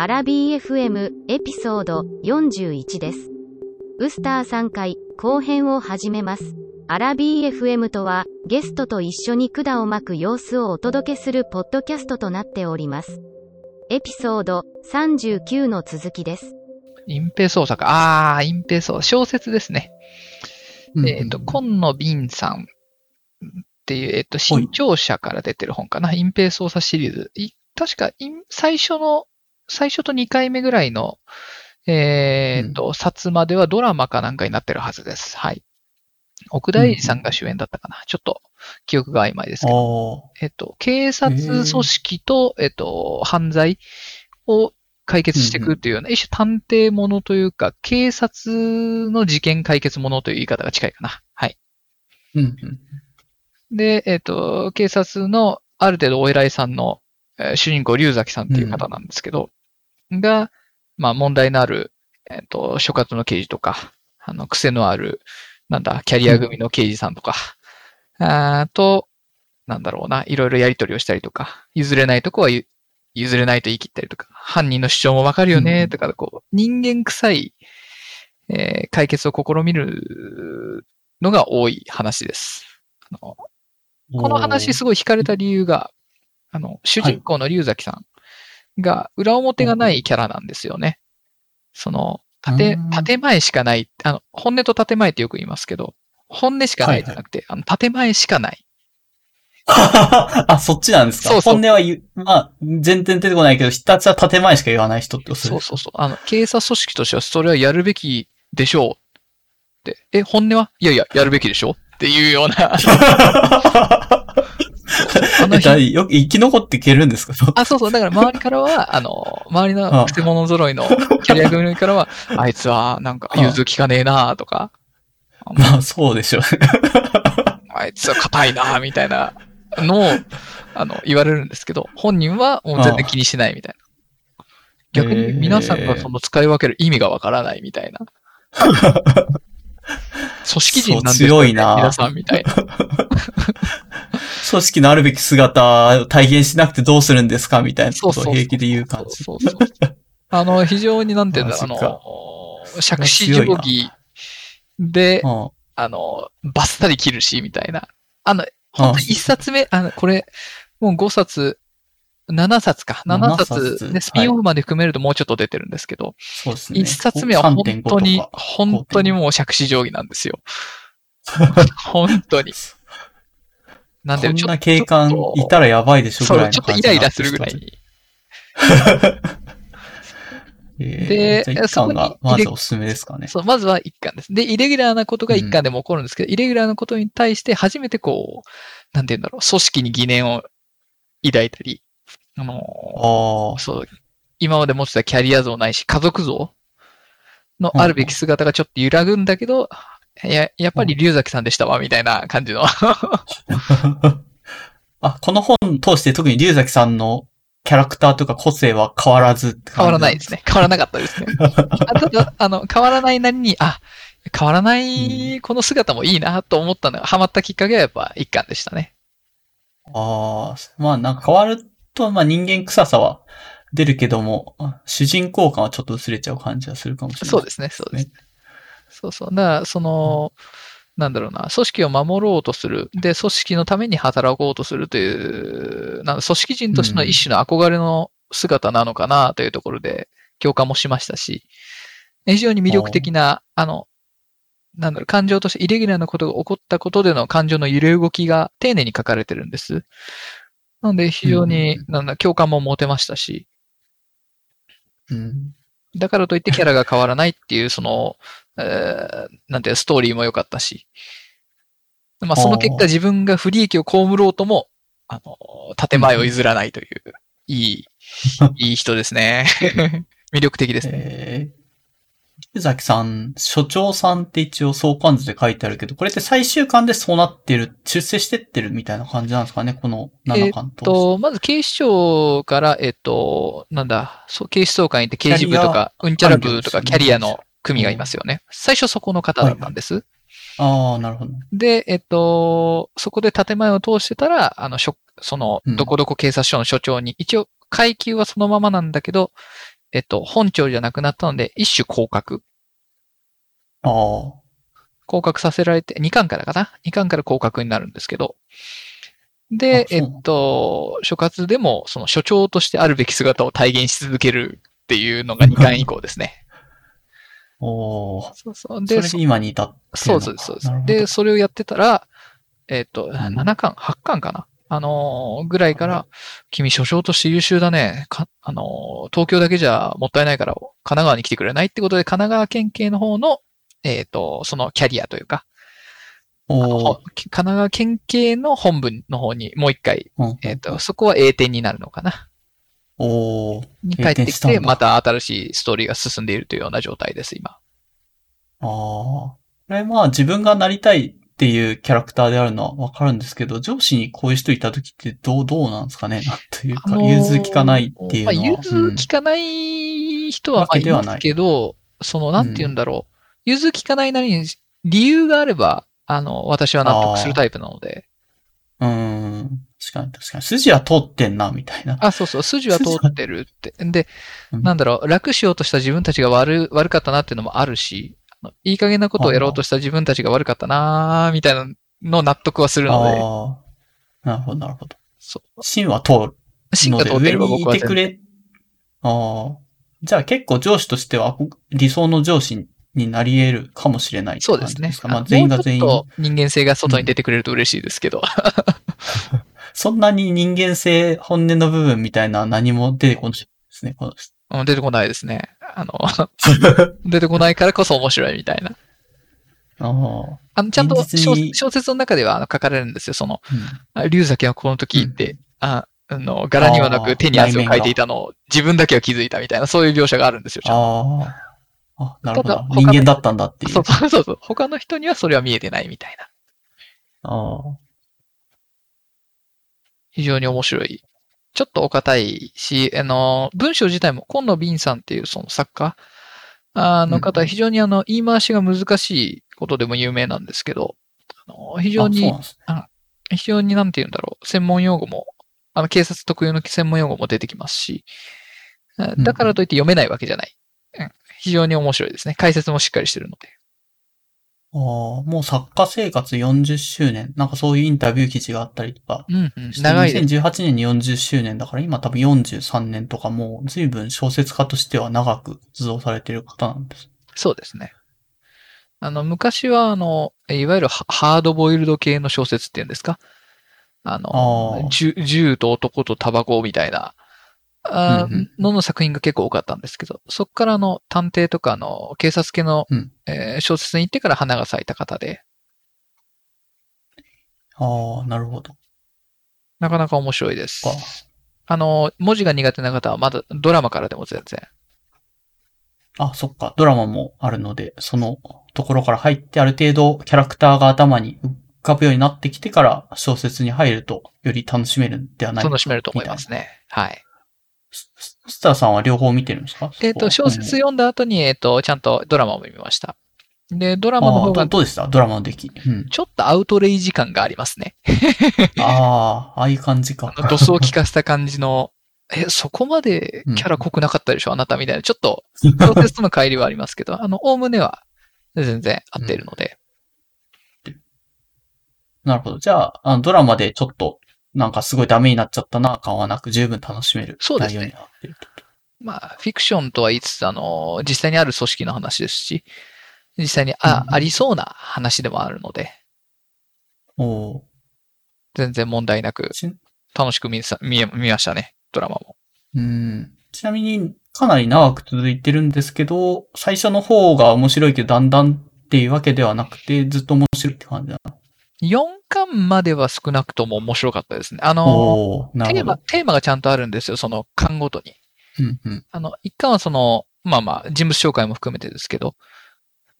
アラビー FM エピソード41です。ウスター3回後編を始めます。アラビー FM とはゲストと一緒に管を巻く様子をお届けするポッドキャストとなっております。エピソード39の続きです。隠蔽捜査か。ああ、隠蔽捜査。小説ですね。うんえっ、と、今野敏さんっていう、えっ、と、新潮社から出てる本かな。隠蔽捜査シリーズ。い確か、い最初の、最初と2回目ぐらいの、えっ、と、冊まではドラマかなんかになってるはずです。はい。奥田英二さんが主演だったかな。ちょっと、記憶が曖昧ですけど。えっと、警察組織と、えっと、犯罪を解決していくっていうような、一種探偵ものというか、警察の事件解決ものという言い方が近いかな。はい。うんうんで、えっと、警察のある程度お偉いさんの、えー主人公、龍崎さんっていう方なんですけど、が、まあ問題のある、えっと、所轄の刑事とか、あの、癖のある、なんだ、キャリア組の刑事さんとか、あーと、なんだろうな、いろいろやり取りをしたりとか、譲れないとこはゆ譲れないと言い切ったりとか、犯人の主張もわかるよね、とか、こう、人間臭い、えー解決を試みるのが多い話です。あのこの話すごい惹かれた理由が、あの、主人公の龍崎さんが裏表がないキャラなんですよね。その、建うん、建前しかない、あの、本音と建前ってよく言いますけど、本音しかないじゃなくて、あの、建前しかない。あ、そっちなんですか？そうそう本音は言う、まあ、全然出てこないけど、ひたすら建前しか言わない人ってそうそうそう。あの、警察組織としてはそれはやるべきでしょうって。え、本音は？いやいや、やるべきでしょっていうような。あのえだよく生き残っていけるんですか？あ、そうそう。だから周りからは、あの、周りの癖者揃いのキャリア組からは、あいつはなんか融通きかねえなとか、まあ、そうでしょう。あいつは硬いなみたいなのを、あの、言われるんですけど、本人はもう全然気にしないみたいな。逆に皆さんがその使い分ける意味がわからないみたいな。組織人なんですよ、ね、強いな皆さんみたいな。組織のあるべき姿を体現しなくてどうするんですかみたいなことそうそうそうを平気で言う感じ。そうそうそう。あの、非常になんていうんだ、あの、杓子定規で、うんあの、バッサリ切るし、みたいな。あの、本当に一冊目、あの、これ、もう5冊、7冊か。7 7冊冊で、スピンオフまで含めるともうちょっと出てるんですけど、そうですね。一冊目は本3.5当に本当にもう杓子定規なんですよ。本当に。なんで、こんちょっとな警官いたらやばいでしょぐらいのちょっとイライラするぐらいに。えーじゃあ一巻がそこにまずおすすめですかね。そう、まずは一巻です。で、イレギュラーなことが一巻でも起こるんですけど、イレギュラーなことに対して初めてこう、なんて言うんだろう、組織に疑念を抱いたり、あのああ。そう、今まで持ってたキャリア像ないし、家族像のあるべき姿がちょっと揺らぐんだけど、や、やっぱり龍崎さんでしたわ、みたいな感じの。あ、この本通して特に龍崎さんのキャラクターとか個性は変わらず変わらないですね。変わらなかったですね。あただ、あの、変わらないなりに、あ、変わらないこの姿もいいなと思ったのが、ハマったきっかけはやっぱ一巻でしたね。ああ、まあなんか変わると、まあ人間臭さは出るけども、主人公感はちょっと薄れちゃう感じはするかもしれない。そうですね、そうですね。そうそう。だから、その、なんだろうな、組織を守ろうとする。で、組織のために働こうとするという、なんか組織人としての一種の憧れの姿なのかなというところで共感もしましたし、非常に魅力的な、あの、なんだろう、感情としてイレギュラーなことが起こったことでの感情の揺れ動きが丁寧に書かれてるんです。なので、非常に、うんなんだ、共感も持てましたし、うん。だからといってキャラが変わらないっていう、その、えーなんていうのストーリーも良かったし。まあ、その結果自分が不利益を被ろうとも、あの、建前を譲らないという、いい、いい人ですね。魅力的ですね。えー、龍崎さん、所長さんって一応相関図で書いてあるけど、これって最終巻でそうなってる、出世してってるみたいな感じなんですかね、この7巻と。と、まず警視庁から、えっと、なんだ、そう警視総会に行って刑事部とか、うんちゃら部とかキャリアの組がいますよね。最初そこの方だったんです。ああ、なるほど。で、えっと、そこで建前を通してたら、あの、しょその、うんどこどこ警察署の署長に、一応、階級はそのままなんだけど、えっと、本庁じゃなくなったので、一種降格。ああ。降格させられて、2巻からかな ?2 巻から降格になるんですけど。で、えっと、所轄でも、その所長としてあるべき姿を体現し続けるっていうのが2巻以降ですね。おーそうそう。で、それで今に至ってるのかそうです、そうでそれをやってたら、えっ、と、ん7巻、8巻かな？あのーぐらいから、君所長として優秀だね。か、あのー東京だけじゃもったいないから、神奈川に来てくれないってことで、神奈川県警の方の、えっ、と、そのキャリアというか、神奈川県警の本部の方にもう一回、うんえっ、と、そこは A 点になるのかなおーに帰ってきて、また新しいストーリーが進んでいるというような状態です、今。ああ。これまあ自分がなりたいっていうキャラクターであるのはわかるんですけど、上司にこういう人いた時ってどう、どうなんですかね？なんというか、融通きかないっていうのは。まあ、融通きかない人はまあいますけど、その、なんて言うんだろう。融通きかないなりに理由があれば、あの、私は納得するタイプなので。うん。うん。確かに確かに。筋は通ってんな、みたいな。あ、そうそう、筋は通ってるって。で、うんなんだろう、楽しようとした自分たちが悪、悪かったなっていうのもあるし、いい加減なことをやろうとした自分たちが悪かったなみたいなの納得はするので、ああ。なるほど、なるほど。そう。芯は通る芯が通ってれば上にい僕は全然てくれ。ああ。じゃあ結構上司としては理想の上司になり得るかもしれないそうですね。まあ全員が全員。人間性が外に出てくれると嬉しいですけど。そんなに人間性、本音の部分みたいな何も出てこないですね。この人うん出てこないですね。あの、出てこないからこそ面白いみたいな。あの、ちゃんと小説の中ではあの書かれるんですよ。その、うんあ龍崎はこの時って、あ、あの、柄にはなく手に汗をかいていたのを自分だけは気づいたみたいな、そういう描写があるんですよ。ちゃんとああ。あ、なるほど。人間だったんだっていう。そうそうそうそう。他の人にはそれは見えてないみたいな。ああ。非常に面白い。ちょっとお堅いし、あの、文章自体も今野敏さんっていうその作家あの方、うん非常にあの、言い回しが難しいことでも有名なんですけど、あの非常にね。非常になんて言うんだろう、専門用語も、あの、警察特有の専門用語も出てきますし、だからといって読めないわけじゃない。うん非常に面白いですね。解説もしっかりしてるので。ああ、もう作家生活40周年。なんかそういうインタビュー記事があったりとか。うんうん。長いです。2018年に40周年だから今多分43年とかもう随分小説家としては長く活動されている方なんです。そうですね。あの、昔は、あの、いわゆるハハードボイルド系の小説っていうんですか？あの銃と男とタバコみたいな、あのの作品が結構多かったんですけど、そこからあの探偵とかの警察系の、うんえー小説に行ってから花が咲いた方で、ああ、なるほど。なかなか面白いですか。あの、文字が苦手な方はまだドラマからでも全然。あ、そっか。ドラマもあるので、そのところから入ってある程度キャラクターが頭に浮かぶようになってきてから小説に入るとより楽しめるんではないか楽しめると思いますね。はい。ススターさんは両方見てるんですか？えっ、と、小説よ読んだ後に、えっ、と、ちゃんとドラマも見ました。で、ドラマの方がどうでした？ドラマの出来。うん。ちょっとアウトレイジ感がありますね。ああ、ああいう感じか。あの、ドスを聞かせた感じの、え、そこまでキャラ濃くなかったでしょ、あなたみたいな。ちょっと、小説との乖離はありますけど、あの、おおむねは全然合っているので。なるほど。じゃあ、あのドラマでちょっと、なんかすごいダメになっちゃったな、感はなく十分楽しめるそうですね内容になっていると。まあ、フィクションとは言いつつ、あの、実際にある組織の話ですし、実際に、あ、うんありそうな話でもあるので、おー全然問題なくち楽しく見さ見え見ましたね、ドラマも。うん。ちなみに、かなり長く続いてるんですけど、最初の方が面白いけど、だんだんっていうわけではなくて、ずっと面白いって感じだな。4巻までは少なくとも面白かったですね。あの、テーマ、。テーマがちゃんとあるんですよ、その巻ごとに。うんうん。あの、一巻はその、まあまあ、人物紹介も含めてですけど、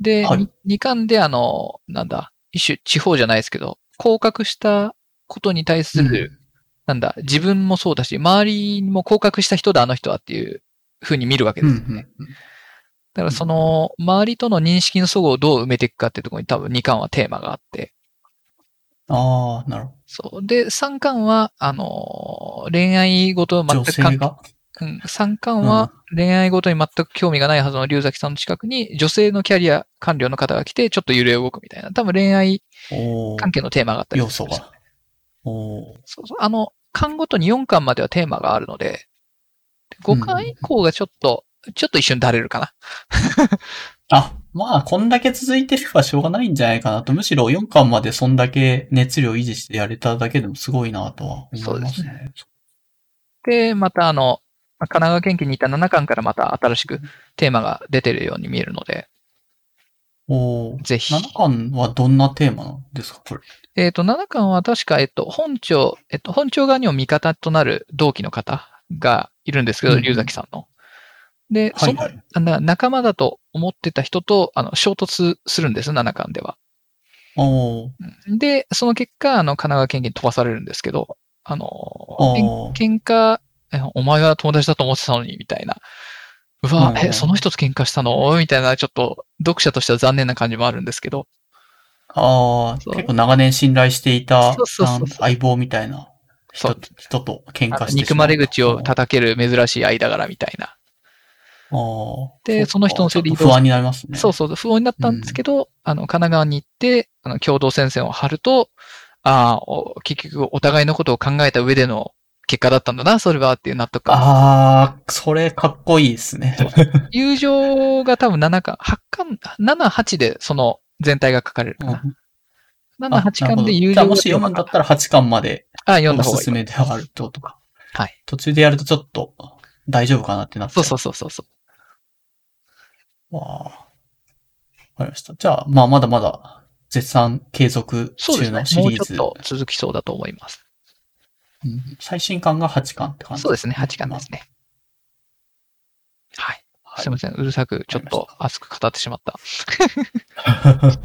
で、はいに二巻であの、なんだ、一種地方じゃないですけど、降格したことに対する、なんだ、自分もそうだし、周りにも降格した人だ、あの人はっていう風に見るわけうんですよね。うんうん。だからその、周りとの認識の齟齬をどう埋めていくかっていうところに多分2巻はテーマがあって、ああ、なるほそう。で、3巻は、あの、恋愛ごと全く関係うん、3巻は恋愛ごとに全く興味がないはずの龍崎さんの近くに女性のキャリア官僚の方が来てちょっと揺れ動くみたいな。多分恋愛関係のテーマがあったり要素が。そうそう。あの、巻ごとに4巻まではテーマがあるので、5巻以降がちょっと、ちょっと一瞬だれるかな。あ、まあ、こんだけ続いてればしょうがないんじゃないかなと。むしろ4巻までそんだけ熱量維持してやれただけでもすごいなとは思いますね。で、またあの、まあ神奈川県警にいた7巻からまた新しくテーマが出てるように見えるので、おーぜひ。7巻はどんなテーマなんですかこれ？えっ、と、7巻は確か、えっと、本庁、えっと、本庁側にも味方となる同期の方がいるんですけど、うん龍崎さんの。で、その、はいはい。あの仲間だと思ってた人と、あの、衝突するんです、7巻では。で、その結果、あの、神奈川県警に飛ばされるんですけど、あの、喧嘩、えお前は友達だと思ってたのに、みたいな。うわう、んえ、その人と喧嘩したの？みたいな、ちょっと、読者としては残念な感じもあるんですけど、ああ、結構長年信頼していた相棒みたいな人人と喧嘩してしまう。憎まれ口を叩ける珍しい間柄みたいな。でその人のせいでちょっと不安になりますね。そうそう、不穏になったんですけど、あの、神奈川に行って、あの、共同戦線を張ると、ああ、お結局お互いのことを考えた上での結果だったんだな、それはっていう納得感。ああ、それかっこいいですね。友情が多分7巻、8巻、7、8でその全体が書かれるかな。7、あ8巻で友情がじゃあもし読むんだったら8巻まであ読んだおすす方がいい。めではあるってことか。はい。途中でやるとちょっと大丈夫かなってなって。そうそうそうそうそう。わあ。わかりました。じゃあ、まあまだまだ絶賛継続そうですね中の。シリーズ。もうちょっと続きそうだと思います。うん最新巻が8巻って感じそうですね、8巻ですね。はい。はいすいません。うるさく、ちょっと熱く語ってしまった。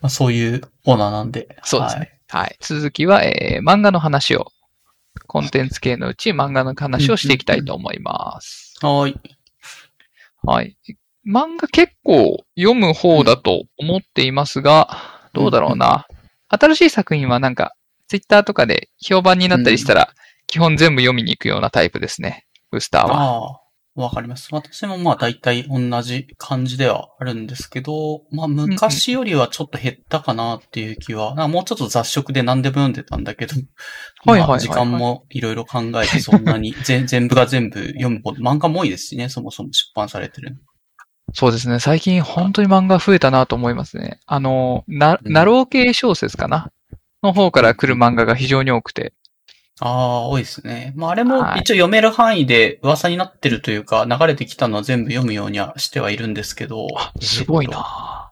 まあそういうコーナーなんで。そうですね。はい。続きは、えー漫画の話を、コンテンツ系のうち漫画の話をしていきたいと思います。はい。ははい。い。漫画結構読む方だと思っていますが、どうだろうな。新しい作品はなんか、ツイッターとかで評判になったりしたら、基本全部読みに行くようなタイプですね。ブースターは。ああ、わかります。私もまあ大体同じ感じではあるんですけど、まあ昔よりはちょっと減ったかなっていう気は、なんかもうちょっと雑食で何でも読んでたんだけど、はい時間もいろいろ考えてそんなに全全部が全部読むほど、漫画も多いですしね、そもそも出版されてる。そうですね。最近本当に漫画増えたなと思いますね。あの、な、うんナロー系小説かな？の方から来る漫画が非常に多くて。ああ、多いですね。まああれもはい一応読める範囲で噂になってるというか、流れてきたのは全部読むようにはしてはいるんですけど。あ、すごいえっとな、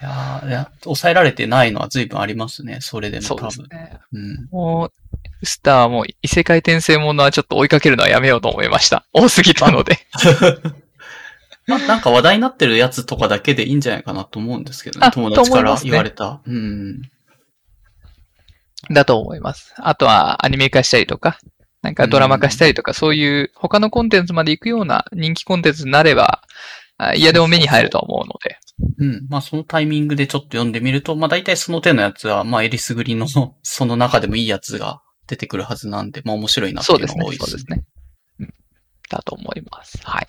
いやーいや抑えられてないのは随分ありますね、それでもそう多分。ですね。うん。もう、スターも異世界転生ものはちょっと追いかけるのはやめようと思いました。多すぎたので。ななんか話題になってるやつとかだけでいいんじゃないかなと思うんですけどね。あ友達から言われた。うん。だと思います。あとはアニメ化したりとか、なんかドラマ化したりとか、そういう他のコンテンツまで行くような人気コンテンツになれば、あ嫌でも目に入ると思うので。うん。まあそのタイミングでちょっと読んでみると、まあ大体その手のやつは、まあえりすぐりの、その中でもいいやつが出てくるはずなんで、まあ面白いなっていううのが多い。ですそうですね。うん。だと思います。はい。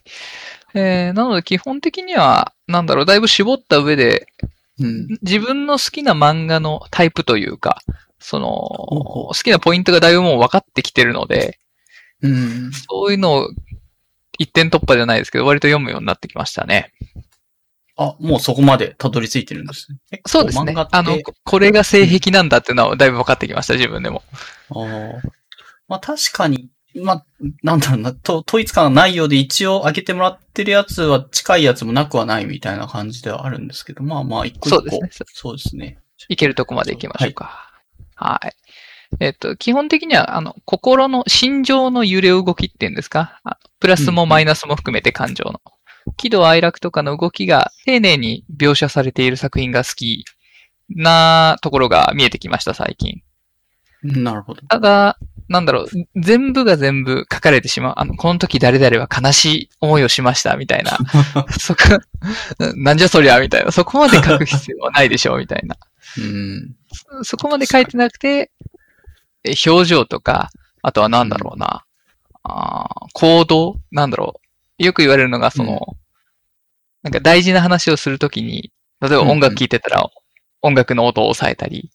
えー、なので基本的には、なんだろう、だいぶ絞った上で、うん。自分の好きな漫画のタイプというか、その、好きなポイントがだいぶもう分かってきてるので、うん。そういうのを一点突破じゃないですけど、割と読むようになってきましたね。あ、もうそこまでたどり着いてるんですね。そうですねあの、ここれが性癖なんだっていうのはだいぶ分かってきました、自分でも。あーまあ確かに、まあ、なんだろうな、と統一感がないようで一応上げてもらってるやつは近いやつもなくはないみたいな感じではあるんですけど、まあまあ一個一個。そうですね。そうですね。いけるとこまで行きましょうか。はい。えっと、基本的には、あの、心の、心情の揺れ動きっていうんですか？あプラスもマイナスも含めて感情の。喜怒哀楽とかの動きが丁寧に描写されている作品が好きなところが見えてきました、最近。うんなるほど。ただ、なんだろう、全部が全部書かれてしまう。あの、この時誰々は悲しい思いをしました、みたいな。そこ、なんじゃそりゃ、みたいな。そこまで書く必要はないでしょう、みたいな。うん。そこまで書いてなくて、え表情とか、あとはなんだろうな。あ行動なんだろう。よく言われるのが、その、なんか大事な話をするときに、例えば音楽聴いてたら、音楽の音を抑えたり、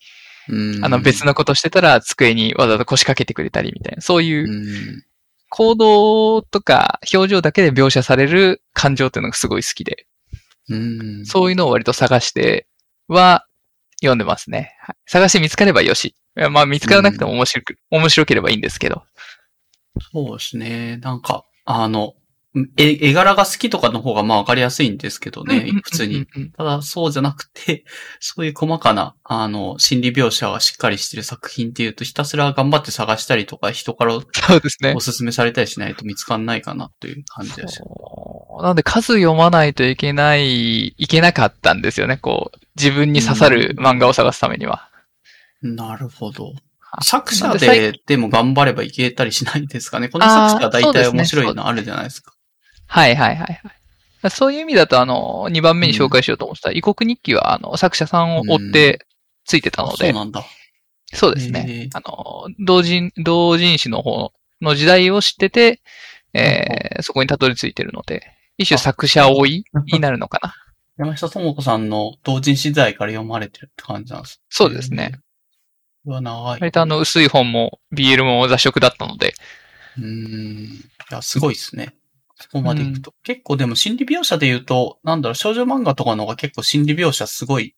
あの別のことしてたら机にわざわざ腰掛けてくれたりみたいな、そういう行動とか表情だけで描写される感情っていうのがすごい好きで、そういうのを割と探しては読んでますね。探して見つかればよし。まあ見つからなくても面白く、面白ければいいんですけど。そうですね。なんか、あの、絵絵柄が好きとかの方がまあわかりやすいんですけどね、普通に。ただそうじゃなくて、そういう細かな、あの、心理描写がしっかりしてる作品っていうと、ひたすら頑張って探したりとか、人からそうですね。おすすめされたりしないと見つかんないかなという感じでした。なんで数読まないといけない、いけなかったんですよね、こう、自分に刺さる漫画を探すためには。なるほど。作者で、でも頑張ればいけたりしないんですかね。この作者は大体面白いのあるじゃないですか。はいはいはいはい。そういう意味だと、あの、2番目に紹介しようと思ってた、異国日記は、あの、作者さんを追ってついてたので、そうなんだ。そうですね。あの、同人、同人誌の方の時代を知ってて、えー、そこにたどり着いてるので、一種作者追いになるのかな。山下智子さんの同人誌時代から読まれてるって感じなんですそうですね。うわ、長い。割とあの、薄い本も BL も雑食だったので。うん。いや、すごいですね。そこまでいくと。うん、結構でも心理描写で言うと、なんだろう、少女漫画とかの方が結構心理描写すごい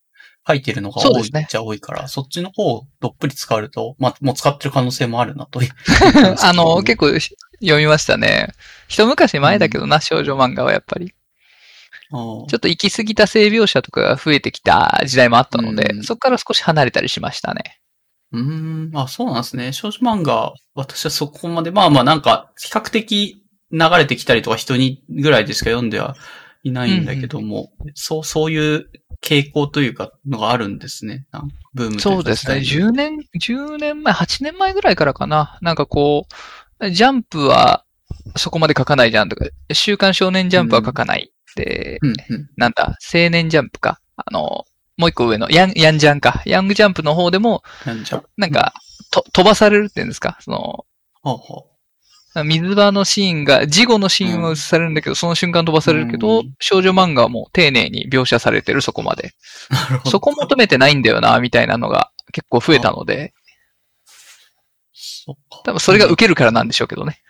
書いてるのが多いっちゃ多いから、そ、ね,、っちの方をどっぷり使うと、まあ、もう使ってる可能性もあるなという。あの、結構読みましたね。一昔前だけどな、うん、少女漫画はやっぱり。ちょっと行き過ぎた性描写とかが増えてきた時代もあったので、うん、そこから少し離れたりしましたね。うん、あ、そうなんですね。少女漫画、私はそこまで、まあまあなんか、比較的流れてきたりとか人にぐらいでしか読んではいないんだけども、うんうん、そう、そういう傾向というか、のがあるんですね。ブームそうですね。10年、10年前、8年前ぐらいからかな。なんかこう、ジャンプはそこまで書かないじゃんとか、週刊少年ジャンプは書かない。うん、で、うんうん、なんだ、青年ジャンプか。あの、もう一個上の、ヤン、ヤンジャンか。ヤングジャンプの方でも、なんか、と、飛ばされるっていうんですか？その、ほうほう水場のシーンが、事後のシーンは映されるんだけど、うん、その瞬間飛ばされるけど、うん、少女漫画はもう丁寧に描写されてる、そこまで。そこ求めてないんだよな、みたいなのが結構増えたので。多分それが受けるからなんでしょうけどね。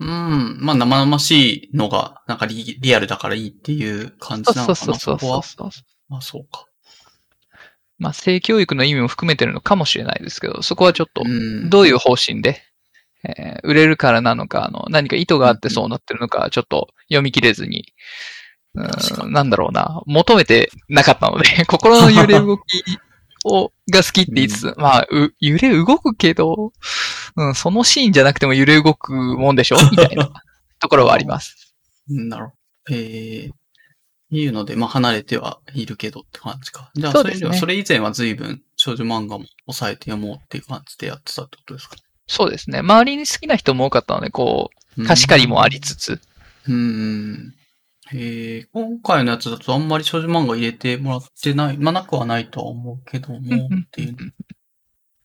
うん。まあ生々しいのが、なんかリリアルだからいいっていう感じなのかな。そうそうそうそうまあそうか。まあ性教育の意味も含めてるのかもしれないですけど、そこはちょっと、どういう方針でえー、売れるからなのか、あの、何か意図があってそうなってるのか、ちょっと読み切れずに、うん、なんだろうな、求めてなかったので、心の揺れ動きを、が好きって言いつつ、うん、まあ、揺れ動くけど、うん、そのシーンじゃなくても揺れ動くもんでしょ？みたいな ところはあります。なるほど。ええー、いうので、まあ離れてはいるけどって感じか。じゃあ、それ、ね、それ以前は随分少女漫画も抑えて読もうっていう感じでやってたってことですかそうですね。周りに好きな人も多かったので、こう、貸し借りもありつつ。うん。へえ、今回のやつだとあんまり少女漫画入れてもらってない、まあなくはないとは思うけども、っていう。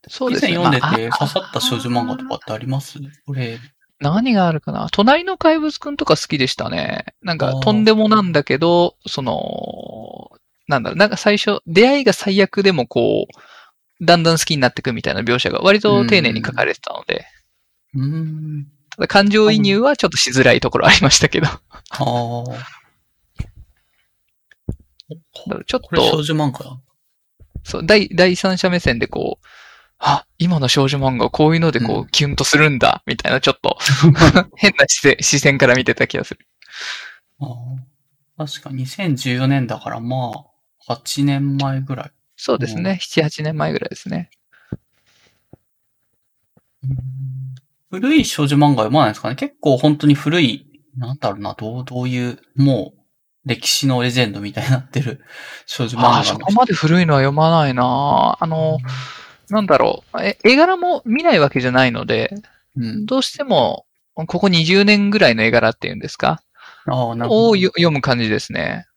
そうですね。以前読んでて刺さった少女漫画とかってあります？これ。何があるかな？隣の怪物くんとか好きでしたね。なんか、とんでもなんだけど、その、なんだろう、なんか最初、出会いが最悪でもこう、だんだん好きになっていくみたいな描写が割と丁寧に書かれてたので。うん。ただ感情移入はちょっとしづらいところありましたけど。ああ。ちょっと。少女漫画？そう、第、第三者目線でこう、あ、今の少女漫画こういうのでこう、うん、キュンとするんだ、みたいなちょっと 変な視線視線から見てた気がする。ああ。確か2014年だからまあ、8年前ぐらい。そうですね。7、8年前ぐらいですね。古い少女漫画読まないですかね？結構本当に古い、なんだろうな、どう、どういう、もう、歴史のレジェンドみたいになってる 少女漫画。あそこまで古いのは読まないなあの、なんだろう。え、絵柄も見ないわけじゃないので、うん、どうしても、ここ20年ぐらいの絵柄っていうんですか？ああ、なるほど。を読む感じですね。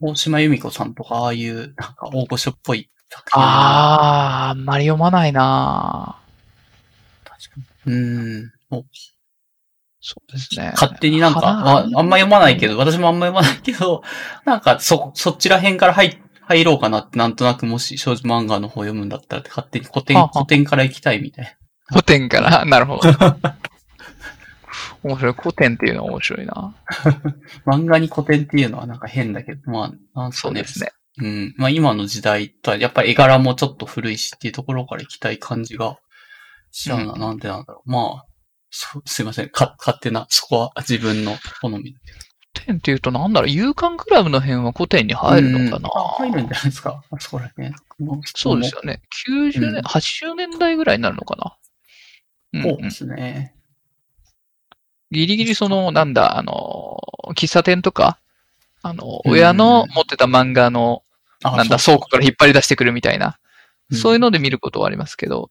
大島由美子さんとか、ああいう、なんか大御所っぽい作品。ああ、あんまり読まないな確かに。うん。そうですね。勝手になんか、花ああんま読まないけど、私もあんま読まないけど、なんかそ、そっちら辺から入、入ろうかなって、なんとなくもし少女漫画の方読むんだったらって勝手に古典、古典から行きたいみたい古典から、なるほど。面白い。古典っていうのは面白いな。な。漫画に古典っていうのはなんか変だけど、まあ、なんすかね。そうですね。うん。まあ今の時代とは、やっぱり絵柄もちょっと古いしっていうところから行きたい感じがしちゃうな。うんなんでなんだろう。まあ、そすいません。か、勝手な、そこは自分の好み。古典っていうとなんだろう、勇敢クラブの辺は古典に入るのかな、入るんじゃないですか。あそこら辺。そうですよね。90年、うん80年代ぐらいになるのかな、うんそうですね。ギリギリその、なんだ、あの、喫茶店とか、あの、うん親の持ってた漫画の、あなんだ、倉庫から引っ張り出してくるみたいな、うんそういうので見ることはありますけど、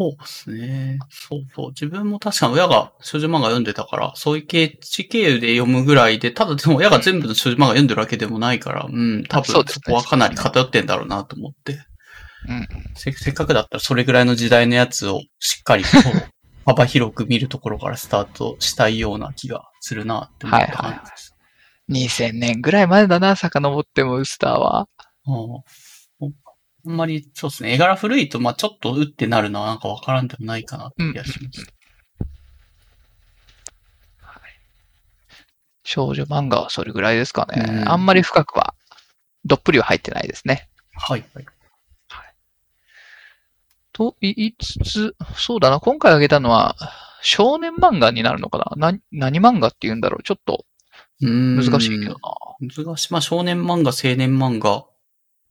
そうですね。そうそう。自分も確かに親が少女漫画読んでたから、そういう系、地経由で読むぐらいで、ただでも親が全部の少女漫画読んでるわけでもないから、うん、多分そこはかなり偏ってんだろうなと思って。うん。せ せっかくだったらそれぐらいの時代のやつをしっかりと幅広く見るところからスタートしたいような気がするなって思った感じです。2000年ぐらい前だな、遡ってもウスターは。うんあんまり、そうですね。絵柄古いと、まあちょっとうってなるのはなんかわからんでもないかなって気がします。少女漫画はそれぐらいですかね。うんあんまり深くは、どっぷりは入ってないですね。はい、はい。と言いつつ、そうだな、今回挙げたのは、少年漫画になるのかな？な何漫画って言うんだろう？ちょっと難難しいけどな。難しい。まあ少年漫画、青年漫画。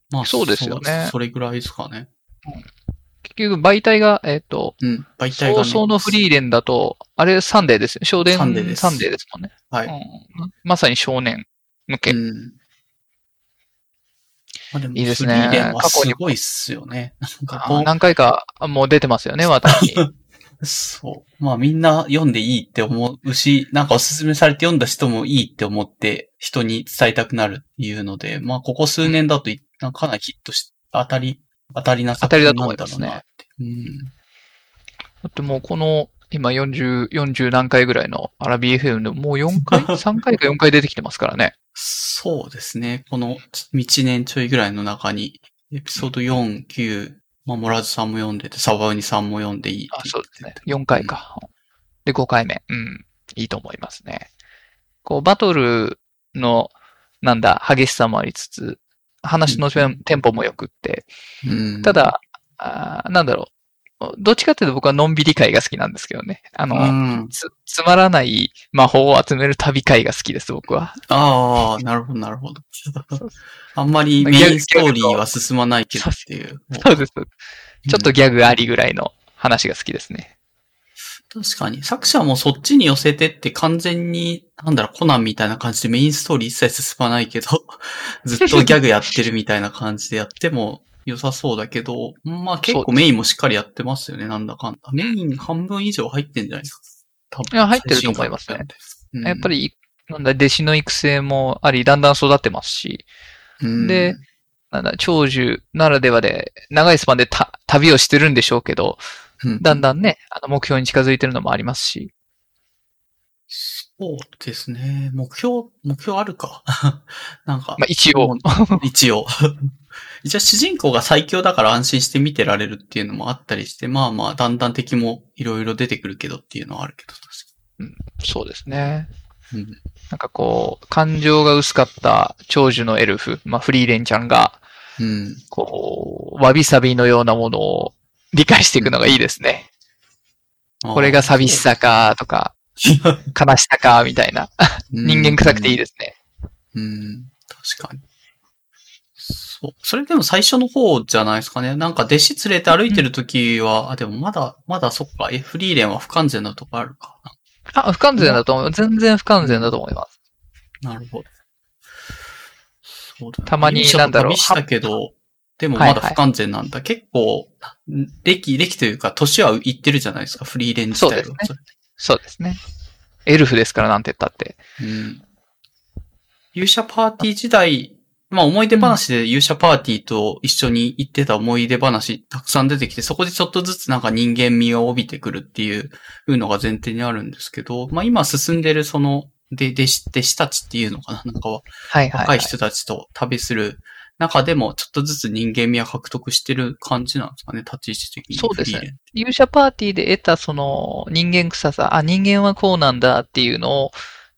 まあそうですよねそそれぐらいですかね。結局、媒体が、えっ、と、うん。媒体が、ね。葬送のフリーレンだと、あれサンデーですよ。少年サンデーですサンデーですもんね。はい。うんまさに少年向け。うん。まあでもいいですね過去にもすごいっすよね。何回かもう出てますよね、私に。そう。まあみんな読んでいいって思うし、なんかおすすめされて読んだ人もいいって思って人に伝えたくなるっていうので、まあここ数年だといなんかかなりヒットし、当たり、当たりな当たりだとなんだ思いますね。うん。だってもうこの、今40、40何回ぐらいのアラビ FM でもう4回 ?3 回か4回出てきてますからね。そうですね。この1年ちょいぐらいの中に、エピソード4、9、まあ、モラズさんも読んでて、サバウニさんも読んでいいあ、言そうですね。4回か。で、5回目。うん。いいと思いますね。こう、バトルの、なんだ、激しさもありつつ、話のテンポも良くって、うん。ただ、あーなんだろう。どっちかっていうと僕はのんびり会が好きなんですけどね。あの、うん。つ、つまらない魔法を集める旅会が好きです、僕は。ああ、なるほど、なるほど。あんまりメインストーリーは進まないけどっていう。そうです。ちょっとギャグありぐらいの話が好きですね。確かに。作者もそっちに寄せてって完全に、なんだろう、コナンみたいな感じでメインストーリー一切進まないけど、ずっとギャグやってるみたいな感じでやっても良さそうだけど、まあ結構メインもしっかりやってますよね、なんだかんだ。メイン半分以上入ってんじゃないですか。多分いや入ってると思いますね。うんやっぱ、り、なんだ、弟子の育成もあり、だんだん育ってますし、うんで、なんだ、長寿ならではで、長いスパンでた旅をしてるんでしょうけど、うんだんだんね、あの目標に近づいてるのもありますし、そうですね。目標、目標あるか。なんか、まあ一応、一応。一応主人公が最強だから安心して見てられるっていうのもあったりして、まあまあ、だんだん敵もいろいろ出てくるけどっていうのはあるけど、確そうですね。うんなんかこう、感情が薄かった長寿のエルフ、まあフリーレンちゃんが、うん。こう、わびさびのようなものを理解していくのがいいですね。これが寂しさかとか、悲しさかみたいな。人間臭くていいでですね。す。うん。確かに。そう。それでも最初の方じゃないですかね。なんか弟子連れて歩いてる時は、あ、でもまだ、まだそっか。え、フリーレンは不完全なとこあるかあ、不完全だと思う。全然不完全だと思います。な。なるほど。そうだねたまになんだろう旅したけど、でもまだ不完全なんだ。結構、歴、歴というか、年はいってるじゃないですか、フリーレン自体は。そうですそうですね。エルフですからなんて言ったって。うん。勇者パーティー時代まあ思い出話で勇者パーティーと一緒に行ってた思い出話たくさん出てきて、そこでちょっとずつなんか人間味を帯びてくるっていうのが前提にあるんですけど、まあ今進んでるその、で、弟子、弟子たちっていうのかななんかは、はいはい、若い人たちと旅する中でも、ちょっとずつ人間味は獲得してる感じなんですかね、立ち位置的に。そうですね。勇者パーティーで得たその人間臭さ、あ、人間はこうなんだっていうのを、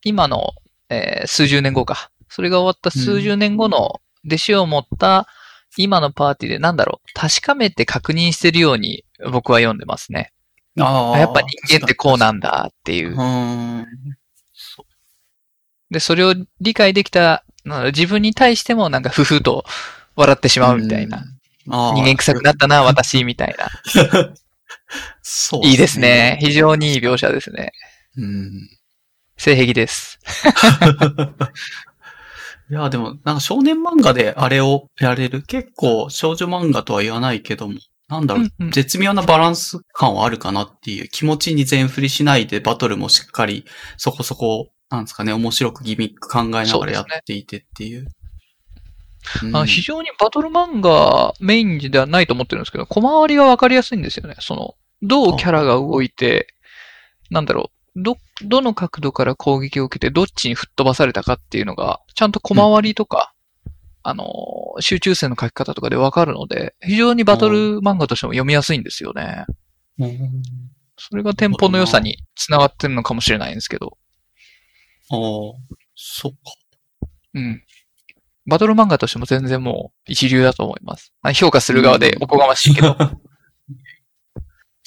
今の、えー、数十年後か。それが終わった数十年後の弟子を持った今のパーティーでなんだろう、確かめて確認してるように僕は読んでますね。ああ。やっぱ人間ってこうなんだっていう。うんで、それを理解できた、自分に対してもなんかふふと笑ってしまうみたいな。人間臭くなったな、私、みたいな。そう、ね、いいですね。非常にいい描写ですね。うん。性癖です。いや、でも、なんか少年漫画であれをやれる、結構少女漫画とは言わないけども、なんだろう、うんうん、絶妙なバランス感はあるかなっていう気持ちに全振りしないでバトルもしっかりそこそこなんですかね、面白くギミック考えながらやっていてっていう。うねうん、非常にバトル漫画メインではないと思ってるんですけど、小回りがわかりやすいんですよね。その、どうキャラが動いて、なんだろう、ど、どの角度から攻撃を受けてどっちに吹っ飛ばされたかっていうのが、ちゃんと小回りとか、うん、あの、集中線の書き方とかでわかるので、非常にバトル漫画としても読みやすいんですよね。うん、それがテンポの良さにつながってるのかもしれないんですけど。ああ、そっか。うん。バトル漫画としても全然もう一流だと思います。評価する側でおこがましいけど。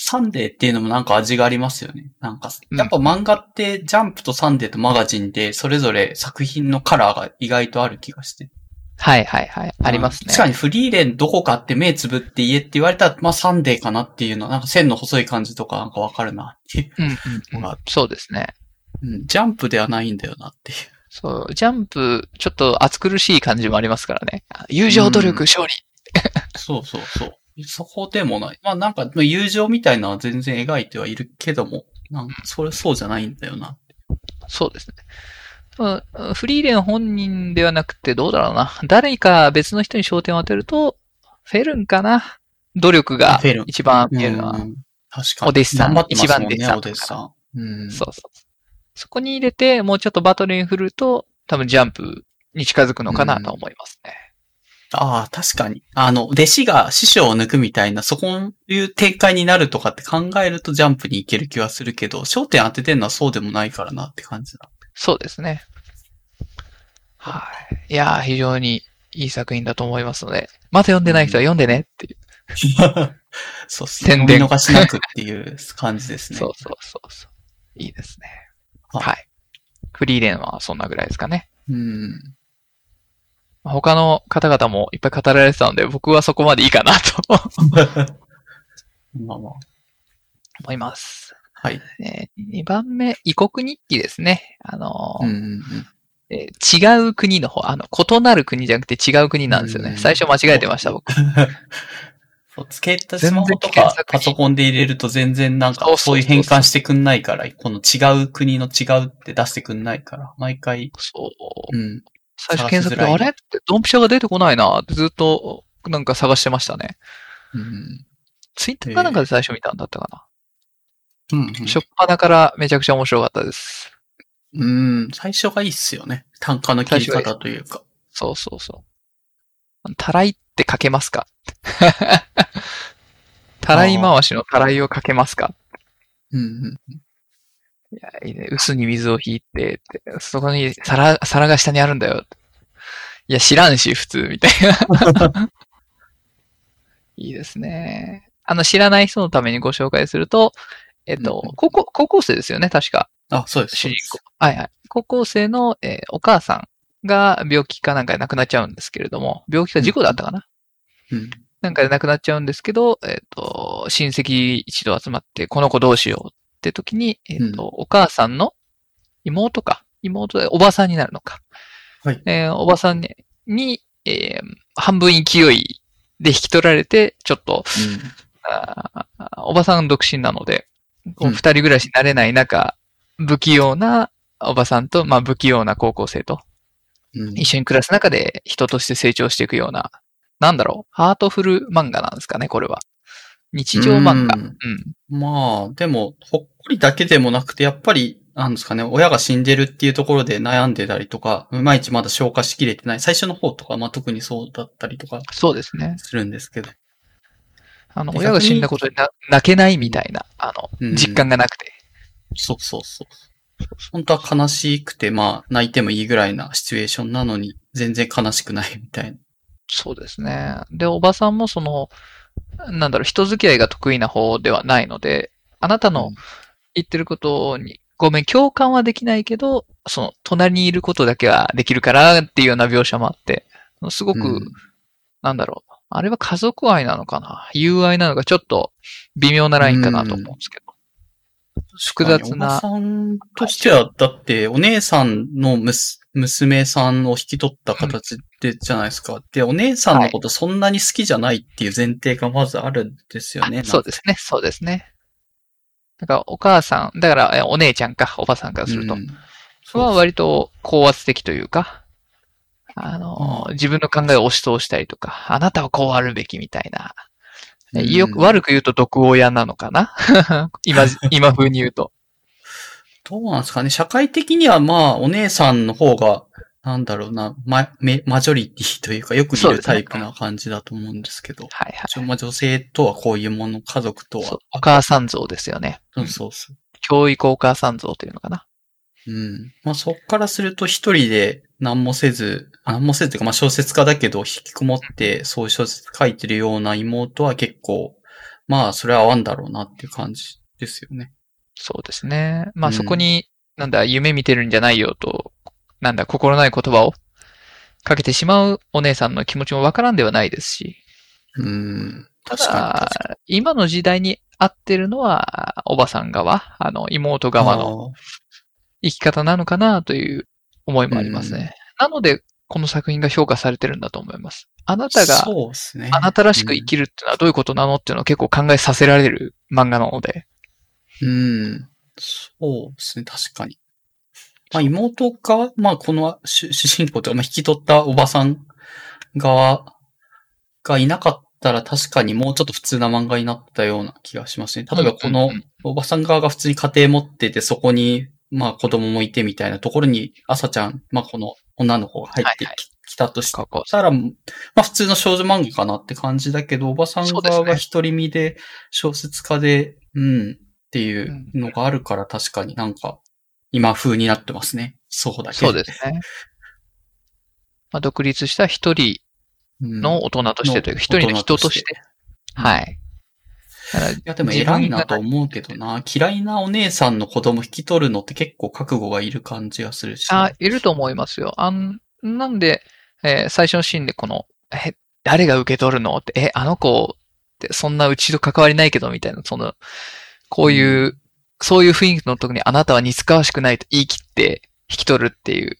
サンデーっていうのもなんか味がありますよね。なんか、やっぱ漫画ってジャンプとサンデーとマガジンでそれぞれ作品のカラーが意外とある気がして。はいはいはい。ありますね。確かにフリーレンどこかって目つぶって言えって言われたら、まあサンデーかなっていうの、なんか線の細い感じとかなんかわかるなっていうのが、うんうん、そうですね。うん、ジャンプではないんだよなっていう。そう、ジャンプ、ちょっと暑苦しい感じもありますからね。友情努力、勝利。そうそうそう。そこでもない。まあなんか、友情みたいなのは全然描いてはいるけども、なんかそれそうじゃないんだよな。そうですね。フリーレン本人ではなくてどうだろうな。誰か別の人に焦点を当てると、フェルンかな努力が一番見えるのは。確かに。お弟子さん。一番弟子さん。お弟子さん。うん、そうそう。そこに入れて、もうちょっとバトルに振ると、多分ジャンプに近づくのかなと思いますね。うん、ああ、確かに。あの、弟子が師匠を抜くみたいな、そこいう展開になるとかって考えるとジャンプに行ける気はするけど、焦点当ててんのはそうでもないからなって感じだ。そうですね。はい。いや非常にいい作品だと思いますので、まだ読んでない人は読んでねっていう。そうっすね。見逃しなくっていう感じですね。そうそうそうそう。いいですね。はい。フリーレンはそんなぐらいですかね。うん。他の方々もいっぱい語られてたので、僕はそこまでいいかなと まあまあ。思います。はい。えー、2番目、異国日記ですね。あのー、うんうんうんえー、違う国の方、あの、異なる国じゃなくて違う国なんですよね。最初間違えてました、僕。そう、つ けたスマホとかパソコンで入れると全然なんかそういう変換してくんないから、この違う国の違うって出してくんないから、毎回。そう。うん。最初検索で、あれ？ってドンピシャが出てこないなってずっとなんか探してましたね。うん。ツイッターかなんかで最初見たんだったかな。うん、うん。初っ端からめちゃくちゃ面白かったです。うん、最初がいいっすよね。単価の切り方というか。そうそうそう。たらいって書けますか たらい回しのたらいをかけますか？うんうん。いや、いいね。薄に水を引いて、そこに皿、皿が下にあるんだよ。いや、知らんし、普通、みたいな。いいですね。あの、知らない人のためにご紹介すると、えっと、うん、高校、高校生ですよね、確か。あ、そうです。主人公。はいはい。高校生の、えー、お母さんが病気かなんかで亡くなっちゃうんですけれども、病気か事故だったかな、うん。なんかで亡くなっちゃうんですけど、えっ、ー、と、親戚一度集まって、この子どうしようって時に、えっ、ー、と、うん、お母さんの妹か。妹で、おばさんになるのか。はい。えー、おばさんに、にえー、半分勢いで引き取られて、ちょっと、うん、あおばさん独身なので、こう二人暮らしになれない中、不器用なおばさんと、まあ不器用な高校生と、うん一緒に暮らす中で人として成長していくような、なんだろう、ハートフル漫画なんですかね、これは。日常漫画。ううんん。まあ、でも、ほっこりだけでもなくて、やっぱり、なんですかね、親が死んでるっていうところで悩んでたりとか、いまいちまだ消化しきれてない。最初の方とか、まあ特にそうだったりとかそうですね。するんですけど。あの、で親が死んだことでな泣けないみたいな、あの、うん実感がなくて。そうそうそう。本当は悲しくて、まあ、泣いてもいいぐらいなシチュエーションなのに、全然悲しくないみたいな。そうですね。で、おばさんもその、なんだろう、人付き合いが得意な方ではないので、あなたのうん。言ってることに、ごめん、共感はできないけど、その、隣にいることだけはできるからっていうような描写もあって、すごく、うん。なんだろう、あれは家族愛なのかな友愛なのか、ちょっと微妙なラインかなと思うんですけど。複雑な。おばさんとしては、だって、お姉さんのむす娘さんを引き取った形で、じゃないですか。で、お姉さんのことそんなに好きじゃないっていう前提がまずあるんですよね。あそうですね、そうですね。だから、お母さん、だから、えお姉ちゃんか、おばさんからするとう。んそれは割と高圧的というか、あの、自分の考えを押し通したりとか、あなたはこうあるべきみたいな。うんよく、悪く言うと毒親なのかな？今、今風に言うと。どうなんですかね。社会的にはまあ、お姉さんの方が、なんだろうな、ま、めマジョリティというか、よく見るタイプな感じだと思うんですけど。はいはい。まあ女性とはこういうもの、家族とは。お母さん像ですよね。そうそうそう。教育お母さん像というのかな。うん。まあそっからすると一人で何もせず、あ何もせずというかまあ小説家だけど引きこもってそういう小説書いてるような妹は結構、まあそれは合わんだろうなっていう感じですよね。そうですね。まあうんそこに、なんだ、夢見てるんじゃないよと、なんだ、心ない言葉をかけてしまうお姉さんの気持ちもわからんではないですし。うん。ただ、今の時代に合ってるのは、おばさん側、あの、妹に。側の生き方なのかなという思いもありますね。なので、この作品が評価されてるんだと思います。あなたが、ね。あなたらしく生きるっていうのはどういうことなのっていうのを結構考えさせられる漫画なので。うん。そうですね、確かに。まあ妹側、まあこの主主人公というか、まあ引き取ったおばさん側がいなかったら確かにもうちょっと普通な漫画になったような気がしますね。例えばこのおばさん側が普通に家庭持ってて、そこにまあ子供もいてみたいなところに、朝ちゃん、まあこの女の子が入ってき,、はいはいたとしたら、まあ普通の少女漫画かなって感じだけど、おばさん側が一人身で小説家で、うん、っていうのがあるから確かになんか今風になってますね。そうだけど。そうですね。まあ、独立した一人うんの大人としてというか、の一人の人として。うんはい。いや、でも偉いなと思うけどな。嫌いなお姉さんの子供引き取るのって結構覚悟がいる感じがするし。あ、いると思いますよ。あん、なんで、えー最初のシーンでこの、え、誰が受け取るのって、え、あの子ってそんなうちと関わりないけどみたいな、その、こういう、そういう雰囲気の時にあなたは似つかわしくないと言い切って引き取るっていう、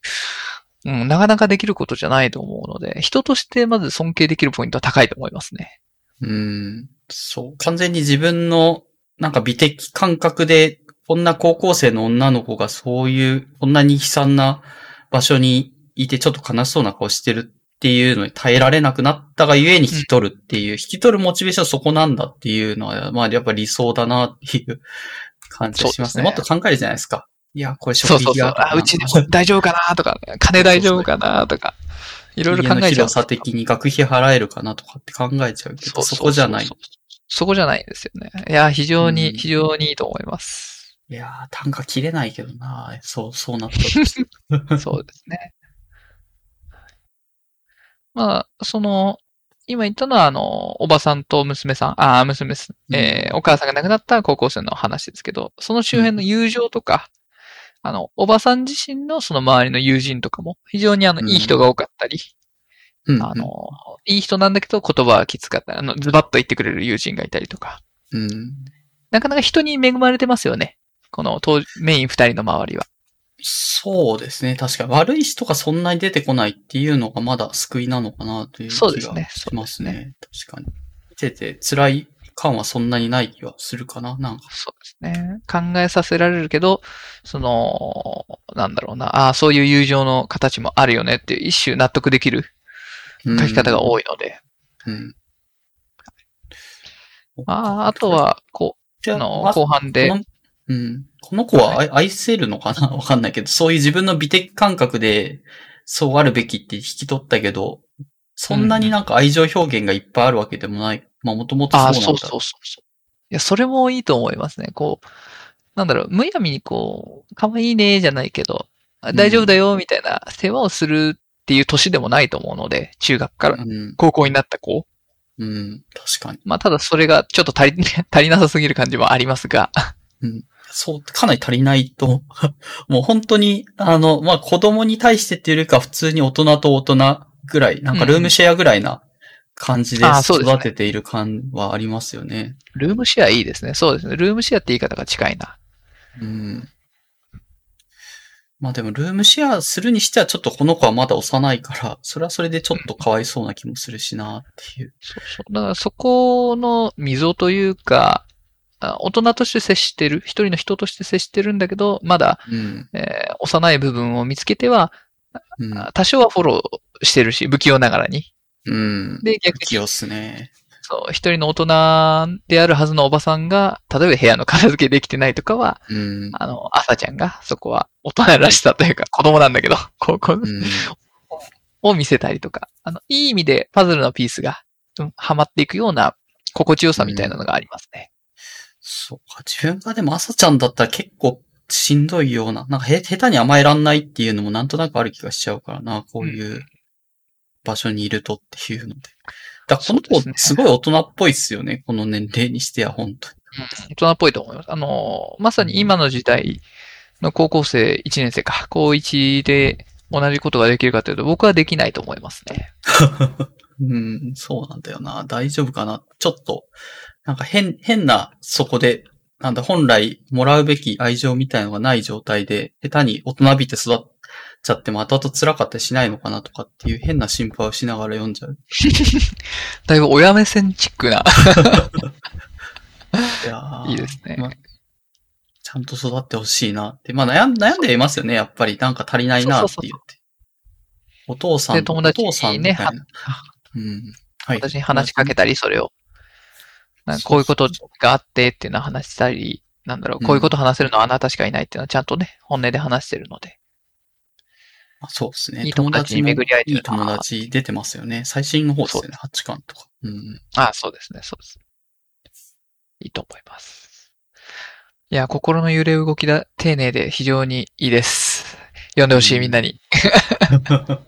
うん、なかなかできることじゃないと思うので、人としてまず尊敬できるポイントは高いと思いますね。うん。そう。完全に自分の、なんか美的感覚で、こんな高校生の女の子がそういう、こんなに悲惨な場所にいてちょっと悲しそうな顔してるっていうのに耐えられなくなったがゆえに引き取るっていう、引き取るモチベーションそこなんだっていうのは、まあやっぱ理想だなっていう感じがしますね。すもっと考えるじゃないですか。いや、これそうそうそう。あ、うち大丈夫かなとか、金大丈夫かなとか、いろいろ考えちゃう。広さ的に学費払えるかなとかって考えちゃうけど、そこじゃない。そこじゃないんですよね。いや、非常に、うん非常にいいと思います。いやー、単価切れないけどなそう、そうなった そうですね。まあ、その、今言ったのは、あの、おばさんと娘さん、ああ、娘す、えーお母さんが亡くなった高校生の話ですけど、その周辺の友情とか、あの、おばさん自身のその周りの友人とかも、非常にあの、うん。いい人が多かったり、うん。あの、いい人なんだけど言葉はきつかったり、あの、ズバッと言ってくれる友人がいたりとか、うん。なかなか人に恵まれてますよね。この当メイン二人の周りは。そうですね。確かに悪い人がそんなに出てこないっていうのがまだ救いなのかなという気がそうですねしますね。確かに。見てて辛い感はそんなにない気はするかな、なんか。そうですね。考えさせられるけど、その、なんだろうな、ああ、そういう友情の形もあるよねっていう一種納得できるうん書き方が多いので。うん。ああ、あと、は、こう、あ、あの、ま後半でうん。この子は愛愛せるのかな？わかんないけど、そういう自分の美的感覚で、そうあるべきって引き取ったけど、そんなになんか愛情表現がいっぱいあるわけでもない。まあもともとそうああ、なんだ。そうそうそうそう。いや、それもいいと思いますね。こう、なんだろう、むやみにこう、可愛いねじゃないけど、あ大丈夫だよみたいな世話をするっていう年でもないと思うので、中学からうん。高校になった子。うん。確かに。まあ、ただそれがちょっと足り、足りなさすぎる感じもありますが、そう、かなり足りないと、もう本当に、あの、まあ子供に対してっていうよりか普通に大人と大人ぐらい、なんかルームシェアぐらいな感じで育てている感はありますよね。ルームシェアいいですね。そうですね。ルームシェアって言い方が近いな。うん。まあでもルームシェアするにしてはちょっとこの子はまだ幼いから、それはそれでちょっとかわいそうな気もするしなっていう。そうそう。だからそこの溝というか、あ大人として接してる、一人の人として接してるんだけど、まだ、うん。えー幼い部分を見つけては、うん。多少はフォローしてるし、不器用ながらに。うん。で、逆に、不器用っすね。そう、一人の大人であるはずのおばさんが、例えば部屋の片付けできてないとかは、うん。あの、朝ちゃんが、そこは大人らしさというか、子供なんだけど、こう、こううん。を見せたりとか、あの、いい意味でパズルのピースが、うん、はまっていくような心地よさみたいなのがありますね。そうか。自分がでも朝ちゃんだったら結構しんどいような、なんかへ、下手に甘えらんないっていうのもなんとなくある気がしちゃうからな、こういう場所にいるとっていうので。だからこの子すごい大人っぽいっすよね、この年齢にしては本当に。大人っぽいと思います。あの、まさに今の時代の高校生1年生か、高1で同じことができるかというと、僕はできないと思いますね。うん、そうなんだよな。大丈夫かな。ちょっと、なんか変、変な、そこで、なんだ、本来もらうべき愛情みたいのがない状態で、下手に大人びて育っちゃっても後々辛かったりしないのかなとかっていう変な心配をしながら読んじゃう。だいぶ親目線チックな、いやーいいですね。まあちゃんと育ってほしいなって。まあ悩ん悩んでいますよね、やっぱり。なんか足りないなって言って。お父さん、で友達にねお父さんみたいな。うん。はい。私に話しかけたり、それを、こういうことがあってっていうのを話したり、なんだろう、こういうこと話せるのはあなたしかいないっていうのはちゃんとね、本音で話してるので。あそうですね。いい友達に巡り合えてるないい友達出てますよね。最新の方ですよね、8巻とか。うん。あそうですね、そうです。いいと思います。いや、心の揺れ動きだ、丁寧で非常にいいです。読んでほしい、うんみんなに。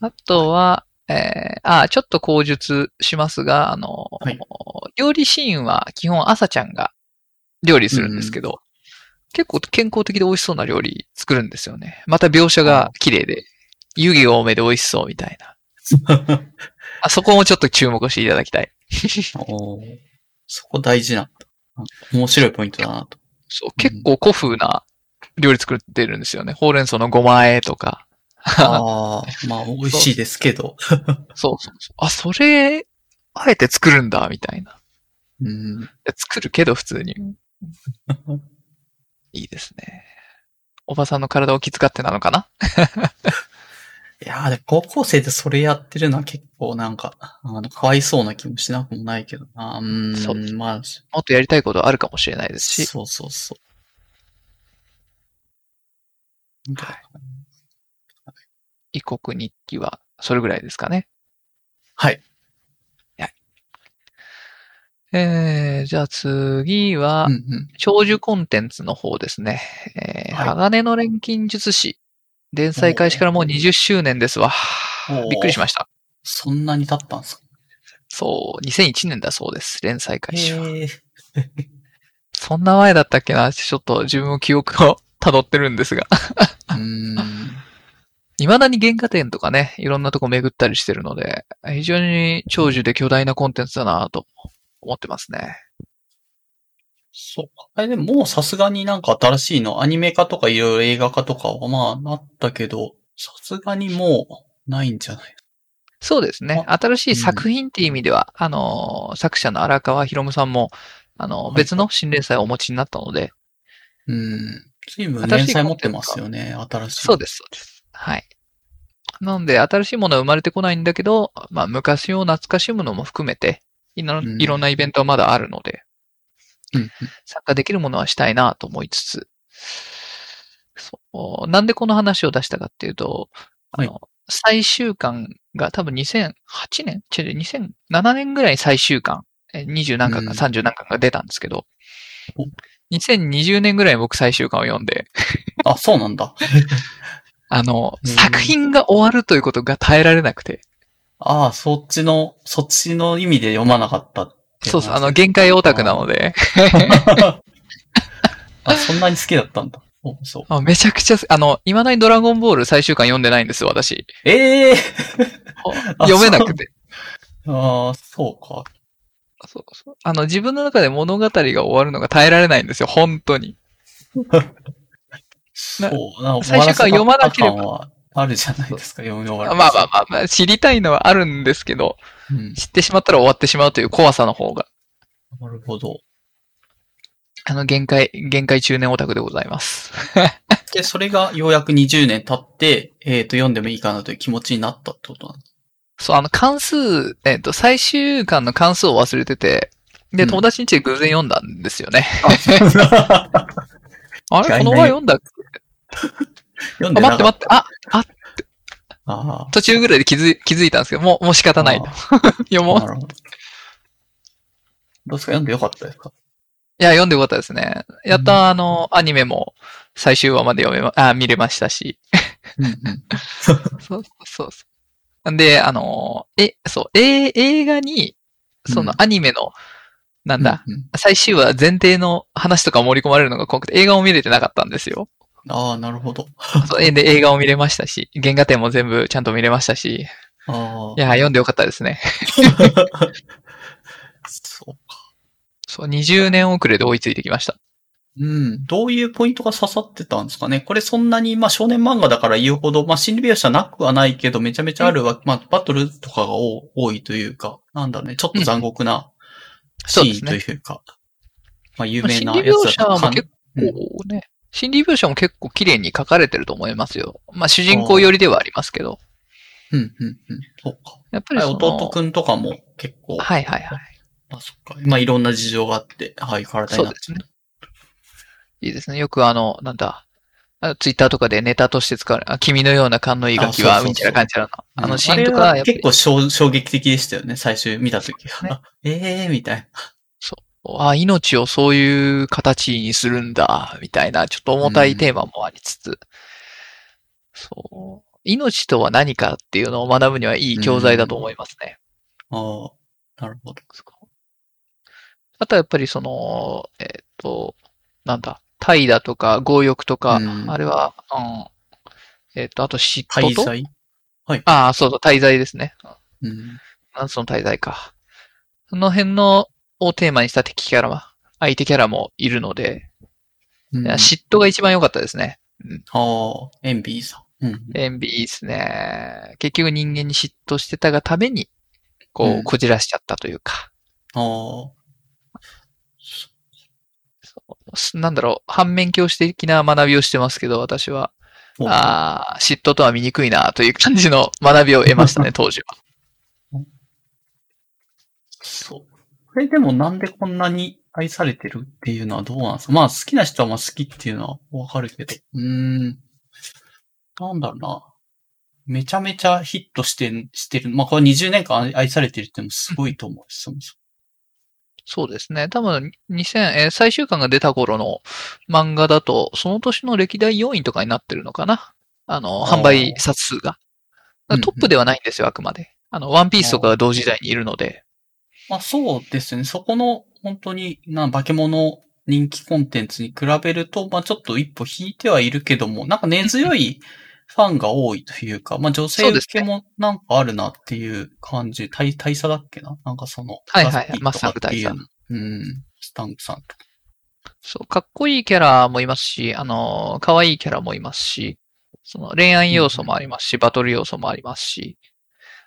あとは、えー、あ、ちょっと口述しますが、あの、はい料理シーンは基本朝ちゃんが料理するんですけど、結構健康的で美味しそうな料理作るんですよね。また描写が綺麗で、湯気が多めで美味しそうみたいな。あそこもちょっと注目していただきたい。そこ大事な面白いポイントだなと。そう、結構古風な料理作ってるんですよね。ほうれん草のごま和えとか。ああ、まあ美味しいですけど。そうそうそう。あ、それ、あえて作るんだ、みたいな。うん。作るけど普通に。いいですね。おばさんの体を気遣ってなのかな？いやーで高校生でそれやってるのは結構なんか、あの、かわいそうな気もしなくもないけどな。うん。そうまあ、もっとやりたいことあるかもしれないですし。そうそうそう。はい異国日記はそれぐらいですかね。はい。えー、じゃあ次はうん、うん。長寿コンテンツの方ですね。えー、はい鋼の錬金術師。連載開始からもう20周年ですわ。びっくりしました。そんなに経ったんですか？そう、2001年だそうです。連載開始は。そんな前だったっけな？ちょっと自分も記憶を 辿ってるんですが。うーん。未だに原画展とかね、いろんなとこ巡ったりしてるので、非常に長寿で巨大なコンテンツだなと思ってますね。そうか。あれでももうさすがになんか新しいの、アニメ化とかいろいろ映画化とかはまあなったけど、さすがにもうないんじゃない？そうですね。あ新しい作品っていう意味では、あの、作者の荒川博夢さんも、あの、はい別の新連載をお持ちになったので、うん。随分連載持ってますよね、新しい。そうです、そうです。はい。なので、新しいものは生まれてこないんだけど、まあ、昔を懐かしむのも含めて、いろうん。いろんなイベントはまだあるので、うん。参加できるものはしたいなと思いつつ、そう、なんでこの話を出したかっていうと、あの、最終巻が多分2008年違う、2007年ぐらいに最終巻、え20何巻かうん。30何巻が出たんですけど。お、2020年ぐらいに僕最終巻を読んで、あ、そうなんだ。あの、うん作品が終わるということが耐えられなくて、ああ、そっちの、そっちの意味で読まなかったっそうそう、あの、限界オタクなので、あ、そんなに好きだったんだ。そうそう。あめちゃくちゃ、あの、未だにドラゴンボール最終巻読んでないんですよ、私。ええ あ読めなくて。ああ、そうか。そうそうあの、自分の中で物語が終わるのが耐えられないんですよ、本当に。そう。なんか最終巻読まなければあるじゃないですか、読み終わる。まあまあまあまあ、知りたいのはあるんですけど、うん。知ってしまったら終わってしまうという怖さの方が、なるほど。あの、限界、限界中年オタクでございます。で、それがようやく20年経って、えっ、と、読んでもいいかなという気持ちになったってことなんです。そう、あの、関数、えっ、と、最終巻の関数を忘れてて、で、うん友達ん家で偶然読んだんですよね。あ あれ？この前読んだあ、読んでなかっ待って待って、あ、あ、た。あ途中ぐらいで気づい、気づいたんですけど、もう、もう仕方ない 読もう。ど。どうですか？読んでよかったですか？いや、読んでよかったですね。やっとあの、アニメも最終話まで読めま、あ、見れましたし。うんうん。そうそうそう。んで、あの、え、そう、え、映画に、そのうんアニメの、なんだ、うんうん最終話前提の話とか盛り込まれるのが怖くて、映画も見れてなかったんですよ。ああ、なるほど。そうえで、映画を見れましたし、原画展も全部ちゃんと見れましたし、あいや、読んでよかったですね。あ。そうか。そう、20年遅れで追いついてきました。うん。どういうポイントが刺さってたんですかねこれそんなに、まあ少年漫画だから言うほど、まあ心理描写なくはないけど、めちゃめちゃあるわ、まあバトルとかが多多いというか、なんだね、ちょっと残酷なシーンとそうですね。いうか、まあ有まあ名なやつだ写もと結うん構ね、心理描写も結構綺麗に書かれてると思いますよ。まあ主人公寄りではありますけど。うん、うん、うん。そうか。やっぱり弟くんとかも結構、はいはいはい。あ、そっか。まあいろんな事情があって、はい、体になってそうですいいですね。よくあの、なんだ、ツイッターとかでネタとして使われる、あ君のような勘のいいガキは、みたいな感じなの。あのうんシーンとか結構衝衝撃的でしたよね、最初見たとき。ねえ えー、みたいな。あ、命をそういう形にするんだ、みたいな、ちょっと重たいテーマもありつつ、そう。命とは何かっていうのを学ぶにはいい教材だと思いますね。ああ、なるほど。あとはやっぱりその、えっ、と、なんだ、怠惰とか強欲とか、うんあれは、うん、えっ、と、あと嫉滞妬と？在はい。ああ、そうそう、滞在ですね。うん。なんその滞在か。その辺の、をテーマにした敵キャラは、相手キャラもいるので、うん嫉妬が一番良かったですね。ああ、エンビーさん。うん。エンビいいですね。結局人間に嫉妬してたがために、こうんう、こじらしちゃったというか、ああ、すなんだろう、反面教師的な学びをしてますけど、私は。ああ、嫉妬とは醜いな、という感じの学びを得ましたね、当時は。そう。これでもなんでこんなに愛されてるっていうのはどうなんですか？まあ好きな人はまあ好きっていうのはわかるけど。うーん。なんだろうな。めちゃめちゃヒットしてん、してる。まあこれ20年間愛愛されてるってのもすごいと思うし、そもそそうですね。多分、2000、えー最終巻が出た頃の漫画だと、その年の歴代4位とかになってるのかな？あの、販売冊数が。トップではないんですよ、あくまで。あの、ワンピースとかが同時代にいるので。まあそうですね。そこの本当にな化け物人気コンテンツに比べると、まあちょっと一歩引いてはいるけども、なんか根強いファンが多いというか、まあ女性受けもなんかあるなっていう感じ。大大佐だっけな？なんかその、はいはいはいガスピーとかっていうマスタング大佐うん。スタングさんとか。そう、かっこいいキャラもいますし、あの、可愛いキャラもいますし、その恋愛要素もありますし、バトル要素もありますし、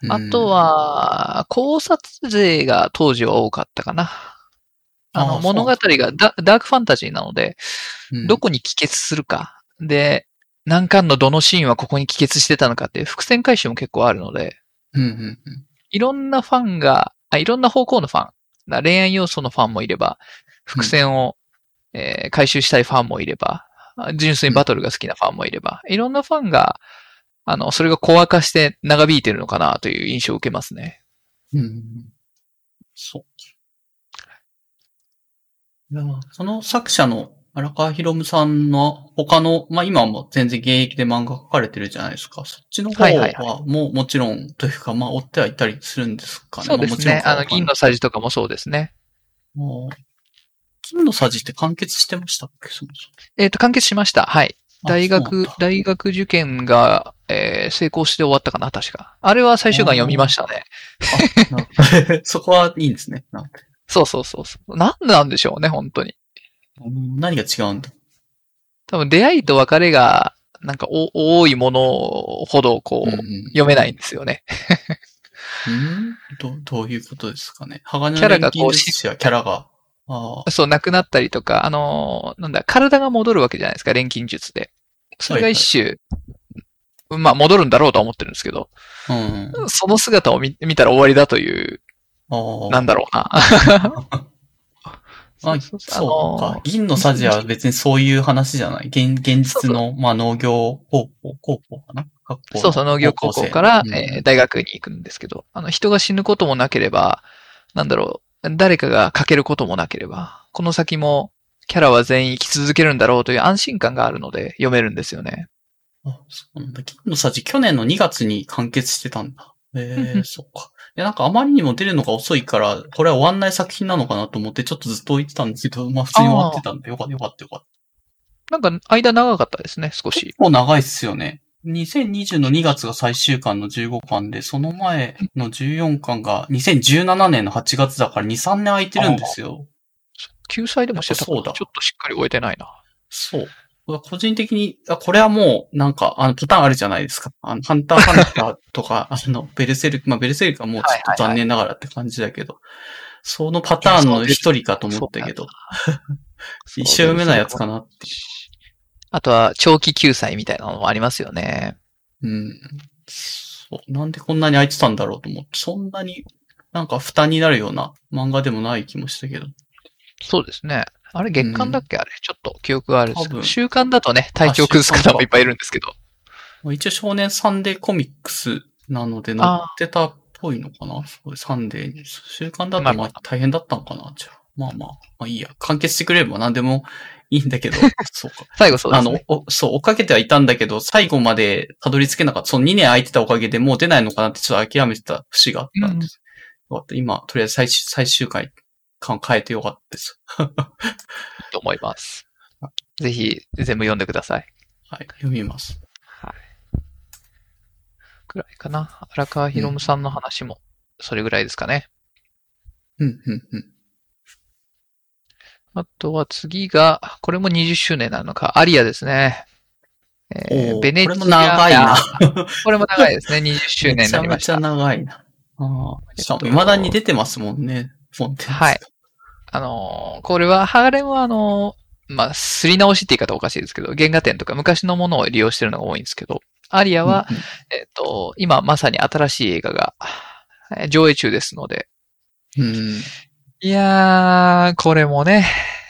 あと、は、考察勢が当時は多かったかな。あの、物語がダダークファンタジーなので、うんどこに帰結するか。で、何巻のどのシーンはここに帰結してたのかっていう伏線回収も結構あるので。いろんなファンが、あいろんな方向のファン、だ恋愛要素のファンもいれば、伏線を、えー回収したいファンもいれば、あ純粋にバトルが好きなファンもいれば、いろんなファンが、あの、それがコア化して長引いてるのかなという印象を受けますね。うん。そう。いや、その作者の荒川博夢さんの他の、まあ今はもう全然現役で漫画描かれてるじゃないですか。そっちの方はいはいはもうもちろんというか、まあ追ってはいたりするんですかね。そうですね。あの、銀のささじとかもそうですね。もう銀のさじって完結してましたっけ？そもそえっ、と、完結しました。はい。も大学大学受験が、えー成功して終わったかな、確か。あれは最終巻読みましたね。そこはいいんですね。そうそうそうそう。なんなんでしょうね、本当に。うん何が違うんだ？多分出会いと別れが、なんかお多いものほど、こう、うんうん読めないんですよね。うん？どどういうことですかね。鋼キャラがこう錬金術師はキャラが、そう、亡くなったりとか、あのーなんだ、体が戻るわけじゃないですか、錬金術で。それが一種、まあ戻るんだろうとは思ってるんですけど、うんうん。その姿を見見たら終わりだという。なんだろうな。あ、そそうか。銀のさじは別にそういう話じゃない？現現実の、まあ農業高校、高校かなそうそう、農業高校から、生えー大学に行くんですけど、あの、人が死ぬこともなければ、なんだろう、誰かが欠けることもなければ、この先もキャラは全員生き続けるんだろうという安心感があるので読めるんですよね。あ、そうなんだ。銀のさじ、去年の2月に完結してたんだ。ええそっか。いや、なんかあまりにも出るのが遅いから、これは終わんない作品なのかなと思って、ちょっとずっと言ってたんですけど、まあ普通に終わってたんで、よかったよかったよかった。なんか、間長かったですね、少し結。構長いっすよね。2020の2月が最終巻の15巻で、その前の14巻が2017年の8月だから2、3年空いてるんですよ。救済でもしてたうだちょっとしっかり終えてないな。そう。個人的に、あこれはもう、なんか、あの、パターンあるじゃないですか。あの、ハンターハンターとか、あの、ベルセルク、まあ、ベルセルクはもうちょっと残念ながらって感じだけど、そのパターンの一人かと思ったけど、一生読めないやつかなっていあとは、長期救済みたいなのもありますよね。う。うん。そう。なんでこんなに空いてたんだろうと思って、そんなになんか負担になるような漫画でもない気もしたけど。そうですね。あれ月間だっけ、あれ。ちょっと記憶があるんですけど。週間だとね、体調崩す方もいっぱいいるんですけど。まあ一応少年サンデーコミックスなので載ってたっぽいのかな？すごいサンデーに。週刊だとまあまあ大変だったのかな？じゃあ。まあまあ、まあいいや。完結してくれれば何でもいいんだけど、そうか。最後そうであのすね。、おそう、追っかけてはいたんだけど、最後までたどり着けなかった。その2年空いてたおかげでもう出ないのかなってちょっと諦めてた節があったんです。よかった。今、とりあえず最終、最終回感変えてよかったです。と思います。ぜひ、全部読んでください。はい、読みます。はい。くらいかな。荒川博夢さんの話も、それぐらいですかね。うん、うん、うん。あとは次が、これも20周年なのか、アリアですね。えーベネチア。これも長いな。これも長いですね。20周年になりました。めちゃめちゃ長いな。ああ。しかも、未だに出てますもんね。コンテンツはい。あのーこれは、ハーレムはあのーまあ、すり直しって言い方おかしいですけど、原画展とか昔のものを利用してるのが多いんですけど、アリアは、うんうんえっ、と、今まさに新しい映画がえー上映中ですので、うん。いやー、これもね、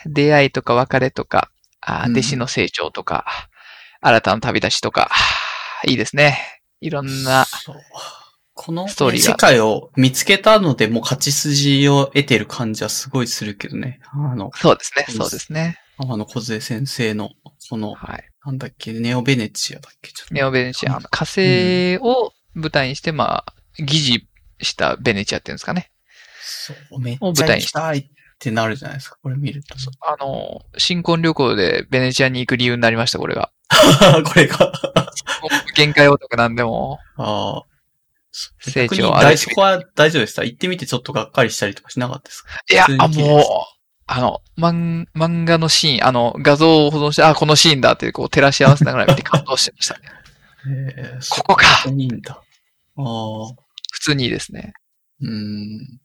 出会いとか別れとか、あーうん弟子の成長とか、新たな旅立ちとか、いいですね。いろんな、そう。このストーリーが世界を見つけたので、もう勝ち筋を得てる感じはすごいするけどね。あの、そうですね、そうですね。天野小先生の、この、はい。なんだっけ、ネオベネチアだっけ、ちょっと。ネオベネチア、あの火星を舞台にして、まあ、疑似したベネチアっていうんですかね。そう、めっちゃ行きたいってなるじゃないですか、これ見ると。あの、新婚旅行でベネチアに行く理由になりました、これが。これが。限界オタクなんでもああ。成長あそこは大丈夫でした。行ってみてちょっとがっかりしたりとかしなかったですか？う。いや、あ、もう、あの、漫漫画のシーン、あの、画像を保存して、あ、このシーンだって、こう、照らし合わせながら見て感動してましたね。ええここかいいんだ。ああ。普通にいいですね。うん。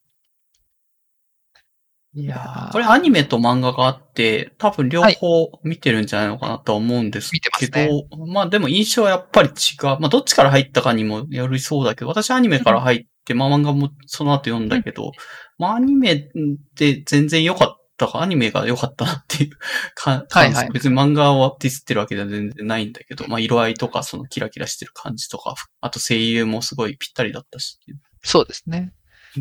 いやーこれアニメと漫画があって、多分両方見てるんじゃないのかなとは思うんです見てまけすねど、まあでも印象はやっぱり違う。まあどっちから入ったかにもよりそうだけど、私アニメから入って、まあ漫画もその後読んだけど、まあアニメって全然良かったか、アニメが良かったなっていうか感じ。はいはい別に漫画はディスってるわけでは全然ないんだけど、まあ色合いとかそのキラキラしてる感じとか、あと声優もすごいぴったりだったし。そうですね。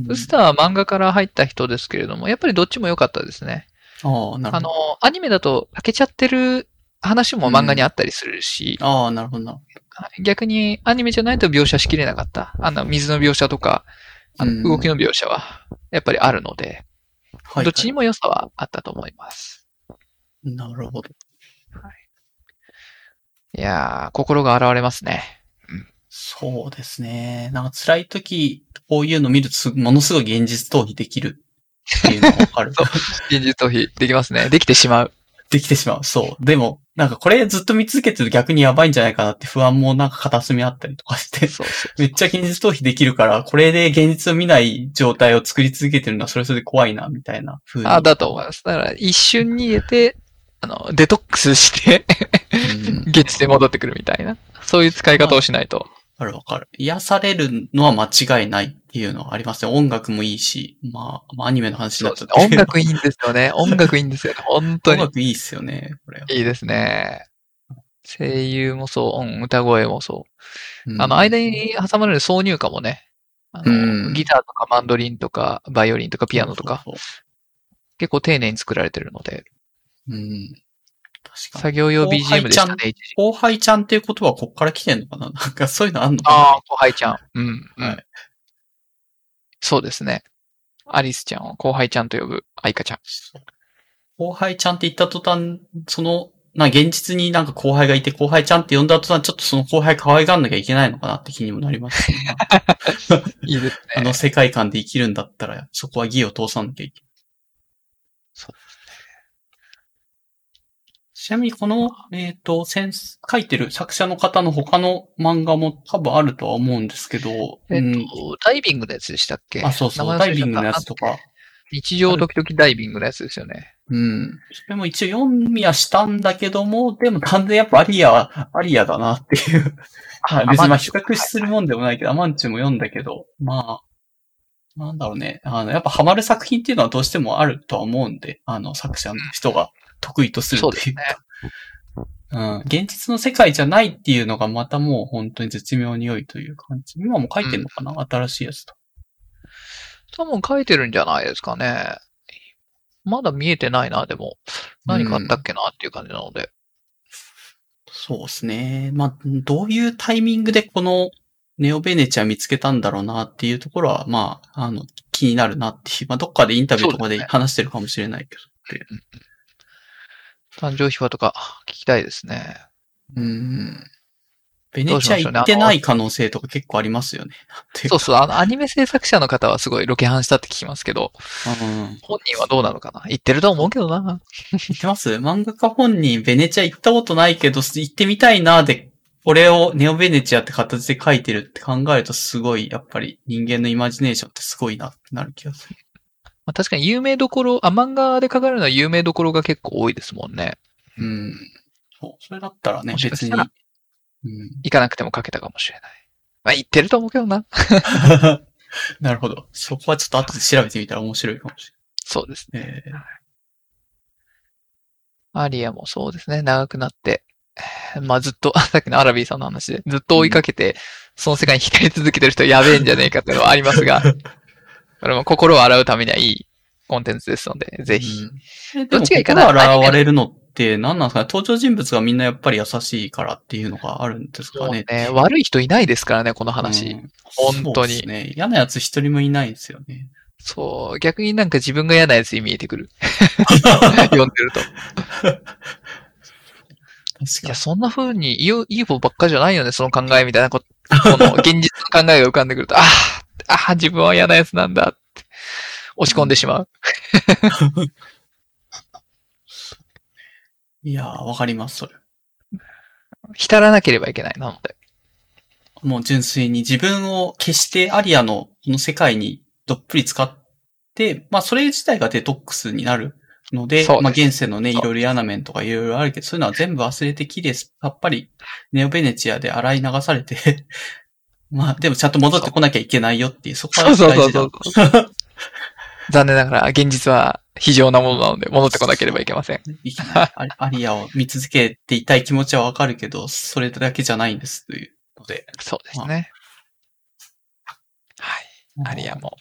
ウスターは漫画から入った人ですけれども、やっぱりどっちも良かったですね。ああ、なるほど。あの、アニメだと開けちゃってる話も漫画にあったりするし、ああ、なるほどな。逆にアニメじゃないと描写しきれなかった。あの、水の描写とか、あうんの動きの描写は、やっぱりあるので、はいどっちにも良さはあったと思います。なるほど。いやー、心が現れますね。そうですね。なんか辛い時、こういうの見るとすものすごい現実逃避できるっていうのがわかる。現実逃避できますね。できてしまう。できてしまう。そう。でも、なんかこれずっと見続けてると逆にやばいんじゃないかなって不安もなんか片隅あったりとかして、そうそう。めっちゃ現実逃避できるから、これで現実を見ない状態を作り続けてるのはそれはそれで怖いな、みたいな風に。あ、だと思います。だから、一瞬逃げて、あの、デトックスして、うん。現実で戻ってくるみたいな。そういう使い方をしないと。わかるわかる。癒されるのは間違いないっていうのはありますね。音楽もいいし、まあ、まあ、アニメの話になったけど音楽いいんですよね。音楽いいんですよね。本当に。音楽いいっすよね、これ。いいですね。声優もそう、うん、歌声もそう。うんあの、間に挟まれる挿入歌もね、あのうんギターとかマンドリンとか、バイオリンとかピアノとか、そうそう結構丁寧に作られてるので、そううん。作業用 BGM でしたね。後輩ちゃんっていう言葉はこっから来てんのかな？なんかそういうのあんの？かなああ、後輩ちゃん。うん、うん。はいそうですね。アリスちゃんを後輩ちゃんと呼ぶ愛花ちゃん。後輩ちゃんって言った途端、その、な、現実になんか後輩がいて後輩ちゃんって呼んだ途端、ちょっとその後輩可愛がんなきゃいけないのかなって気にもなりますし、いいですね。あ の世界観で生きるんだったら、そこは義を通さなきゃいけない。そうちなみにこの、えっ、と、センス、書いてる作者の方の他の漫画も多分あるとは思うんですけど、えっうんと、ダイビングのやつでしたっけ？あ、そうそう、ダイビングのやつとか。日常時々ダイビングのやつですよね。うん。それも一応読みはしたんだけども、でも完全やっぱアリアは、アリアだなっていう。はい 別にまあ比較するもんでもないけど、アマンチュも読んだけど、まあ、なんだろうね。あの、やっぱハマる作品っていうのはどうしてもあるとは思うんで、あの、作者の人が得意とするそうですっていうね。うん。現実の世界じゃないっていうのがまたもう本当に絶妙に良いという感じ。今も書いてんのかな、新しいやつと。多分書いてるんじゃないですかね。まだ見えてないな、でも。何かあったっけなっていう感じなので。そうですね。まあ、どういうタイミングでこのネオベネチア見つけたんだろうなっていうところは、まあ、あの、気になるなっていう。まあ、どっかでインタビューとかで話してるかもしれないけど。誕生秘話とか聞きたいですね。うん。ベどネチア行ってない可能性とか結構ありますよね。っていそうそう、あの、アニメ制作者の方はすごいロケハンしたって聞きますけど、うん。本人はどうなのかな？言ってると思うけどな。行ってます？漫画家本人、ベネチア行ったことないけど、行ってみたいなで、これをネオベネチアって形で書いてるって考えるとすごい、やっぱり人間のイマジネーションってすごいなってなる気がする。まあ、確かに有名どころ、あ、漫画で書かれるのは有名どころが結構多いですもんね。うん。そう。それだったらね、別に。行かなくても書けたかもしれない。まあ、言ってると思うけどな。なるほど。そこはちょっと後で調べてみたら面白いかもしそうですね。れない。えアリアもそうですね。長くなって。えーまあずっと、さっきのアラビーさんの話で、ずっと追いかけて、その世界に浸り続けてる人やべえんじゃねえかっていうのはありますが、これも心を洗うためにはいいコンテンツですので、ぜひ。うん。どっちがいいか心な現れるのって何なんですかね？登場人物がみんなやっぱり優しいからっていうのがあるんですかね？ね、悪い人いないですからね、この話。うん本当にそうですね。嫌なやつ一人もいないんですよね。そう、逆になんか自分が嫌なやつに見えてくる。読んでると。い確や、かそんな風にいい、いい方ばっかじゃないよね、その考えみたいなこ、この現実の考えが浮かんでくると、ああ、ああ、自分は嫌なやつなんだって、落ち込んでしまう。に。いやー、わかります、それ。浸らなければいけない、なので。もう純粋に自分を消してアリアのこの世界にどっぷり使って、まあそれ自体がデトックスになるので、ですまあ現世のね、いろいろ嫌な面とかいろいろあるけど、そういうのは全部忘れてきれい、さっぱりネオベネチアで洗い流されて、まあでもちゃんと戻ってこなきゃいけないよっていう、そこはそうそう大そう事だそう。残念ながら、現実は非常なものなので、戻ってこなければいけません。いきなりアリアを見続けていたい気持ちはわかるけど、それだけじゃないんですというので。そうですね。はい。アリアも、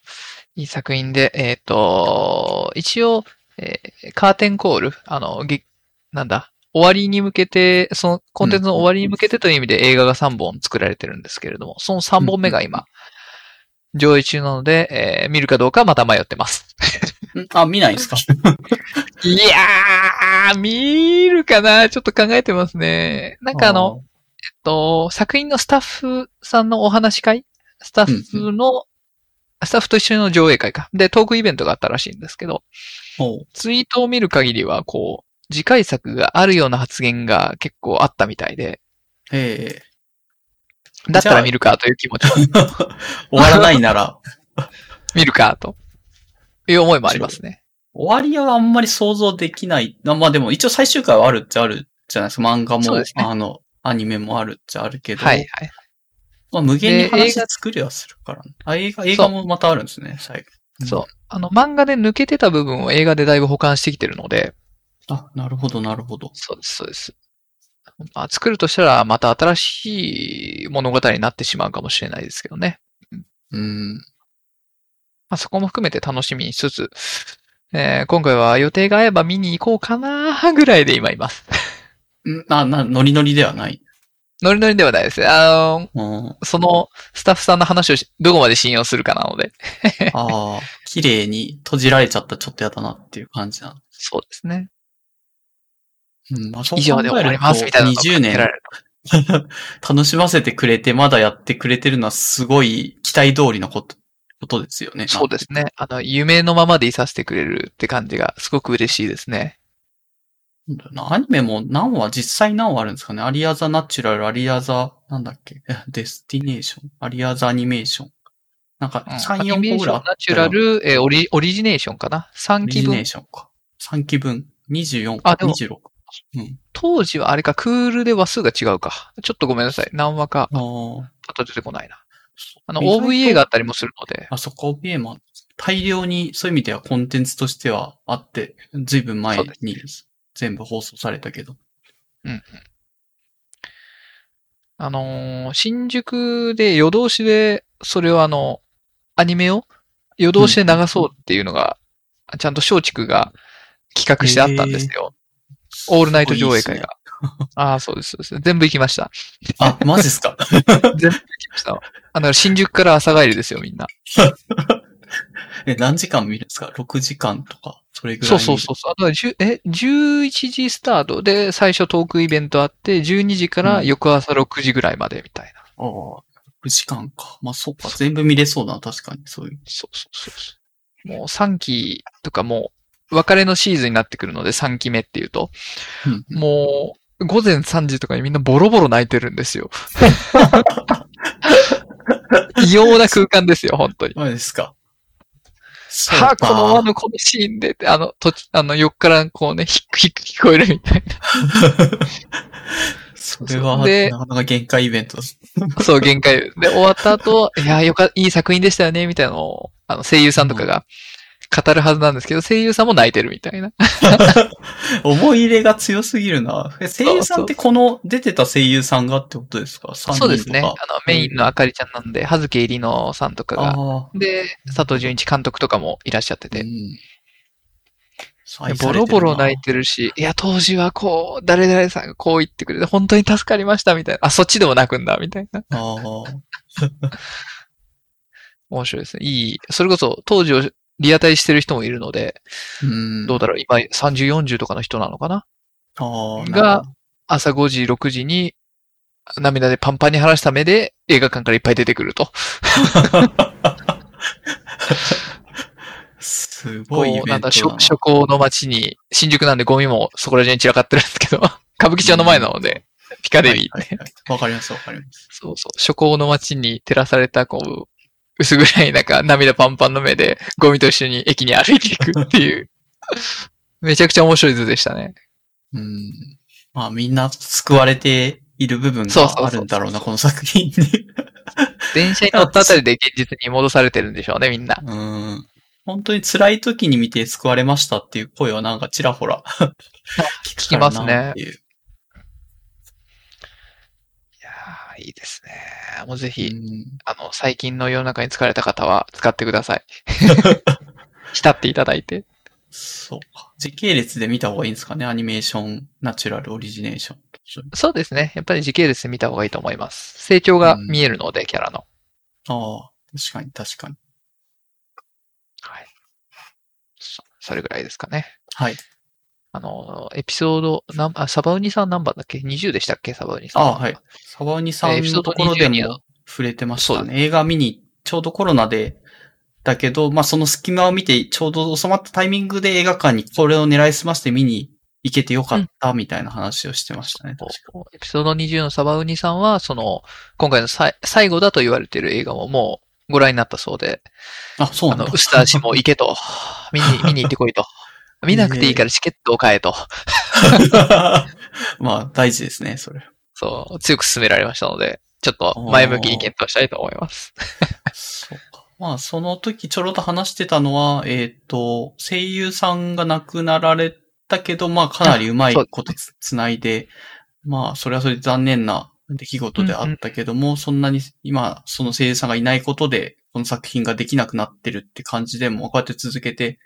いい作品で、えっ、と、一応、えーカーテンコール、あの、げなんだ、終わりに向けて、そのコンテンツの終わりに向けてという意味で映画が3本作られてるんですけれども、その3本目が今、上映中なので、えー見るかどうかはまた迷ってます。ん。あ、見ないんですか？いやー、見るかな？ちょっと考えてますね。なんかあの、、えっと、作品のスタッフさんのお話し会？スタッフの、スタッフと一緒の上映会か。で、トークイベントがあったらしいんですけど、ツイートを見る限りは、こう、次回作があるような発言が結構あったみたいで、ええだったら見るかという気持ちを 終わらないなら、見るかという思いもありますね。終わりはあんまり想像できない。あまあでも一応最終回はあるっちゃあるじゃないですか。漫画も、ねあの、アニメもあるっちゃあるけど、はいはい。まあ無限にで話作りはするから、ね。あ、映画、映画もまたあるんですね、最後。そう。あの、漫画で抜けてた部分を映画でだいぶ保管してきてるので、あ、なるほど、なるほど。そうです、そうです。まあ、作るとしたら、また新しい物語になってしまうかもしれないですけどね。うん。まあ、そこも含めて楽しみにしつつ、えー今回は予定が合えば見に行こうかなぐらいで今います。んあ、な、ノリノリではない。ノリノリではないですね。あの、うん。そのスタッフさんの話をしどこまで信用するかなので。ああ、綺麗に閉じられちゃったらちょっとやだなっていう感じなの。そうですね。うん、まあ、以上で終わりますみたいなのが20かけら年楽しませてくれて、まだやってくれてるのはすごい期待通りのこと、ことですよね。そうですね。あの、夢のままでいさせてくれるって感じがすごく嬉しいですね。アニメも何話、実際何話あるんですかね ARIA The NATURAL、ARIA The、なんだっけ？え デスティネーション、 ARIA The ANIMATION。なんかうん3、アニ4個ぐらいナチュラル、えーオリ、オリジネーションかな ?3 期分？オリジネー。ションか。3期分。24、あでも26。うん。当時はあれか、クールで話数が違うか。ちょっとごめんなさい。何話か、ああ。ちょっと出てこないな。あの、OVA があったりもするので。あそこ OVA も大量にそういう意味ではコンテンツとしてはあって、ずいぶん前に全部放送されたけど。あのー新宿で夜通しで、それをあの、アニメを夜通しで流そうっていうのが、ちゃんと松竹が企画してあったんですよ。オールナイト上映会が。ああ、そうです、そうです。全部行きました。あ、マジっすか？全部行きました。あの、新宿から朝帰りですよ、みんな。え、何時間見るんですか ?6 時間とか、それぐらいそう。そうそうそう。あとは10え、11時スタートで最初トークイベントあって、12時から翌朝6時ぐらいまでみたいな。ああ、6時間か。まあ、そうか。全部見れそうだな、確かに。そういう。そうそうそうそう。もう3期とかもう、別れのシーズンになってくるので3期目っていうと、うん。もう、午前3時とかにみんなボロボロ泣いてるんですよ。異様な空間ですよ、本当に。マジですか？そうはあ、このかあの、このシーンであの、とあの、横からこうね、ヒックヒック聞こえるみたい それは、でなかなか限界イベントです。な。そう、限界。で、終わった後、いや、よか、いい作品でしたよね、みたいなのを、あの、声優さんとかが語るはずなんですけど、声優さんも泣いてるみたいな。思い入れが強すぎるな。え声優さんってこの出てた声優さんがってことですか ?3 人とか。そうですね。あの、メインのあかりちゃんなんで、はずけいりのさんとかが。で、佐藤純一監督とかもいらっしゃっててう、んボロボロ泣いてるし、いや、当時はこう、誰々さんがこう言ってくれて、本当に助かりました、みたいな。あ、そっちでも泣くんだ、みたいな。面白いですね。いい。それこそ、当時をリアタイしてる人もいるので、うん。どうだろう、今30、40とかの人なのかな？が朝5時、6時に、涙でパンパンに晴らした目で映画館からいっぱい出てくると。すごいイなんだ。初初行の街に、新宿なんでゴミもそこら中に散らかってるんですけど、歌舞伎町の前なので、ピカデリーって。はいはいはいわかります、わかります。そうそう。初行の街に照らされた、こう、薄暗い中、涙パンパンの目で、ゴミと一緒に駅に歩いていくっていう。めちゃくちゃ面白い図でしたね。うん。まあみんな救われている部分があるんだろうな、この作品に。電車に乗ったあたりで現実に戻されてるんでしょうね、みんな。うん。本当に辛い時に見て救われましたっていう声はなんかちらほら 聞きますねいやー、いいですね。もうぜひ、うんあの、最近の世の中に疲れた方は使ってください。浸っていただいて。そうか。時系列で見た方がいいんですかね？アニメーション、ナチュラル、オリジネーション。そうですね。やっぱり時系列で見た方がいいと思います。成長が見えるので、キャラの。ああ、確かに確かに。はい。そそれぐらいですかね。はい。あの、エピソード、なんあサバウニさん何番だっけ ?20 でしたっけ？サバウニさん。ああ、はい。。サバウニさんのところで22のも触れてましたね。映画見に、ちょうどコロナで、だけど、まあその隙間を見て、ちょうど収まったタイミングで映画館にこれを狙いすまして見に行けてよかったみたいな話をしてましたね。確かエピソード20のサバウニさんは、その、今回のさい最後だと言われている映画ももうご覧になったそうで、あ、そうなんだ。あの、ウスター氏も行けと、見に、見に行ってこいと。見なくていいからチケットを買えと、まあ大事ですね、それ。そう、強く勧められましたので、ちょっと前向きに検討したいと思います。そうか。まあ、その時ちょろっと話してたのは、えっ、と、声優さんが亡くなられたけど、まあ、かなりうまいことつつないで、まあ、それはそれで残念な出来事であったけども、そんなに今、その声優さんがいないことで、この作品ができなくなってるって感じでも、こうやって続けて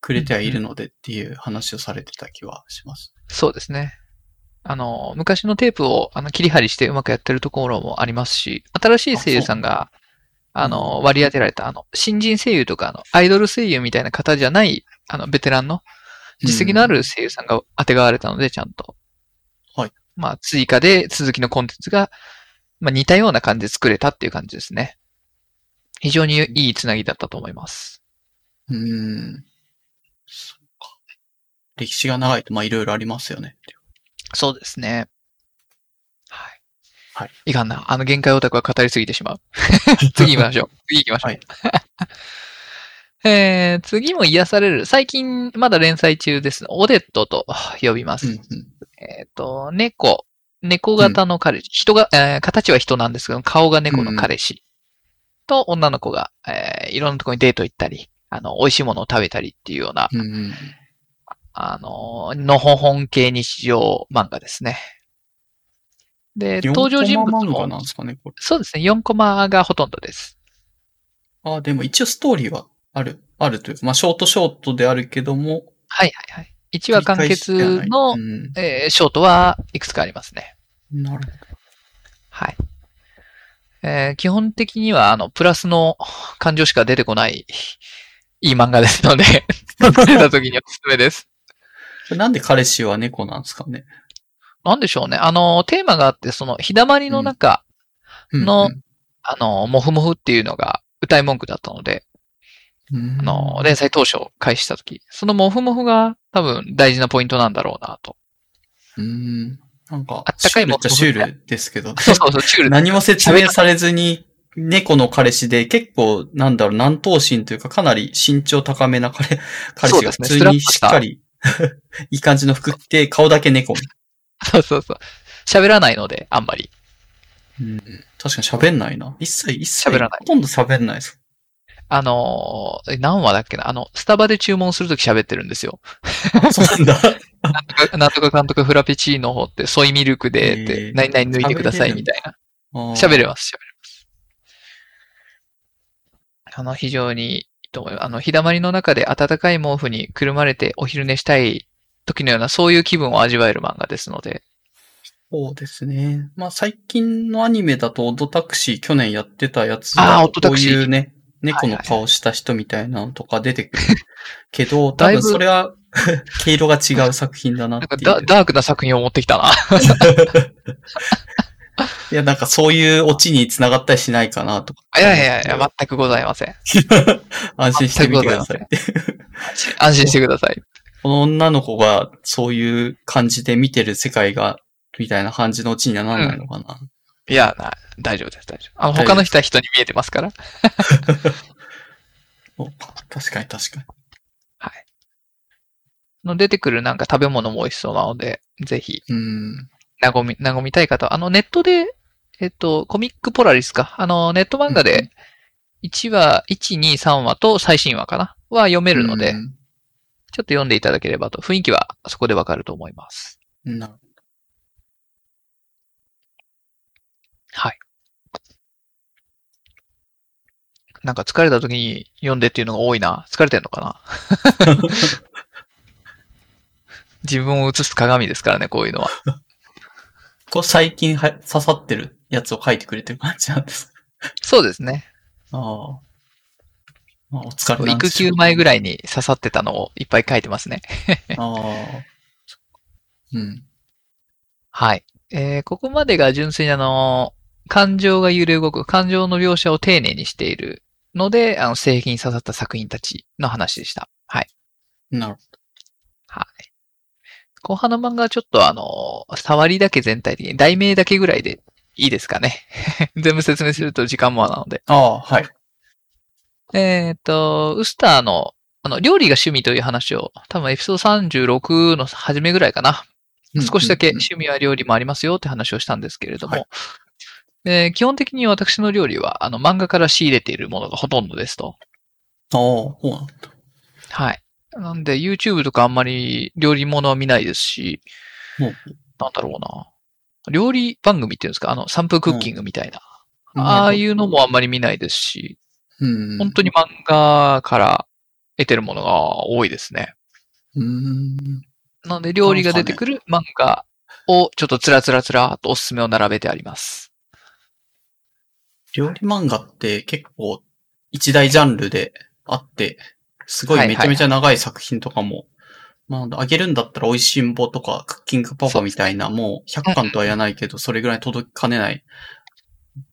くれてはいるのでっていう話をされてた気はします。そうですね。あの、昔のテープをあの切り張りしてうまくやってるところもありますし、新しい声優さんが、あの、割り当てられた、あの、新人声優とか、あの、アイドル声優みたいな方じゃない、あの、ベテランの、実績のある声優さんが当てがわれたので、ちゃんと。はい。まあ、追加で続きのコンテンツが、まあ、似たような感じで作れたっていう感じですね。非常にいいつなぎだったと思います。うーん。そうか。歴史が長いと、まあ、いろいろありますよね。そうですね。はい。はい。いかんな。あの限界オタクは語りすぎてしまう。次行きましょう。次行きましょう。はい えー、次も癒される。最近まだ連載中です。オデットと呼びます。うんうん。えっ、と、猫。猫型の彼氏。人が、えー形は人なんですけど、顔が猫の彼氏。と、女の子が、えーいろんなところにデート行ったり、あの、美味しいものを食べたりっていうような、うんうん。あの、のほほん系日常漫画ですね。で、登場人物4コマ漫画なもん、ですかね、これ。そうですね、4コマがほとんどです。あ、でも一応ストーリーはある、あるというか、まあ、ショートショートであるけども、はいはいはい。1話完結の、うん、えーショートはいくつかありますね。なるほど。はい。えー基本的には、あの、プラスの感情しか出てこない、いい漫画ですので、出た時におすすめです。なんで彼氏は猫なんですかね？なんでしょうね。あの、テーマがあって、その、日だまりの中、のあの、モフモフっていうのが歌い文句だったので、うん、あの、連載当初開始した時、そのモフモフが多分大事なポイントなんだろうなと。うん。なんかあっ、たかいシュールっちゃシュールですけど、そうそうそう、チュール。何も説明されずに、猫の彼氏で結構、なんだろう、南東心というか、かなり身長高めな彼、彼氏が普通にしっかり、いい感じの服着て、顔だけ猫。そうそうそう。喋らないので、あんまり。うん、確かに喋んないな。一切、一切。喋らないほとんど喋んないです。あのー、何話だっけな？あの、スタバで注文するとき喋ってるんですよ。そうなんだ。なんとか、なんとか監督フラペチーノって、ソイミルクで、って何々抜いてくださいみたいな。喋喋れます、喋れます。あの、非常にいいと思います。あの、日だまりの中で暖かい毛布にくるまれてお昼寝したい時のような、そういう気分を味わえる漫画ですので。そうですね。まあ最近のアニメだとオドタクシー去年やってたやつあーは、オドタクシーこういうね、猫の顔した人みたいなのとか出てくる。けど、多だいぶ分それは、毛色が違う作品だななんかっていう。ダダークな作品を持ってきたな。いや、なんかそういうオチに繋がったりしないかなとか。いやいやいや、全くございません。安心してみてください。安心してください。この女の子がそういう感じで見てる世界がみたいな感じのオチにはなんないのかな。いや、な大丈夫です、大丈夫。あ他の人は人に見えてますから。確かに確かに。はい。の出てくるなんか食べ物も美味しそうなので、ぜひ、うん。和み、和みたい方は、あの、ネットで、えっと、コミックポラリスか。あの、ネット漫画で、1話、1、2、3話と最新話かな？は読めるので、うんちょっと読んでいただければと、雰囲気はそこでわかると思います。なるほはい。なんか疲れた時に読んでっていうのが多いな。疲れてんのかな？自分を映す鏡ですからね、こういうのは。こう最近は刺さってるやつを書いてくれてる感じなんです。そうですね。ああ。まあ、お疲れなん育休前ぐらいに刺さってたのをいっぱい書いてますね。ああ。うん。はい。えー、ここまでが純粋にあの、感情が揺れ動く、感情の描写を丁寧にしているので、あの、製品に刺さった作品たちの話でした。はい。なるほはい。後半の漫画はちょっとあの、触りだけ全体的に、題名だけぐらいでいいですかね。全部説明すると時間もなので。ど。ああ、はい。えっ、と、ウスターの、あの、料理が趣味という話を、多分エピソード36の初めぐらいかな。少しだけ趣味は料理もありますよって話をしたんですけれども、はいえー基本的に私の料理は、あの、漫画から仕入れているものがほとんどですと。ああ、そうなんだ。はい。なんで、YouTube とかあんまり料理ものは見ないですし、なんだろうな。料理番組っていうんですか？あの、サンプルクッキングみたいな。うんああいうのもあんまり見ないですし、うん。本当に漫画から得てるものが多いですね。うーん。なので、料理が出てくる漫画をちょっとつらつらつらっとおすすめを並べてあります。料理漫画って結構一大ジャンルであって、すごはいめちゃめちゃ長い作品とかも、まあ、あげるんだったら美味しんぼとかクッキングパパみたいな、もう100巻とは言わないけど、それぐらい届きかねない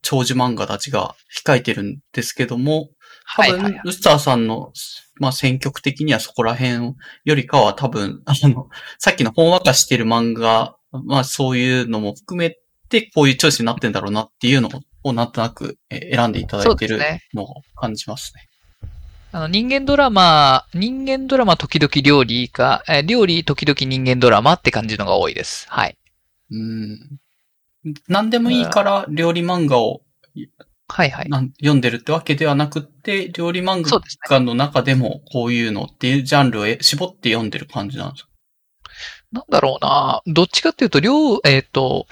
長寿漫画たちが控えてるんですけども、多分。ウスターさんの、まあ、選曲的にはそこら辺よりかは多分、あの、さっきのほんわかしてる漫画、まあ、そういうのも含めて、こういうチョイスになってんだろうなっていうのを、なんとなくえー選んでいただいてるのを感じますね。あの、人間ドラマ、人間ドラマ時々料理か、えー料理時々人間ドラマって感じのが多いです。はい。うん。何でもいいから料理漫画をはいはい。読んでるってわけではなくって、料理漫。画の中でもこういうのっていうジャンルをえ絞って読んでる感じなんですか？なんだろうな。どっちかっていうと、料、えっ、と、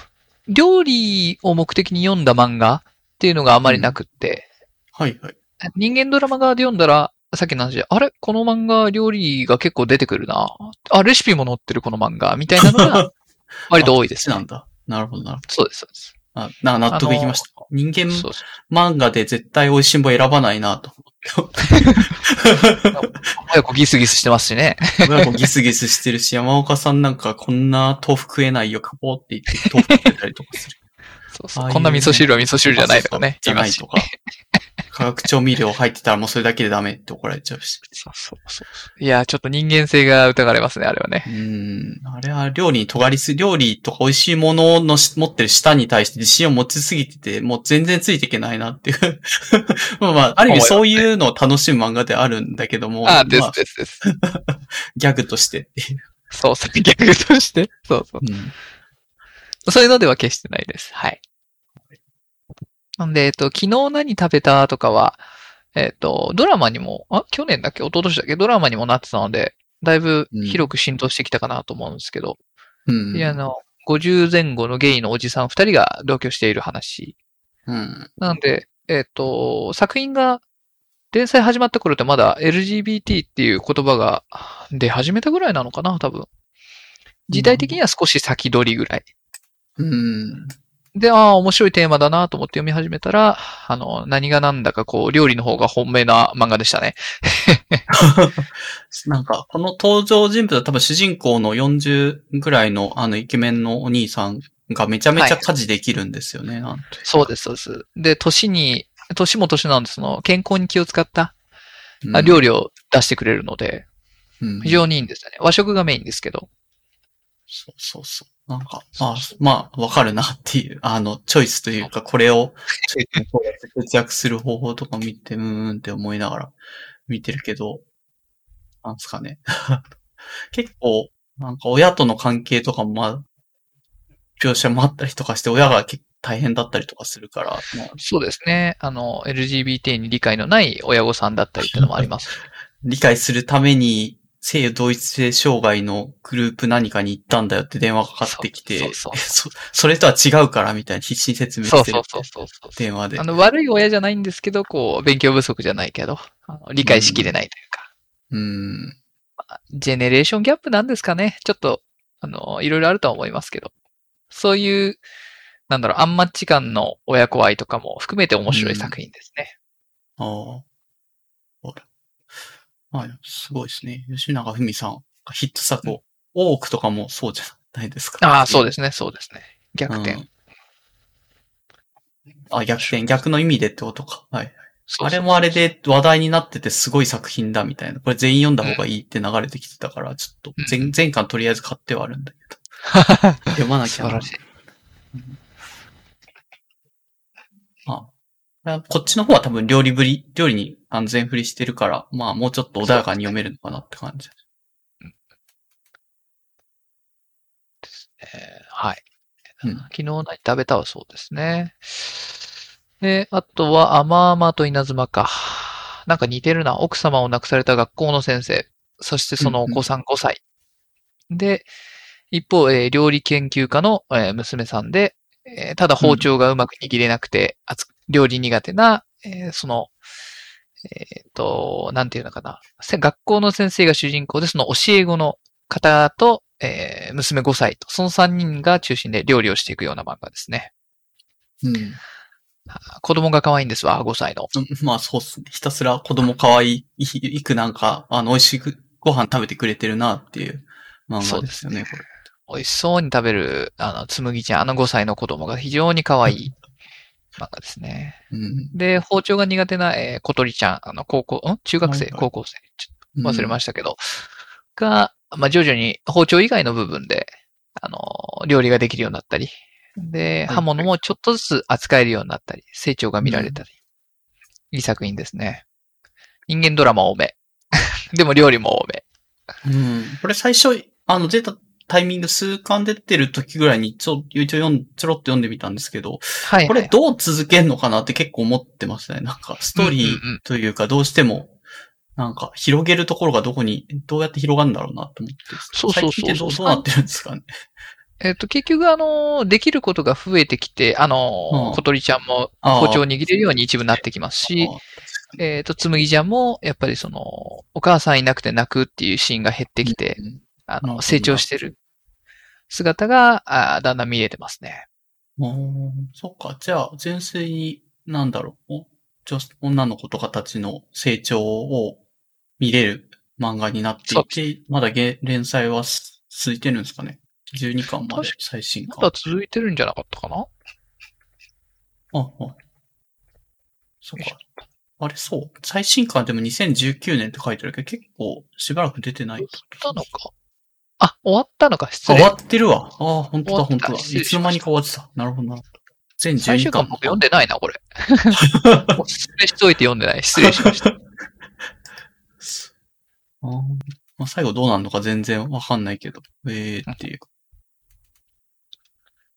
料理を目的に読んだ漫画っていうのがあまりなくって、はいはい。人間ドラマ側で読んだら、さっきの話で、あれ？この漫画料理が結構出てくるな。あ、レシピも載ってるこの漫画みたいなのが 割と多いですね。なんだ。なるほどなるほそうです、そうです。ど。あな納得いきました。人間。漫画で絶対美味しんぼ選ばないなと。早くギスギスしてますしね。親子ギスギスしてるし、山岡さんなんかこんな豆腐食えないよ、カポって言って豆腐食ってたりとかする。そうそう。ああこんな味噌汁は味噌汁じゃないとかね。じゃないとか。化学調味料入ってたらもうそれだけでダメって怒られちゃうし。そうそうそう。いや、ちょっと人間性が疑われますね、あれはねう。ーん。あれは料理に尖りす、料理とか美味しいもののし持ってる舌に対して自信を持ちすぎてて、もう全然ついていけないなっていう。まあまあ、ある意味そういうのを楽しむ漫画であるんだけども。ああ、ですまあですです。ギャグとしてっていう。そうそう、逆として。そうそう。うん。そういうのでは決してないです。はい。なんで、えっと、昨日何食べたとかは、えっと、ドラマにも、あ、去年だっけ？一昨年だっけ？ドラマにもなってたので、だいぶ広く浸透してきたかなと思うんですけど、うん。いや、あの、50前後のゲイのおじさん二人が同居している話。うん。なんで、えっと、作品が、連載始まった頃ってまだ LGBT っていう言葉が出始めたぐらいなのかな多分。時代的には少し先取りぐらい。うん。で、ああ、面白いテーマだなと思って読み始めたら、あの、何がなんだかこう、料理の方が本命な漫画でしたね。なんか、この登場人物は多分主人公の40ぐらいのあのイケメンのお兄さんがめちゃめちゃ家事できるんですよね。なんてそうです、そうです。で、年に、年も年なんで、その、健康に気を使ったうんあ料理を出してくれるので、うん非常にいいんですよね。和食がメインですけど。そうそうそう。なんか、まあ、まあ、わかるなっていう、あの、チョイスというか、これを、節約する方法とか見て、うーんって思いながら見てるけど、なんですかね。結構、なんか親との関係とかもまあ、描写もあったりとかして、親が大変だったりとかするから、まあ、そうですね。あの、LGBT に理解のない親御さんだったりっていうのもあります。理解するために、性同一性障害のグループ何かに行ったんだよって電話がかかってきて、そうそうそ それとは違うからみたいに必死に説明してるそうそうそうそうそう。電話で。あの、悪い親じゃないんですけど、こう、勉強不足じゃないけど、あの理解しきれないというか、うん。ジェネレーションギャップなんですかね。ちょっと、あの、いろいろあるとは思いますけど、そういう、なんだろう、アンマッチ感の親子愛とかも含めて面白い作品ですね。ああ。はい、すごいですね。吉永文さんがヒット作を、多くとかもそうじゃないですか。ああ、そうでですね、そうですね。逆転。うんあ、逆転、逆の意味でってことか。はい。そうそうあれもあれで話題になっててすごい作品だみたいな。これ全員読んだ方がいいって流れてきてたから、ちょっとうん全、全巻とりあえず買ってはあるんだけど。読まなきゃな素晴らしい。あこっちの方は多分料理ぶり、料理に安全振りしてるから、まあもうちょっと穏やかに読めるのかなって感じ。えーはい。うん昨日何食べたはそうですね。で、あとは、甘々と稲妻か。なんか似てるな。奥様を亡くされた学校の先生。そしてそのお子さん5歳。で、一方、えー料理研究家の、えー娘さんで、えーただ包丁がうまく握れなくて、あつ料理苦手な、えーその、えっ、と、なんていうのかな。せ学校の先生が主人公で、その教え子の方と、えー娘5歳と、その3人が中心で料理をしていくような漫画ですね。うん。子供が可愛いんですわ、5歳の。うんまあそうっすね。ひたすら子供可愛い、いいくなんか、あの、美味しくご飯食べてくれてるなっていう漫画ですよね、これ。美味しそうに食べる、あの、つむぎちゃん、あの5歳の子供が非常に可愛い漫画ですね。うん。で、包丁が苦手な、えー小鳥ちゃん、あの、高校、ん？中学生、はいはい高校生、ちょっと忘れまししたけど、が、まあ、徐々に包丁以外の部分で、あの、料理ができるようになったり、で、はい刃物もちょっとずつ扱えるようになったり、成長が見られたり、いい作品ですね。人間ドラマ多め。でも料理も多め。うん。これ最初、あの、出たタイミング数巻出てる時ぐらいにちょ、一応読ん、ちょろっと読んでみたんですけど、はい、はい。これどう続けんのかなって結構思ってますね。なんか、ストーリーというか、どうしても、なんか、広げるところがどこに、どうやって広がるんだろうなと思って。そうそうそう最近ってどうなってるんですかね？えっ、と、結局、あの、できることが増えてきて、あの、うん小鳥ちゃんも包丁を握れるように一部なってきますし、えっ、と、つむぎちゃんも、やっぱりその、お母さんいなくて泣くっていうシーンが減ってきて、うんあの、成長してる姿が、あーだんだん見えてますね。あーそっか。じゃあ、純粋に、なんだろう。お女女の子とかたちの成長を見れる漫画になっていて、まだげ連載はす続いてるんですかね ?12 巻まで確最新ま巻。だ続いてるんじゃなかったかな？あ、あ。そっか。あれ、そう。最新巻でも2019年って書いてあるけど、結構しばらく出てないたのか。あ、終わったのか、失あ、礼終。わってるわ。ああ、本当だ、終わった本当だ。失礼いつの間にか終わってた。なるほどな。全12最終巻巻。僕読んでないな、これ。おすすめしといて読んでない。失礼しました。あーまあ、最後どうなるのか全然わかんないけど。ええっていう。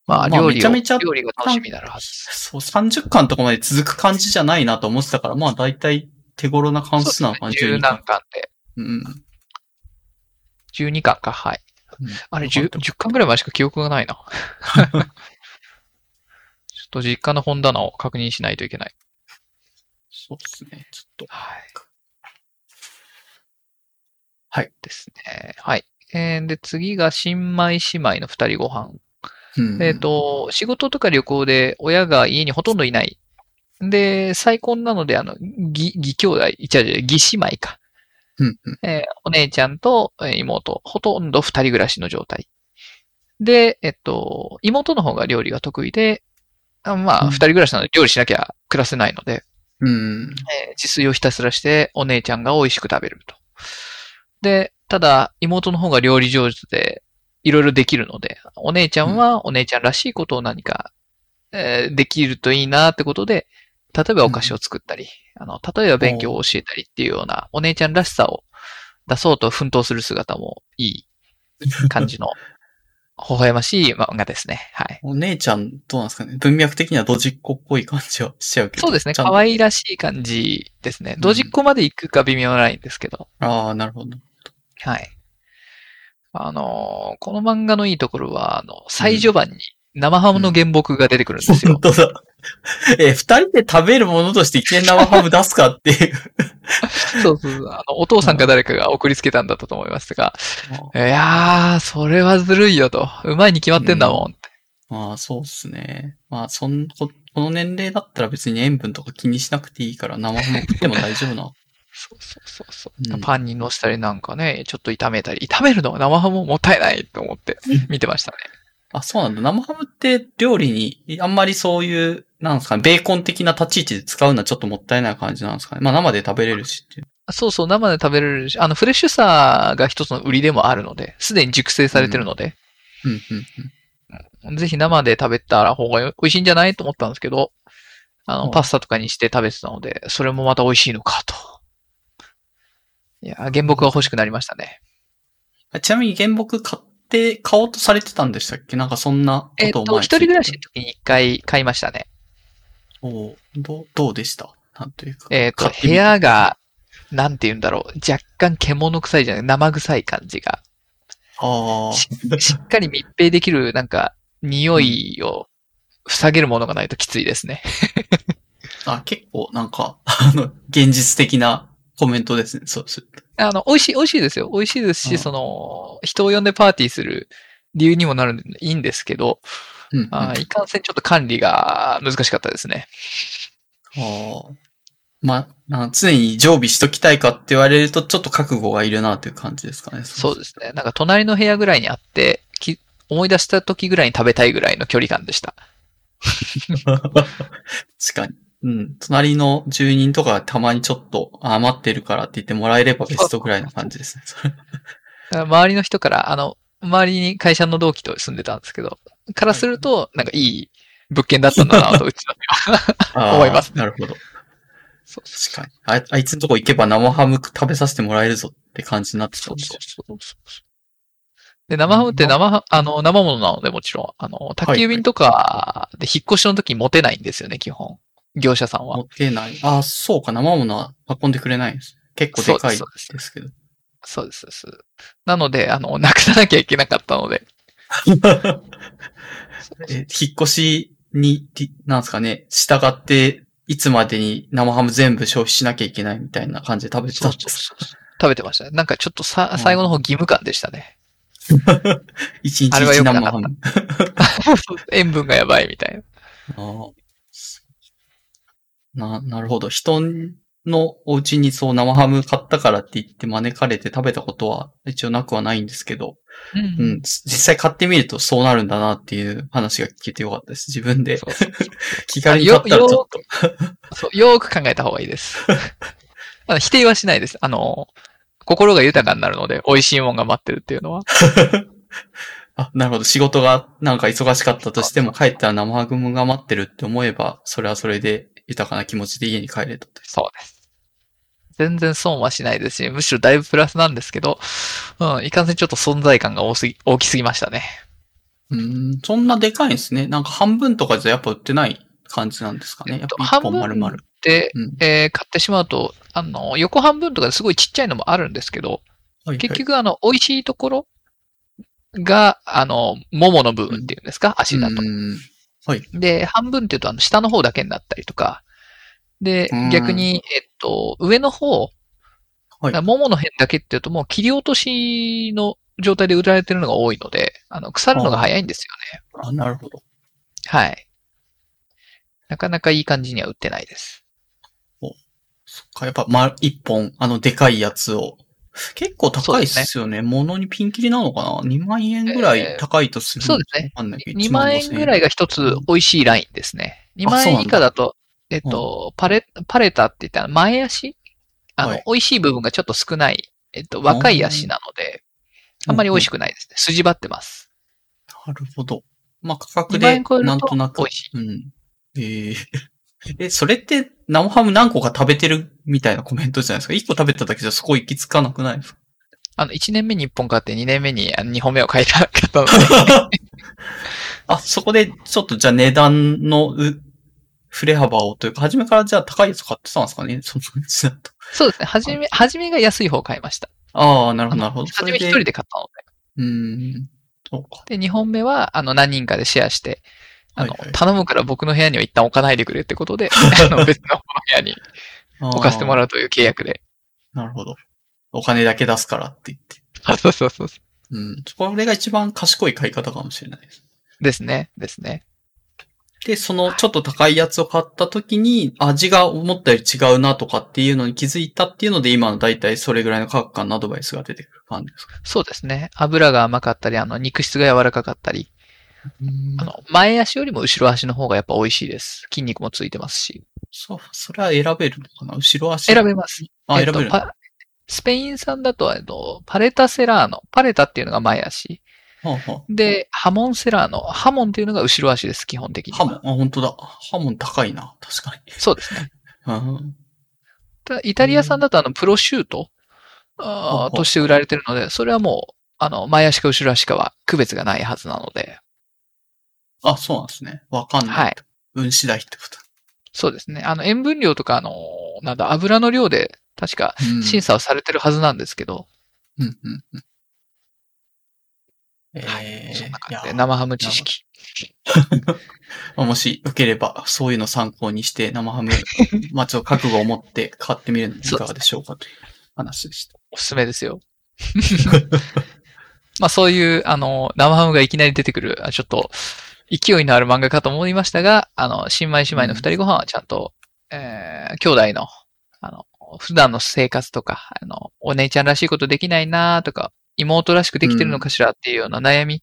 まあ、まあ料理を、めちゃめちゃ料理が楽しみになるはず。そう、30巻とかまで続く感じじゃないなと思ってたから、まあ大体手頃な関数なのかな、十12何巻で。うん。12巻か、はい。うんあれ、10、10巻ぐらいまでしか記憶がないな。ちょっと実家の本棚を確認しないといけない。そうですね。ちょっと。はい。はい。ですね。はい。えーで、次が新米姉妹の二人ご飯。うんえっ、、と、仕事とか旅行で親が家にほとんどいない。で、再婚なので、あの、義、義兄弟、いちゃいちゃ、義姉妹か。えーお姉ちゃんとえー妹、ほとんど二人暮らしの状態。で、えっと、妹の方が料理が得意で、あまあ、うん二人暮らしなので料理しなきゃ暮らせないので、うん。えー自炊をひたすらして、お姉ちゃんが美味しく食べると。で、ただ、妹の方が料理上手で、いろいろできるので、お姉ちゃんはお姉ちゃんらしいことを何か、えーできるといいなってことで、例えばお菓子を作ったり、あの、例えば勉強を教えたりっていうようなお姉ちゃんらしさを出そうと奮闘する姿もいい感じの、微笑ましい漫画ですね。はい。お姉ちゃん、どうなんですかね？文脈的にはドジっ子っぽい感じはしちゃうけど。そうですね。可愛らしい感じですね。んドジっ子まで行くか微妙なラインですけど。ああ、なるほど。はい。あのーこの漫画のいいところは、あの、最序盤に生ハムの原木が出てくるんですよ。本当だ。え、二人で食べるものとしていきなり生ハム出すかっていう。そうそう。あの、お父さんか誰かが送りつけたんだったと思いますが、いやー、それはずるいよと。うまいに決まってんだもんって。まあ、そうっすね。まあ、そんこ、この年齢だったら別に塩分とか気にしなくていいから生ハム食っても大丈夫な。そうそうそうそう、うんパンに乗せたりなんかね、ちょっと炒めたり、炒めるのは生ハムもったいないと思って見てましたね。あ、そうなんだ。生ハムって料理に、あんまりそういう、なんですかね、ベーコン的な立ち位置で使うのはちょっともったいない感じなんですかね。まあ生で食べれるしっていう。そうそう、生で食べれるし、あの、フレッシュさが一つの売りでもあるので、すでに熟成されてるので、うん、うん、うん。ぜひ生で食べたら方が美味しいんじゃないと思ったんですけど、あの、うんパスタとかにして食べてたので、それもまた美味しいのかと。いや、原木が欲しくなりましたね。あちなみに原木買って、買おうとされてたんでしたっけ？なんかそんなこえっと、とを前に一人暮らしの時に一回買いましたね。おうどう、どうでした？なんというか。えっと、部買ってみて屋が、なんて言うんだろう、若干獣臭いじゃない、生臭い感じが。ああ。ししっかり密閉できる、なんか、匂いを塞げるものがないときついですね。あ、結構なんか、あの、現実的なコメントですね。そうすると。あの、美味しい、美味しいですよ。美味しいですし、うんその、人を呼んでパーティーする理由にもなるんでいいんですけど、うん、うん。あーいかんせんちょっと管理が難しかったですね。ああ。まあ、常に常備しときたいかって言われると、ちょっと覚悟がいるなという感じですかね。そうですね。なんか隣の部屋ぐらいにあって、き思い出した時ぐらいに食べたいぐらいの距離感でした。確かに。うん。隣の住人とかがたまにちょっとあ余ってるからって言ってもらえればベストぐらいな感じですね。周りの人から、あの、周りに会社の同期と住んでたんですけど、からすると、なんかいい物件だったんだなと、うちのあー思いますなるほど。そう確かに。ああいつのとこ行けば生ハム食べさせてもらえるぞって感じになってたそうんですよ。そうそうそう。で、生ハムって生ハ、あの、生物なのでもちろん、あの、宅急便とかで引っ越しの時に持てないんですよね、基本。業者さんは持。てない。あ、そうか。生ものは運んでくれないんです。結構でかいですけど。そうです、そうです。なので、あの、なくさなきゃいけなかったので。え引っ越しに、りなんですかね、従って、いつまでに生ハム全部消費しなきゃいけないみたいな感じで食べてたんです。食べてましたね。なんかちょっとさ、最後の方義務感でしたね。一日一生ハム。塩分がやばいみたいな。ああな、なるほど。人のお家にそう生ハム買ったからって言って招かれて食べたことは一応なくはないんですけど、ううん、実際買ってみるとそうなるんだなっていう話が聞けてよかったです。自分でそう 気軽に買ったらちょっと。そうよーく考えた方がいいです。否定はしないです。あの、心が豊かになるので、美味しいもんが待ってるっていうのは。あ、なるほど。仕事がなんか忙しかったとしても帰ったら生ハムが待ってるって思えば、それはそれで豊かな気持ちで家に帰れたと。そうです。全然損はしないですし、むしろだいぶプラスなんですけど、うん、いかんせんちょっと存在感が多すぎ、大きすぎましたね。うーん、そんなでかいんですね。なんか半分とかじゃやっぱ売ってない感じなんですかね。やっぱ一本丸々。で、うんえー買ってしまうと、あの、横半分とかですごいちっちゃいのもあるんですけど、はい結局あの、美味しいところが、あの、ももの部分っていうんですか、足だとう。ーんはい。で、半分っていうと、あの、下の方だけになったりとか、でうん、逆に、えっと、上の方、はいももの辺だけっていうと、もう切り落としの状態で売られてるのが多いので、あの、腐るのが早いんですよね。あ、なるほど。はい。なかなかいい感じには売ってないです。そっか、やっぱ、ま、一本、あの、でかいやつを。結構高いっすよね。物にピンキリなのかな ?2 万円ぐらい高いとする、そうですね。わかんないけど2万円ぐらいが一つ美味しいラインですね。2万円以下だと、えっと、パレ、パレタって言ったら前足？あの、はい美味しい部分がちょっと少ない、えっと、若い足なので、あんまり美味しくないですね。筋張ってます。なるほど。まあ、価格2万でなんとなく。美味しいうん。えーえ、それって生ハム何個か食べてるみたいなコメントじゃないですか？1個食べただけじゃそこ行き着かなくないですか？あの、1年目に1本買って2年目にあの2本目を買いた方なので、あ、そこでちょっとじゃあ値段のう振れ幅をというか、初めからじゃあ高いやつ買ってたんですかね？そのうちだと。そうですね。はじめ、はじめが安い方を買いました。ああ、なるほど、なるほど。はじめ1人で買ったので。うーん。そうか。で、2本目は、あの、何人かでシェアして、あの、はいはい頼むから僕の部屋には一旦置かないでくれってことで、あの、別の部屋に置かせてもららうという契約で。う。なるほど。お金だけ出すからって言って。あそうそうそうそうん。これが一番賢い買い方かもしれないです。う。ですね。ですね。で、そのちょっと高いやつを買った時に、味が思ったより違うなとかっていうのに気づいたっていうので、今の大体それぐらいの価格感のアドバイスが出てくる感じですか？そうですね。油が甘かったり、あの、肉質が柔らかかったり、あの、前足よりも後ろ足の方がやっぱ美味しいです。筋肉もついてますし。そう、それは選べるのかな？後ろ足。選べます。あ、えっと選べるスペイン産だと、えっと、パレタセラーノ。パレタっていうのが前足。はあはで、ハモンセラーノ。ハモンっていうのが後ろ足です、基本的に。ハモン、あ、本当だ。ハモン高いな。確かに。そうですね。イタリア産だとあの、プロシュート？として売られてるので、それはもう、あの、前足か後ろ足かは区別がないはずなので、あ、そうなんですね。わかんない。はい。運次第ってこと。そうですね。あの、塩分量とか、あの、なんだ、油の量で、確か、うん審査はされてるはずなんですけど、うん、うん、うん。えはい。ーそんな感じで、生ハム知識。まあ もし、受ければ、そういうのを参考にして、生ハム、まあちょっと覚悟を持って買ってみるのいかがでしょうかという話でした。おすすめですよ。まあそういう、あの、生ハムがいきなり出てくる、あちょっと、勢いのある漫画かと思いましたが、あの、新米姉妹の二人ご飯はちゃんと、えー、兄弟の、あの、普段の生活とか、あの、お姉ちゃんらしいことできないなとか、妹らしくできてるのかしらっていうような悩み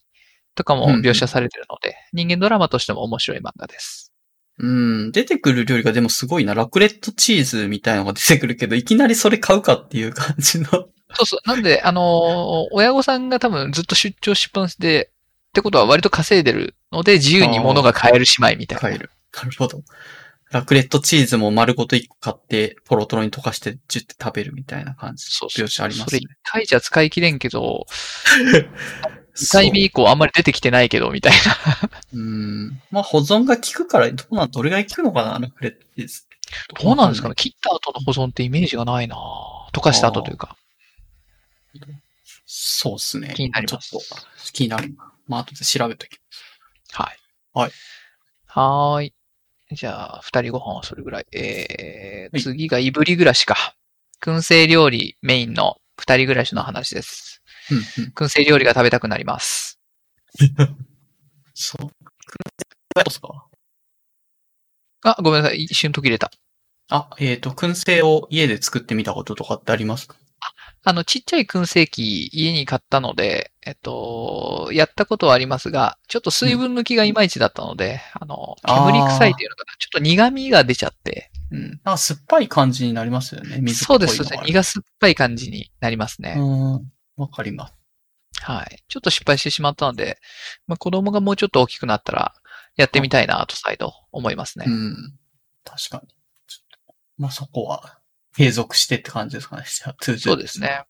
とかも描写されてるので、人間ドラマとしても面白い漫画です。うん、出てくる料理がでもすごいな。ラクレットチーズみたいなのが出てくるけど、いきなりそれ買うかっていう感じの。そうそう。なんで、あのー親御さんが多分ずっと出張しっぱなしで、ってことは割と稼いでるので、自由に物が買える姉妹みたいな。買える。なるほど。ラクレットチーズも丸ごと1個買って、ポロトロに溶かして、ジュって食べるみたいな感じ。そうそうありますねそれ一回じゃ使い切れんけど、2回目以降あんまり出てきてないけど、みたいな。うん。まあ保存が効くから、どうなん、どれが効くのかな、ラクレットチーズ。どうなんですかね切った後の保存ってイメージがないな溶かした後というか。そうっすね。気になりますちょっと、気になるな。まあ後で調べときはい。はい。はーい。じゃあ、二人ご飯はそれぐらい。えー、はい次がいぶり暮らしか。燻製料理メインの二人暮らしの話です。うんうん。燻製料理が食べたくなります。そう。どうですか？あ、ごめんなさい。一瞬途切れた。あ、えっ、と、燻製を家で作ってみたこととかってありますか？あの、ちっちゃい燻製機家に買ったので、えっと、やったことはありますが、ちょっと水分抜きがいまいちだったので、あの、あー煙臭いっていうのかな。ちょっと苦味が出ちゃって。うん。なんか酸っぱい感じになりますよね。水そうです、そうです。苦酸っぱい感じになりますね。うん。わかります。はい。ちょっと失敗してしまったので、まあ、子供がもうちょっと大きくなったら、やってみたいなと再度思いますね。うん。確かに。まあそこは、継続してって感じですかね。そうです。ね。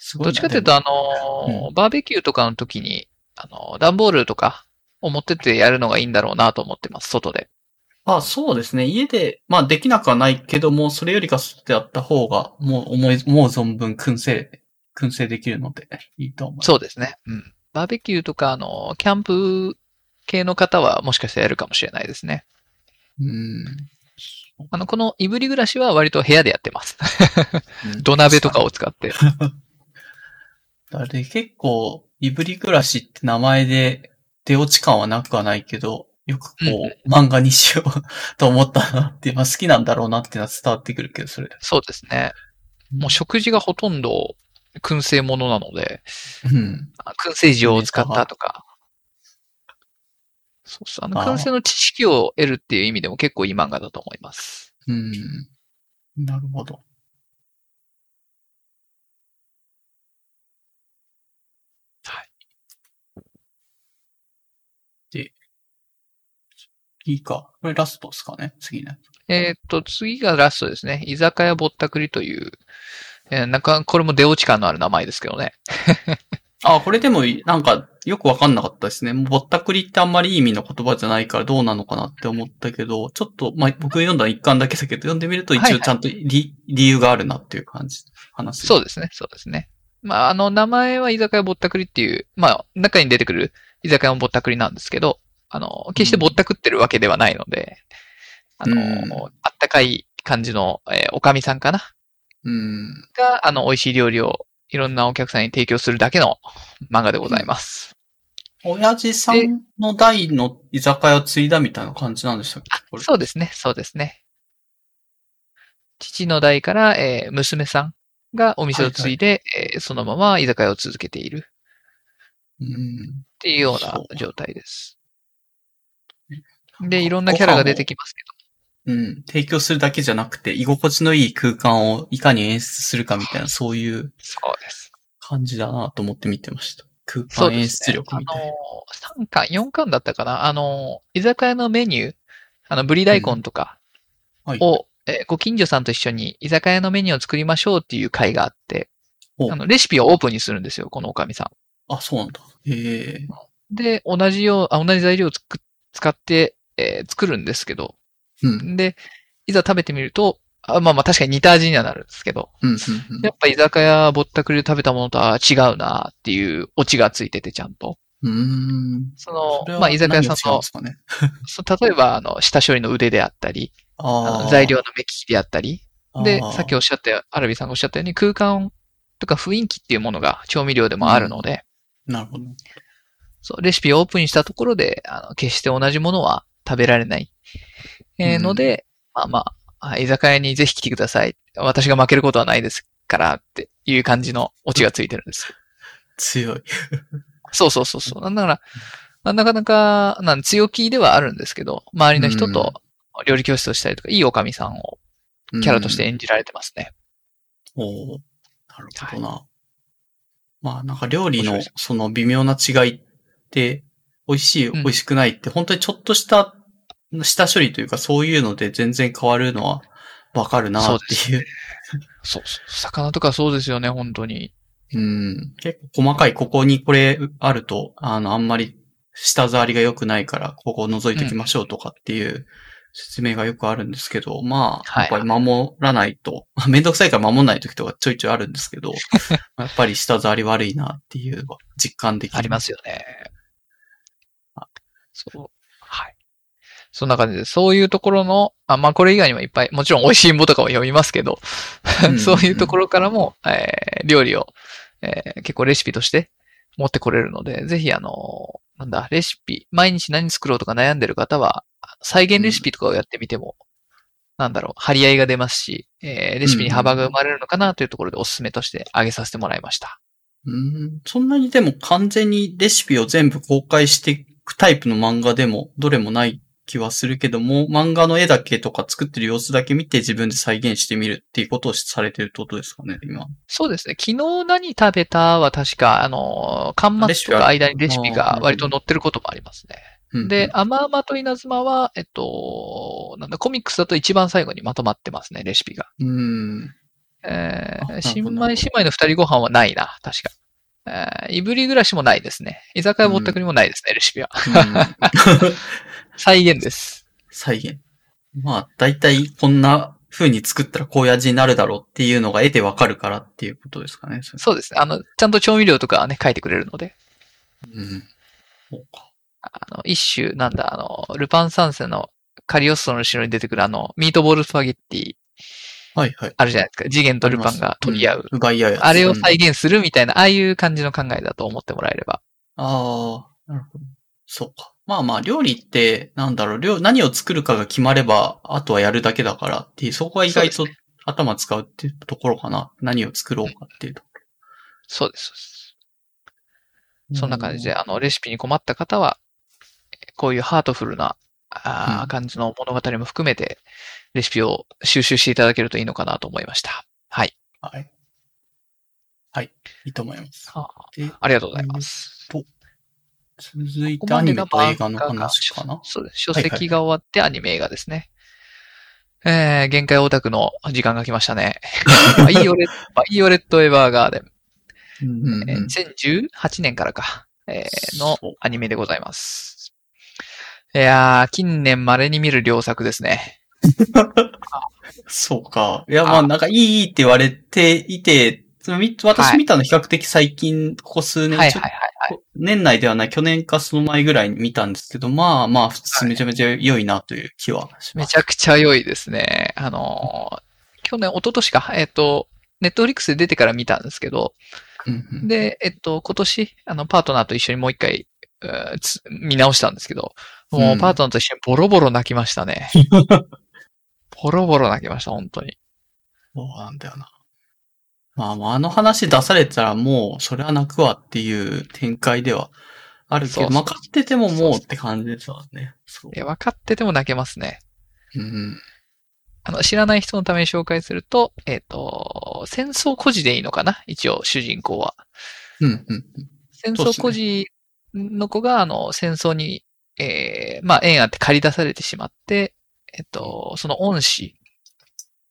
すどっちかというと、あでのーバーベキューとかの時に、あのー、段ボールとかを持ってってやるのがいいんだろうなと思ってます、外で。もあ、そうですね。家で、まあできなくはないけども、それよりか外でやった方が、もう思い、もう存分燻製、燻製できるので、いいと思います。そうですね。うん。バーベキューとか、あのー、キャンプ系の方はもしかしたらやるかもしれないですね。うん。あの、このいぶり暮らしは割と部屋でやってます。うん土鍋とかを使って。あれ結構、いぶり暮らしって名前で出落ち感はなくはないけど、よくこう、漫画にしようと思ったなって、まあ好きなんだろうなっていうのは伝わってくるけど、それ。そうですね。もう食事がほとんど燻製ものなので、うん。あ燻製塩を使ったとか。そうそう。あの、燻製の知識を得るっていう意味でも結構いい漫画だと思います。うん。なるほど。はい。で、いいか。これラストですかね？次ね。えー、っと、次がラストですね。居酒屋ぼったくりという、えー、なんか、これも出落ち感のある名前ですけどね。あ、これでも、なんか、よくわかんなかったですね。ぼったくりってあんまりいい意味の言葉じゃないからどうなのかなって思ったけど、ちょっと、まあ、僕読んだの一巻だけだけど、読んでみると一はいはい応ちゃんと理,、理由があるなっていう感じ、話。そうですね、そうですね。まあ、あの、名前は居酒屋ぼったくりっていう、まあ、中に出てくる居酒屋もぼったくりなんですけど、あの、決してぼったくってるわけではないので、あの、うんあったかい感じの、えーおかみさんかなうん。が、あの、美味しい料理をいろんなお客さんに提供するだけの漫画でございます。親父さんの代の居酒屋を継いだみたいな感じなんでしたっけ？そうですね、そうですね。父の代から、えー娘さんがお店を継いで、えーそのまま居酒屋を続けているうん。っていうような状態です。で、いろんなキャラが出てきますけうん。提供するだけじゃなくて、居心地のいい空間をいかに演出するかみたいな、そういうど、そうです。感じだなと思って見てました。空間演出力みたいな。のー、3巻、4巻だったかな？あのー、居酒屋のメニュー、あの、ブリ大根とかはい。を、えーご近所さんと一緒に居酒屋のメニューを作りましょうっていう会があって、おあの、レシピをオープンにするんですよ、このおかみさん。あ、そうなんだ。へえ。で、同じよう、あ同じ材料をつく使って、えー作るんですけど、うん。で、いざ食べてみると、あまあまあ確かに似た味にはなるんですけど、うん。うんやっぱ居酒屋ぼったくりで食べたものとは違うなっていうオチがついててちゃんと。うん。その、まあ居酒屋さんのんで、すかね？そう例えばあの、下処理の腕であったり、材料の目利きであったり、でさっきおっしゃったよ、アラビさんがおっしゃったように空間とか雰囲気っていうものが調味料でもあるので、なるほど。そう、レシピをオープンにしたところで、あの、決して同じものは食べられない。えーうんので、まあまああ、居酒屋にぜひ来てください。私が負けることはないですからっていう感じのオチがついてるんです。強い。そうそうそうそう。なんだから、まあなかなか、なん強気ではあるんですけど、周りの人と料理教室をしたりとか、いいおかみさんをキャラとして演じられてますね。うん。おーなるほどな。まあなんか料理のその微妙な違いって、美味しい、ん美味しくないって、本当にちょっとした下処理というかそういうので全然変わるのはわかるなっていう。そうそう。魚とかそうですよね、本当に。うん。結構細かい、ここにこれあると、あの、あんまり舌触りが良くないから、ここを覗いておきましょうとかっていう説明がよくあるんですけど、まあ、はいやっぱり守らないと、ま あめんどくさいから守らない時とかちょいちょいあるんですけど、やっぱり舌触り悪いなっていう実感できる。ありますよね。そう。はい。そんな感じで、そういうところの、あまあこれ以外にもいっぱい、もちろん美味しいもとかも読みますけど、うん そういうところからも、えー料理を、えー結構レシピとして持ってこれるので、ぜひあの、なんだ、レシピ、毎日何作ろうとか悩んでる方は、再現レシピとかをやってみても、なんだろう、張り合いが出ますし、えーレシピに幅が生まれるのかなというところでお勧めとして挙げさせてもらいました。うん。そんなにでも完全にレシピを全部公開していくタイプの漫画でもどれもない気はするけども、漫画の絵だけとか作ってる様子だけ見て自分で再現してみるっていうことをされてるってことですかね、今。そうですね。昨日何食べたは確か、あの、巻末とか間にレシピが割と載ってることもありますね。うんで、、アマアマと稲妻は、えっと、なんだ、コミックスだと一番最後にまとまってますね、レシピが。うん。えー、新米姉妹の二人ご飯はないな、確か。えー、いぶり暮らしもないですね。居酒屋ぼったくりもないですね、レシピは。うん再現です。再現。まあ、だいたいこんな風に作ったらこういう味になるだろうっていうのが絵でわかるからっていうことですかね。そうですね。あの、ちゃんと調味料とかはね、書いてくれるので。うん。そうか。あの、一種、なんだ、あの、ルパン三世のカリオストロの城に出てくるあの、ミートボールスパゲッティ、はいはい。あるじゃないですか。次元とルパンが取り合う。ん奪い合う。あれをうん再現するみたいな、ああいう感じの考えだと思ってもらえれば。ああ、なるほど。そうか。まあまあ、料理って、なんだろう、料、何を作るかが決まれば、あとはやるだけだからっていう、そこは意外と頭使うっていうところかな。何を作ろうかっていうとこそうです、そうです。ろ。そんな感じで、あの、レシピに困った方は、こういうハートフルな、あーうん感じの物語も含めて、レシピを収集していただけるといいのかなと思いました。はい。はい。はい。いいと思います。あで、ありがとうございます。と続いてアニメと映画の話かな？そうです。書籍が終わってアニメ映画ですね。えー、限界オタクの時間が来ましたね。バイオレット、バイオレット・エヴァーガーデン。うんうんうん2018年からか、えーのアニメでございます。いやー、近年稀に見る良作ですね。そうか。いや、まあ、あなんかいいいいって言われていて、私見たの比較的最近、ここ数年、ちょはいはいはいはい。年内ではない、去年かその前ぐらいに見たんですけど、まあまあ、普通めちゃめちゃ良いなという気はします。めちゃくちゃ良いですね。あのー去年、一昨年か、えっ、と、ネットフリックスで出てから見たんですけど、うんうんで、えっと、今年、あの、パートナーと一緒にもう一回、見直したんですけど、もううんパートナーと一緒にボロボロ泣きましたね。ボロボロ泣きました、本当に。そうなんだよな。まあまあ、あの話出されたらもう、それは泣くわっていう展開ではあるけど、そうそうまあ、勝っててももうって感じですわね。そうい。や、分かってても泣けますね。うん。あの、知らない人のために紹介すると、えっ、と、戦争孤児でいいのかな？一応、主人公は。うん、うん。戦争孤児の子が、あの、戦争に、えーまあ、縁あって借り出されてしまって、えっと、その恩師、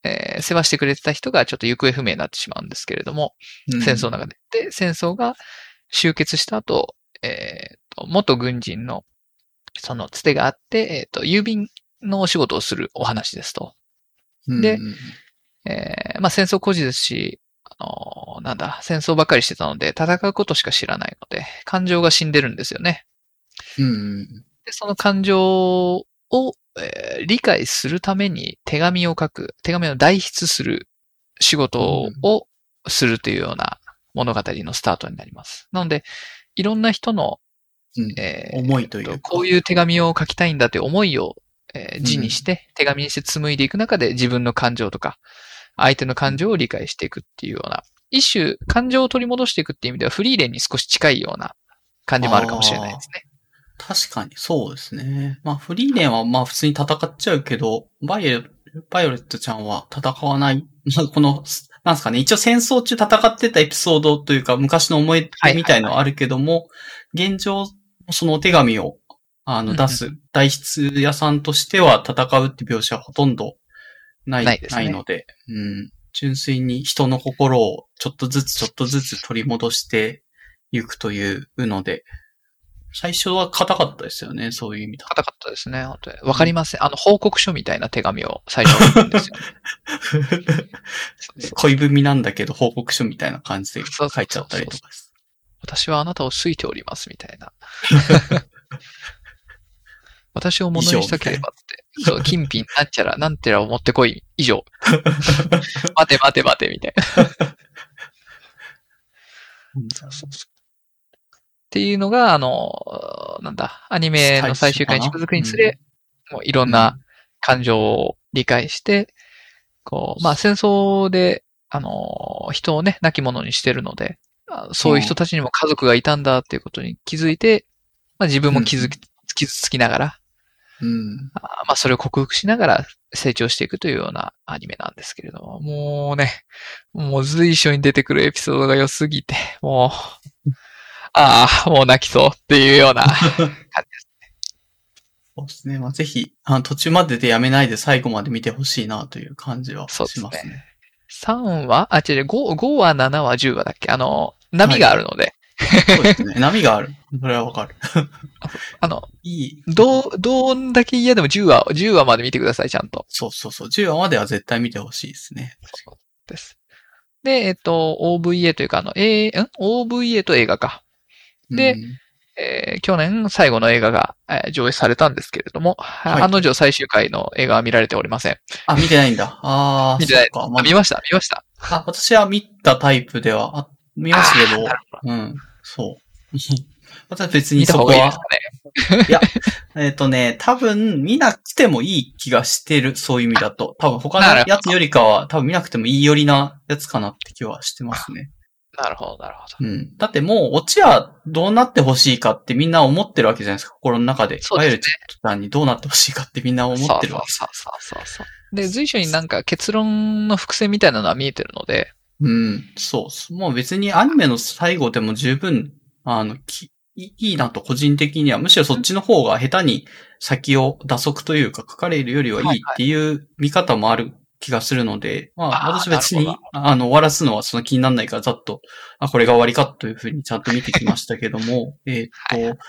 えー世話してくれてた人がちょっと行方不明になってしまうんですけれども、うん戦争の中で。で、戦争が終結した後、えーと、元軍人の、そのつてがあって、えっと、郵便のお仕事をするお話ですと。でうんえーまあ戦争孤児ですし、あのーなんだ、戦争ばっかりしてたので、戦うことしか知らないので、感情が死んでるんですよね。うんうん。で、その感情を、えー理解するために手紙を書く、手紙を代筆する仕事をするというような物語のスタートになります。なので、いろんな人の、うんえー思いというか。こういう手紙を書きたいんだという思いを、えー字にして、手紙にして紡いでいく中で自分の感情とか、相手の感情を理解していくっていうような、一種感情を取り戻していくっていう意味ではフリーレンに少し近いような感じもあるかもしれないですね。確かに、そうですね。まあ、フリーレンはまあ普通に戦っちゃうけど、バイオレバイオレットちゃんは戦わない。まあこの、なんですかね、一応戦争中戦ってたエピソードというか、昔の思い出みたいのはあるけども、現状、そのお手紙を、あの、出す、代筆屋さんとしては戦うって描写はほとんどない、ないいなですねので、うん。純粋に人の心をちょっとずつちょっとずつ取り戻していくというので、最初は硬かったですよね、そういう意味だと。硬かったですね。本当にわかりません。あの、報告書みたいな手紙を最初にんですよ。そうそう恋文なんだけど報告書みたいな感じで書いちゃったりとか。私はあなたを好いております、みたいな。私を物にしたければって。そう、金品なんちゃら、なんてらを持ってこい、以上。待て待て待て、みたいな。っていうのが、あの、なんだ、アニメの最終回に近づくにつれ、もういろんな感情を理解して、こう、まあ戦争で、あの、人をね、亡き者にしてるので、あそういう人たちにも家族がいたんだっていうことに気づいて、まあ自分も気づき、傷つきながら、うん。あまあそれを克服しながら成長していくというようなアニメなんですけれども、もうね、もう随所に出てくるエピソードが良すぎて、もう、ああ、もう泣きそうっていうような 感じです。そうですね。まあ、ぜひ、あの途中まででやめないで最後まで見てほしいなという感じはしそうまね。ですすね。3話？あ、違う違う、5, 5話、7話、10話だっけ？あの、波があるので、そうですね。波がある。それはわかる。あの、いい。どう、どんだけ嫌でも10話、10話まで見てください、ちゃんと。そうそうそう。10話までは絶対見てほしいですね。です。で、えっと、OVA というか、あの、えー、ん ?OVA と映画か。でうんえー去年最後の映画が、えー上映されたんですけれども、い案の定最終回の映画は見られておりません。あ、見てないんだ。ああ、見てない。まあ見ました、見ました。あ、私は見たタイプでは、あ見ましたけどうん、そう。私は別にそこはいいです、かね。えっ、とね、多分見なくてもいい気がしてる、そういう意味だと。多分他のやつよりかは、多分見なくてもいいよりなやつかなって気はしてますね。なるほど、なるほど。うん。だってもう、オチはどうなってほしいかってみんな思ってるわけじゃないですか、心の中で。そうですねいわゆるチットさんにどうなってほしいかってみんな思ってるわけ。そうそうそうそう。で、随所になんか結論の伏線みたいなのは見えてるので、うん、そう。もう別にアニメの最後でも十分、あの、きいいいなと個人的には、むしろそっちの方が下手に先を打足というか書かれるよりはいいっていう見方もある気がするので、まあ私別にあの、終わらすのはその気にならないからざっと、あ、これが終わりかというふうにちゃんと見てきましたけども、えーっと、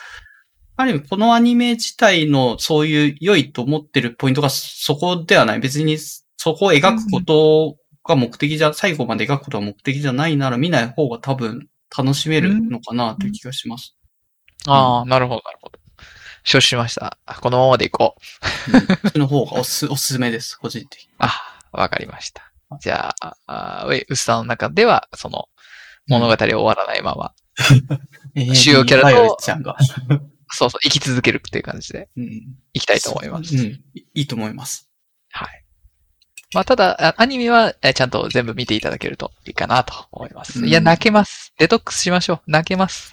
ある意味このアニメ自体のそういう良いと思ってるポイントがそこではない。別にそこを描くことが目的じゃ、最後まで描くことが目的じゃないなら見ない方が多分楽しめるのかなという気がします。ああ、なるほど、なるほど。承知しました。あこのままでいこう。うん、その方がおす、おすすめです、個人的に。あ、わかりました。じゃあ、あウェイウスターの中では、その、物語終わらないまま、主要キャラと。そうそう、生き続けるっていう感じで、うん。いきたいと思います。うん。いいいと思います。はい。まあ、ただ、あアニメは、えちゃんと全部見ていただけるといいかなと思います。うんいや、泣けます。デトックスしましょう。泣けます。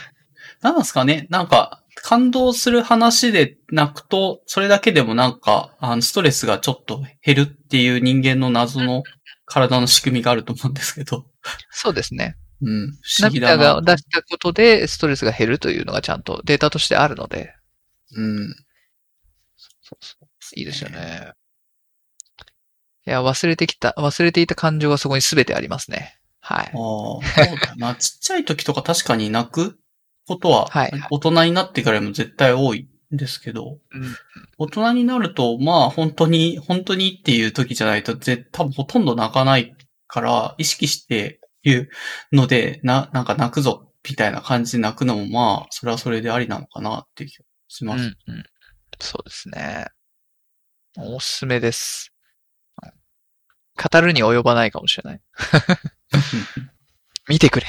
なんですかねなんか、感動する話で泣くと、それだけでもなんか、あの、ストレスがちょっと減るっていう人間の謎の体の仕組みがあると思うんですけど。そうですね。うん。不思議だ涙な。が出したことでストレスが減るというのがちゃんとデータとしてあるので、うん。そうそういいですよね。いや、忘れてきた、忘れていた感情がそこに全てありますね。はいああ、。そうだな。ちっちゃい時とか確かに泣くことは大人になってからも絶対多いんですけど、うん大人になると、まあ本当に、本当にっていう時じゃないと、ぜ多分ほとんど泣かないから、意識して言うので、な、なんか泣くぞ、みたいな感じで泣くのも、まあ、それはそれでありなのかなっていう気がします。うんうん。そうですね。おすすめです。語るに及ばないかもしれない。見てくれ。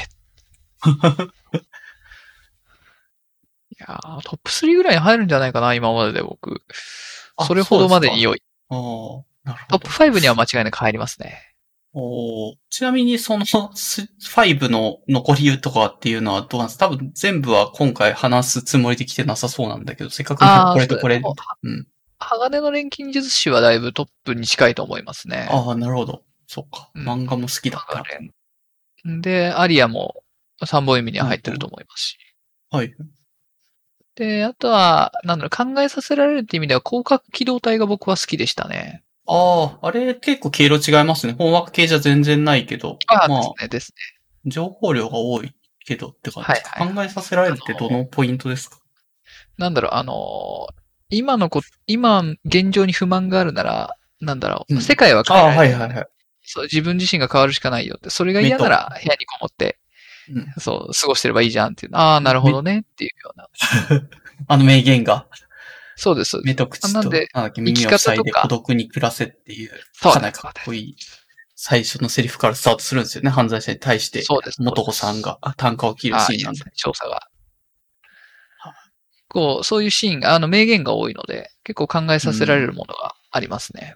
いやートップ3ぐらいに入るんじゃないかな、今までで僕。あそれほどまでに良い。ああ、なるほどトップ。5には間違いなく入りますね。おーちなみにそのス5の残りとかっていうのはどうなんですか？多分全部は今回話すつもりで来てなさそうなんだけど、せっかくこれとこれ。そううん。鋼の錬金術師はだいぶトップに近いと思いますね。ああ、なるほど。そっか。うん漫画も好きだから。鋼で、アリアも3本意味には入ってると思いますし。はい。で、あとは、なんだろう、考えさせられるって意味では、広角機動隊が僕は好きでしたね。ああ、あれ結構毛色違いますね。本枠系じゃ全然ないけど。ああ、まあですね、ですね。情報量が多いけどって感じですか、はいはい考えさせられるってどのポイントですか？なんだろう、あのー今のこ、今、現状に不満があるなら、なんだろう、うん世界は変えああ、られない。はいはいはい。そう、自分自身が変わるしかないよって。それが嫌なら部屋にこもって、うん、そう、過ごしてればいいじゃんっていう。ああ、なるほどねっていうような。あの名言が、そうです。目と口と、耳を塞いで孤独に暮らせっていう、そうかなりかっこいい最初のセリフからスタートするんですよね。犯罪者に対して、そうです。元子さんがあ単価を切るシーンなんで調査がは。こう、そういうシーンが、あの、名言が多いので、結構考えさせられるものがありますね。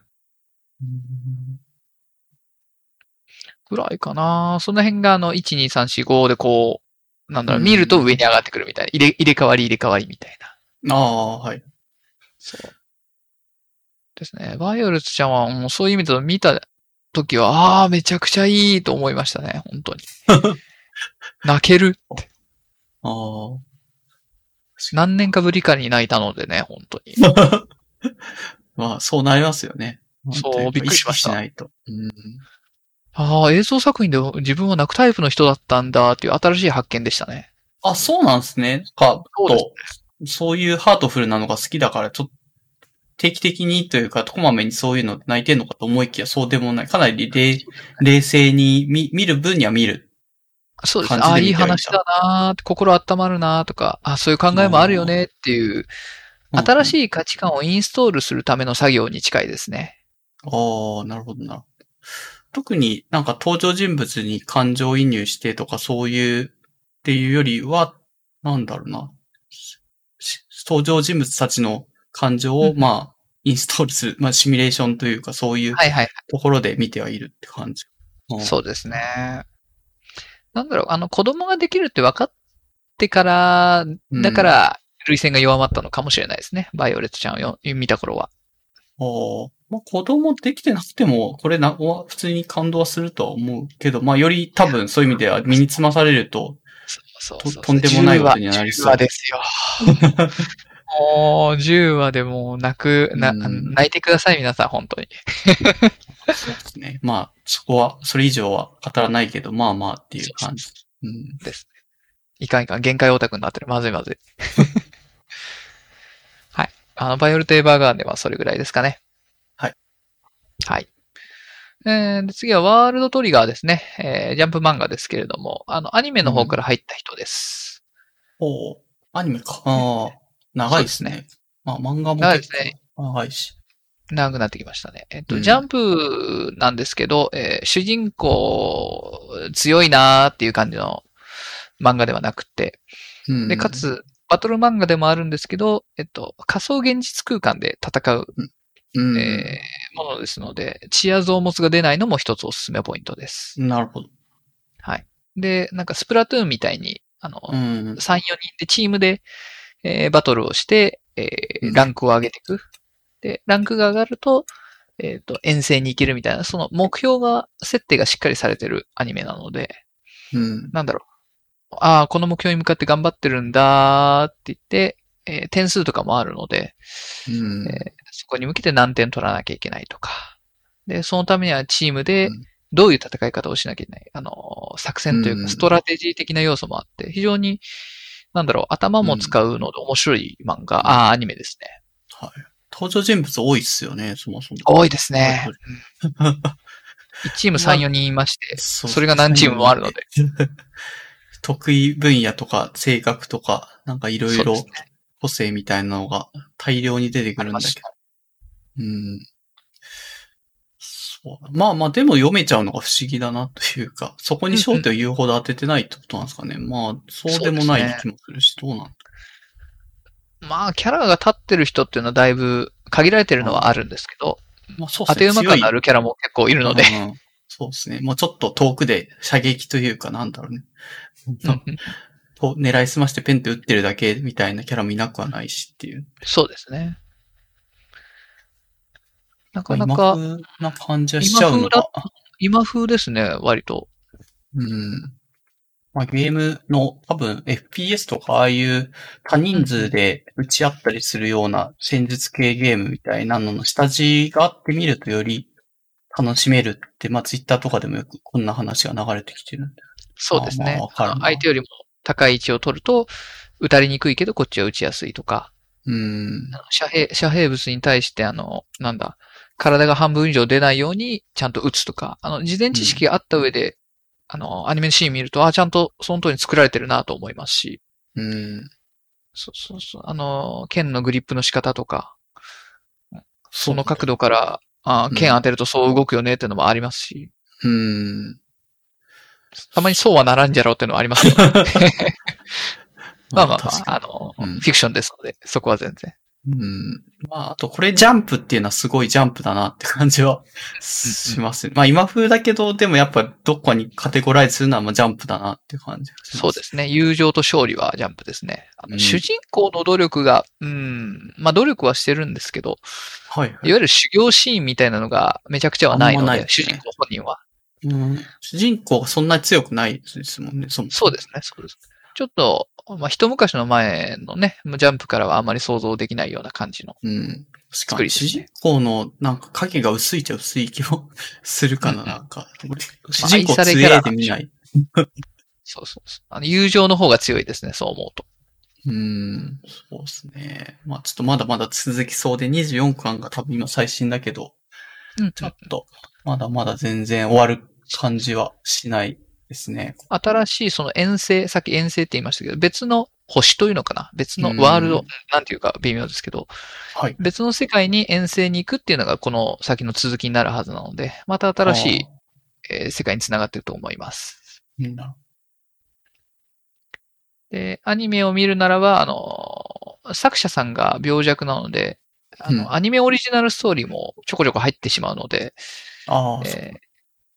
ぐらいかなその辺が、あの、1、2、3、4、5でこう、なんだろう、うん見ると上に上がってくるみたいな。入れ、入れ替わり入れ替わりみたいな。ああ、はい。そう。ですね。バイオレットちゃんはもうそういう意味で見た時は、ああ、めちゃくちゃいいと思いましたね。本当に。泣ける。ああ。何年かぶりかに泣いたのでね、本当に。まあ、そうなりますよね。そうびっくりしましたしないと。うん。ああ、映像作品で自分は泣くタイプの人だったんだっていう新しい発見でしたね。あ、そうなんですね。か、そうと、そういうハートフルなのが好きだから、ちょっと、定期的にというか、こまめにそういうの泣いてんのかと思いきや、そうでもない。かなり冷冷静に見見る分には見る。そうですね。感ああ、いい話だなーって、心温まるなーとか、あそういう考えもあるよねっていう、新しい。い価値観をインストールするための作業に近いですね。ああ、なるほどな。特になんか登場人物に感情移入してとかそういうっていうよりは、なんだろうな。し登場人物たちの感情を、うんまあ、インストールする、まあ、シミュレーションというか、そういう。ところで見てはいるって感じ。うんそうですね。なんだろう、あの、子供ができるって分かってから、うんだから、類線が弱まったのかもしれないですね。バイオレットちゃんをよ見た頃は。まあ、子供できてなくても、これな、普通に感動はするとは思うけど、まあ、より多分そういう意味では身につまされるとそうそう。とんでもないことにはなりそう10話ですよ。もう、10話でもう泣く、な、うん泣いてください、皆さん、本当に。そうですね。まあ、そこは、それ以上は語らないけど、まあまあっていう感じ。うん。ですね。いかんいかん、限界オタクになってる。まずいまずい。はい。あの、バイオレット・エヴァーガーデンはそれぐらいですかね。はい。はい。えーで次はワールドトリガーですね。えージャンプ漫画ですけれども、あの、アニメの方から入った人です。おーアニメか。ああ、長いですね。そうでまあ、漫画も長いですね結構長いし。長くなってきましたね。えっと、うんジャンプなんですけど、えー主人公強いなーっていう感じの漫画ではなくて、うんで、か、つ、バトル漫画でもあるんですけど、えっと、仮想現実空間で戦う、うん。えーものですので、チア増物が出ないのも一つおすすめポイントです。なるほど。はい。で、なんかスプラトゥーンみたいに、あの、うん。3、4人でチームで、えーバトルをして、えーうんランクを上げていく。で、ランクが上がると、えっ、と、遠征に行けるみたいな、その目標が、設定がしっかりされてるアニメなので、うん。なんだろう。ああ、この目標に向かって頑張ってるんだーって言って、えー点数とかもあるので、うん。えーそこに向けて何点取らなきゃいけないとか。で、そのためにはチームでうんどういう戦い方をしなきゃいけない。あのー、作戦といううんか、ストラテジー的な要素もあって、非常に、なんだろう、頭も使うので面白い漫画、ああ、アニメですね。はい。登場人物多いっすよね、そもそも。多いですね。はい1チーム3、4人いまして、そそれが何チームもあるので。得意分野とか性格とか、なんかいろいろ個性みたいなのが大量に出てくるんだけど。うん。そう。まあまあ、でも読めちゃうのが不思議だなというか、そこに焦点を言うほど当ててないってことなんですかね。まあ、そうでもない気もするし、どうなんだまあ、キャラが立ってる人っていうのはだいぶ限られてるのはあるんですけど、まあそう当て馬感のあるるキャラも結構いるので、うんそうですね。もうちょっと遠くで射撃というかなんだろうね。狙いすましてペンって打ってるだけみたいなキャラもいなくはないしっていう。そうですね。なかな今か、風な感じはしちゃうのか。今風ですね、割と。うん。まあゲームの多分 FPS とかああいう多人数で打ち合ったりするような戦術系ゲームみたいなのの下地があってみるとより楽しめるって、まあツイッターとかでもよくこんな話が流れてきてるんで。そうですねまあまあ相手よりも高い位置を取ると、打たれにくいけど、こっちは打ちやすいとか、うん。遮蔽、遮蔽物に対して、あの、なんだ、体が半分以上出ないようにちゃんと打つとか、あの、事前知識があった上で、あの、アニメのシーン見ると、あ、ちゃんとその通りに作られてるなと思いますし、うん。そうそうそう、あの、剣のグリップの仕方とか、その角度から、あうん。剣当てるとそう動くよねっていうのもありますし、うん。たまにそうはならんじゃろうっていうのはありますけど、まあまあまあ、あの、うん。フィクションですので、そこは全然。にうん。まあ、あとこれジャンプっていうのはすごいジャンプだなって感じはしますね。まあ今風だけど、でもやっぱどっかにカテゴライズするのはまあジャンプだなっていう感じがします。そうですね。友情と勝利はジャンプですね。あのうん主人公の努力が、うん、まあ努力はしてるんですけど、はい、はいいわゆる修行シーンみたいなのがめちゃくちゃはないので、ですね主人公本人は。うん。主人公がそんなに強くないですもんね、そもそうですね、そうです。ちょっと、まあ一昔の前のね、ジャンプからはあまり想像できないような感じの。うん。確かに、主人公のなんか影が薄いっちゃ薄い気もするかな、うんなんか。俺主人公強愛されキャラえで見ない。そうそうそう。あの友情の方が強いですね、そう思うと。うん、そうですね。まあちょっとまだまだ続きそうで24巻が多分今最新だけど、うんちょっとまだまだ全然終わる感じはしないですね。新しいその遠征、さっき遠征って言いましたけど、別の星というのかな？別のワールド、うんなんていうか微妙ですけど、はい。別の世界に遠征に行くっていうのがこの先の続きになるはずなので、また新しい、えー世界につながっていると思います。で、アニメを見るならば、あの、作者さんが病弱なので、あの、うんアニメオリジナルストーリーもちょこちょこ入ってしまうので、ああ、えー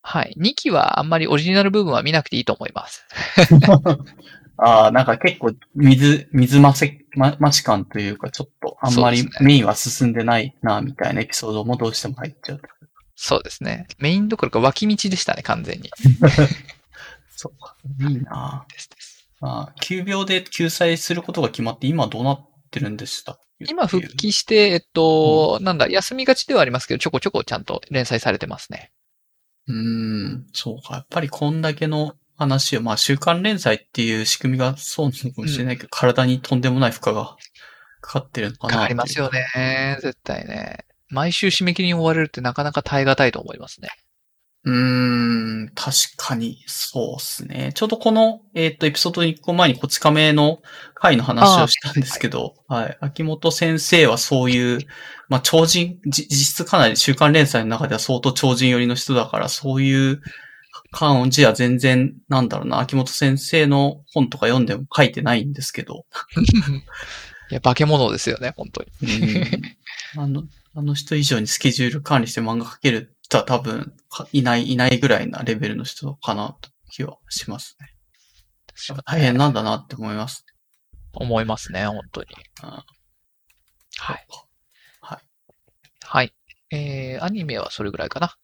はい。2期はあんまりオリジナル部分は見なくていいと思います。ああ、なんか結構水、水増せ、ま、待ち感というか、ちょっとあんまりメインは進んでないな、みたいなエピソードもどうしても入っちゃう。そうですね。メインどころか脇道でしたね、完全に。そうか。いいなですです。あ急病で救済することが決まって、今どうなってるんでした今復帰して、えっと、なんだ、休みがちではありますけど、ちょこちょこちゃんと連載されてますね。うーん、そうか。やっぱりこんだけの話を、まあ週刊連載っていう仕組みがそうなのかもしれないけど、体にとんでもない負荷がかかってるのかなかかりますよ。ね。絶対ね。毎週締め切りに追われるってなかなか耐え難いと思いますね。うーん、確かに、そうですね。ちょうどこの、えっ、と、エピソード1個前にこち亀の回の話をしたんですけど、はい。秋元先生はそういう、まあ、超人、じ実質かなり週刊連載の中では相当超人寄りの人だから、そういう感じは全然、なんだろうな、秋元先生の本とか読んでも書いてないんですけど、いや、化け物ですよね、本当に。うんあの、あの人以上にスケジュール管理して漫画描ける人は多分かいない、いないぐらいなレベルの人かなと気はしますね。大変なんだなって思います。思いますね、本当に。あはい。はい。はい。えー、アニメはそれぐらいかな。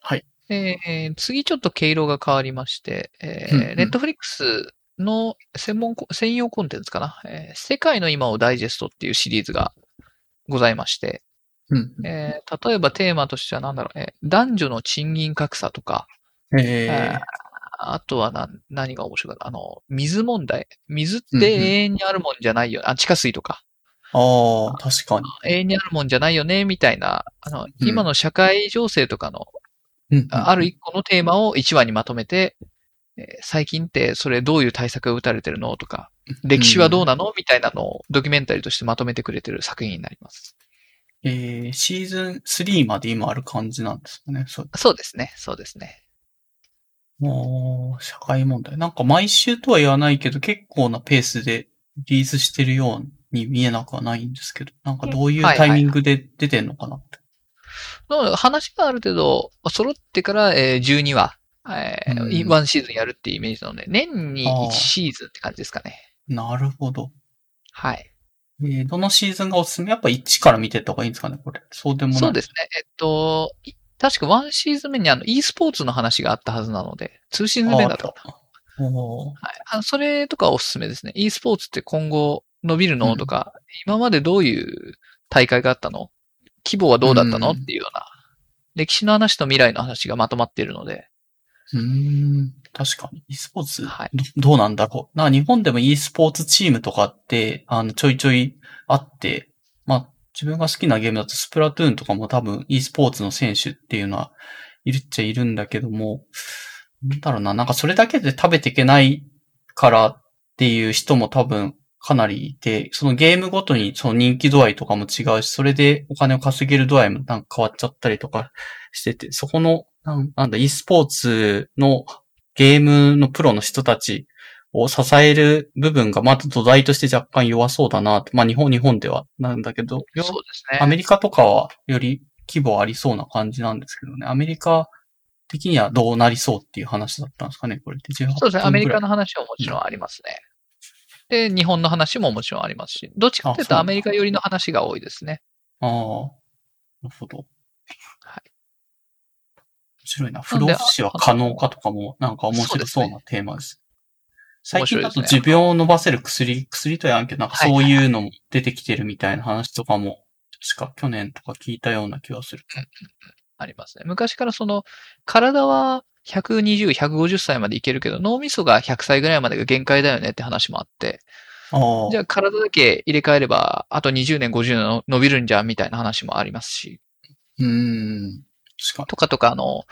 はい。えーえー次ちょっと毛色が変わりまして、えー、ネットフリックスの専門コ、専用コンテンツかな、えー世界の今をダイジェストっていうシリーズがございまして、うん。えー例えばテーマとしては何だろう、えー男女の賃金格差とか、ええーあとは何、何が面白いかな。あの、水問題。水って永遠にあるもんじゃないよ。あ、地下水とか。ー、ああ、確かに。永遠にあるもんじゃないよね、みたいな、あの、うん今の社会情勢とかの、うんあある一個のテーマを1話にまとめて、えー最近ってそれどういう対策が打たれてるのとか、歴史はどうなの？みたいなのをドキュメンタリーとしてまとめてくれてる作品になります。えー、シーズン3まで今ある感じなんですかね。そう。そうですね、そうですね。もう、社会問題。なんか毎週とは言わないけど、結構なペースでリリースしてるように見えなくはないんですけど、なんかどういうタイミングで出てんのかなって。なので話がある程度揃ってから、えー12話、えーうん1シーズンやるっていうイメージなので、年にあー1シーズンって感じですかね。なるほど。はい。えー、どのシーズンがおすすめ？やっぱ1から見てった方がいいんですかねこれ。そうでもない。そうですね。えっと、い確か1シーズン目にあの e スポーツの話があったはずなので、2シーズン目だったはい。あのそれとかおすすめですね。e スポーツって今後伸びるの、とか、今までどういう大会があったの？規模はどうだったの、うんっていうような、歴史の話と未来の話がまとまっているので、うーん、確かに。e スポーツ、はいど、どうなんだ？ろう。な日本でも e スポーツチームとかって、あの、ちょいちょいあって、まあ、自分が好きなゲームだとスプラトゥーンとかも多分 e スポーツの選手っていうのはいるっちゃいるんだけども、なんだろうな、なんかそれだけで食べていけないからっていう人も多分かなりいて、そのゲームごとにその人気度合いとかも違うし、それでお金を稼げる度合いもなんか変わっちゃったりとかしてて、そこの、なんだ、e スポーツのゲームのプロの人たちを支える部分がまだ土台として若干弱そうだなと。まあ日本、日本ではなんだけど、そうですね。アメリカとかはより規模ありそうな感じなんですけどね。アメリカ的にはどうなりそうっていう話だったんですかね、これって18そうですね。アメリカの。の話ももちろんありますね。で、日本の話ももちろんありますし、どっちかというとアメリカ寄りの話が多いですね。ああ、なるほど。はい。面白いな。不老不死は可能かとかも、なんか面白そうなテーマです。最近だと持病を伸ばせる薬、薬とやんけど、なんかそういうのも出てきてるみたいな話とかも、確か去年とか聞いたような気がする。ありますね。昔からその、体は120、150歳までいけるけど、脳みそが100歳ぐらいまでが限界だよねって話もあって。じゃあ体だけ入れ替えれば、あと20年、50年の伸びるんじゃんみたいな話もありますし、うーん。とかとか、あの、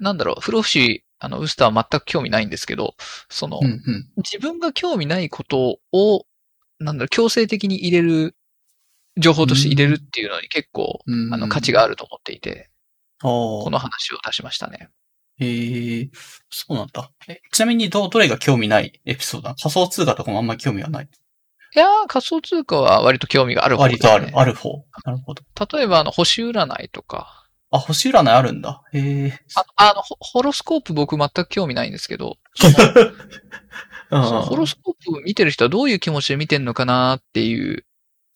なんだろう、不老不死、あの、ウスターは全く興味ないんですけど、その、に。うんうん。自分が興味ないことを、なんだろう、強制的に入れる、情報として入れるっていうのに結構、うんあの、価値があると思っていて、ああ。この話を出しましたね。へえ、そうなんだ。え、ちなみにど、どれが興味ないエピソード仮想通貨とかもあんまり興味はない。いやー、仮想通貨は割と興味がある方ね。割とある、ある方。なるほど。例えば、あの、星占いとか、あ、星占いあるんだ。へえ。ああの、ホホロスコープ僕全く興味ないんですけど、そのホロスコープ見てる人はどういう気持ちで見てんのかなっていう、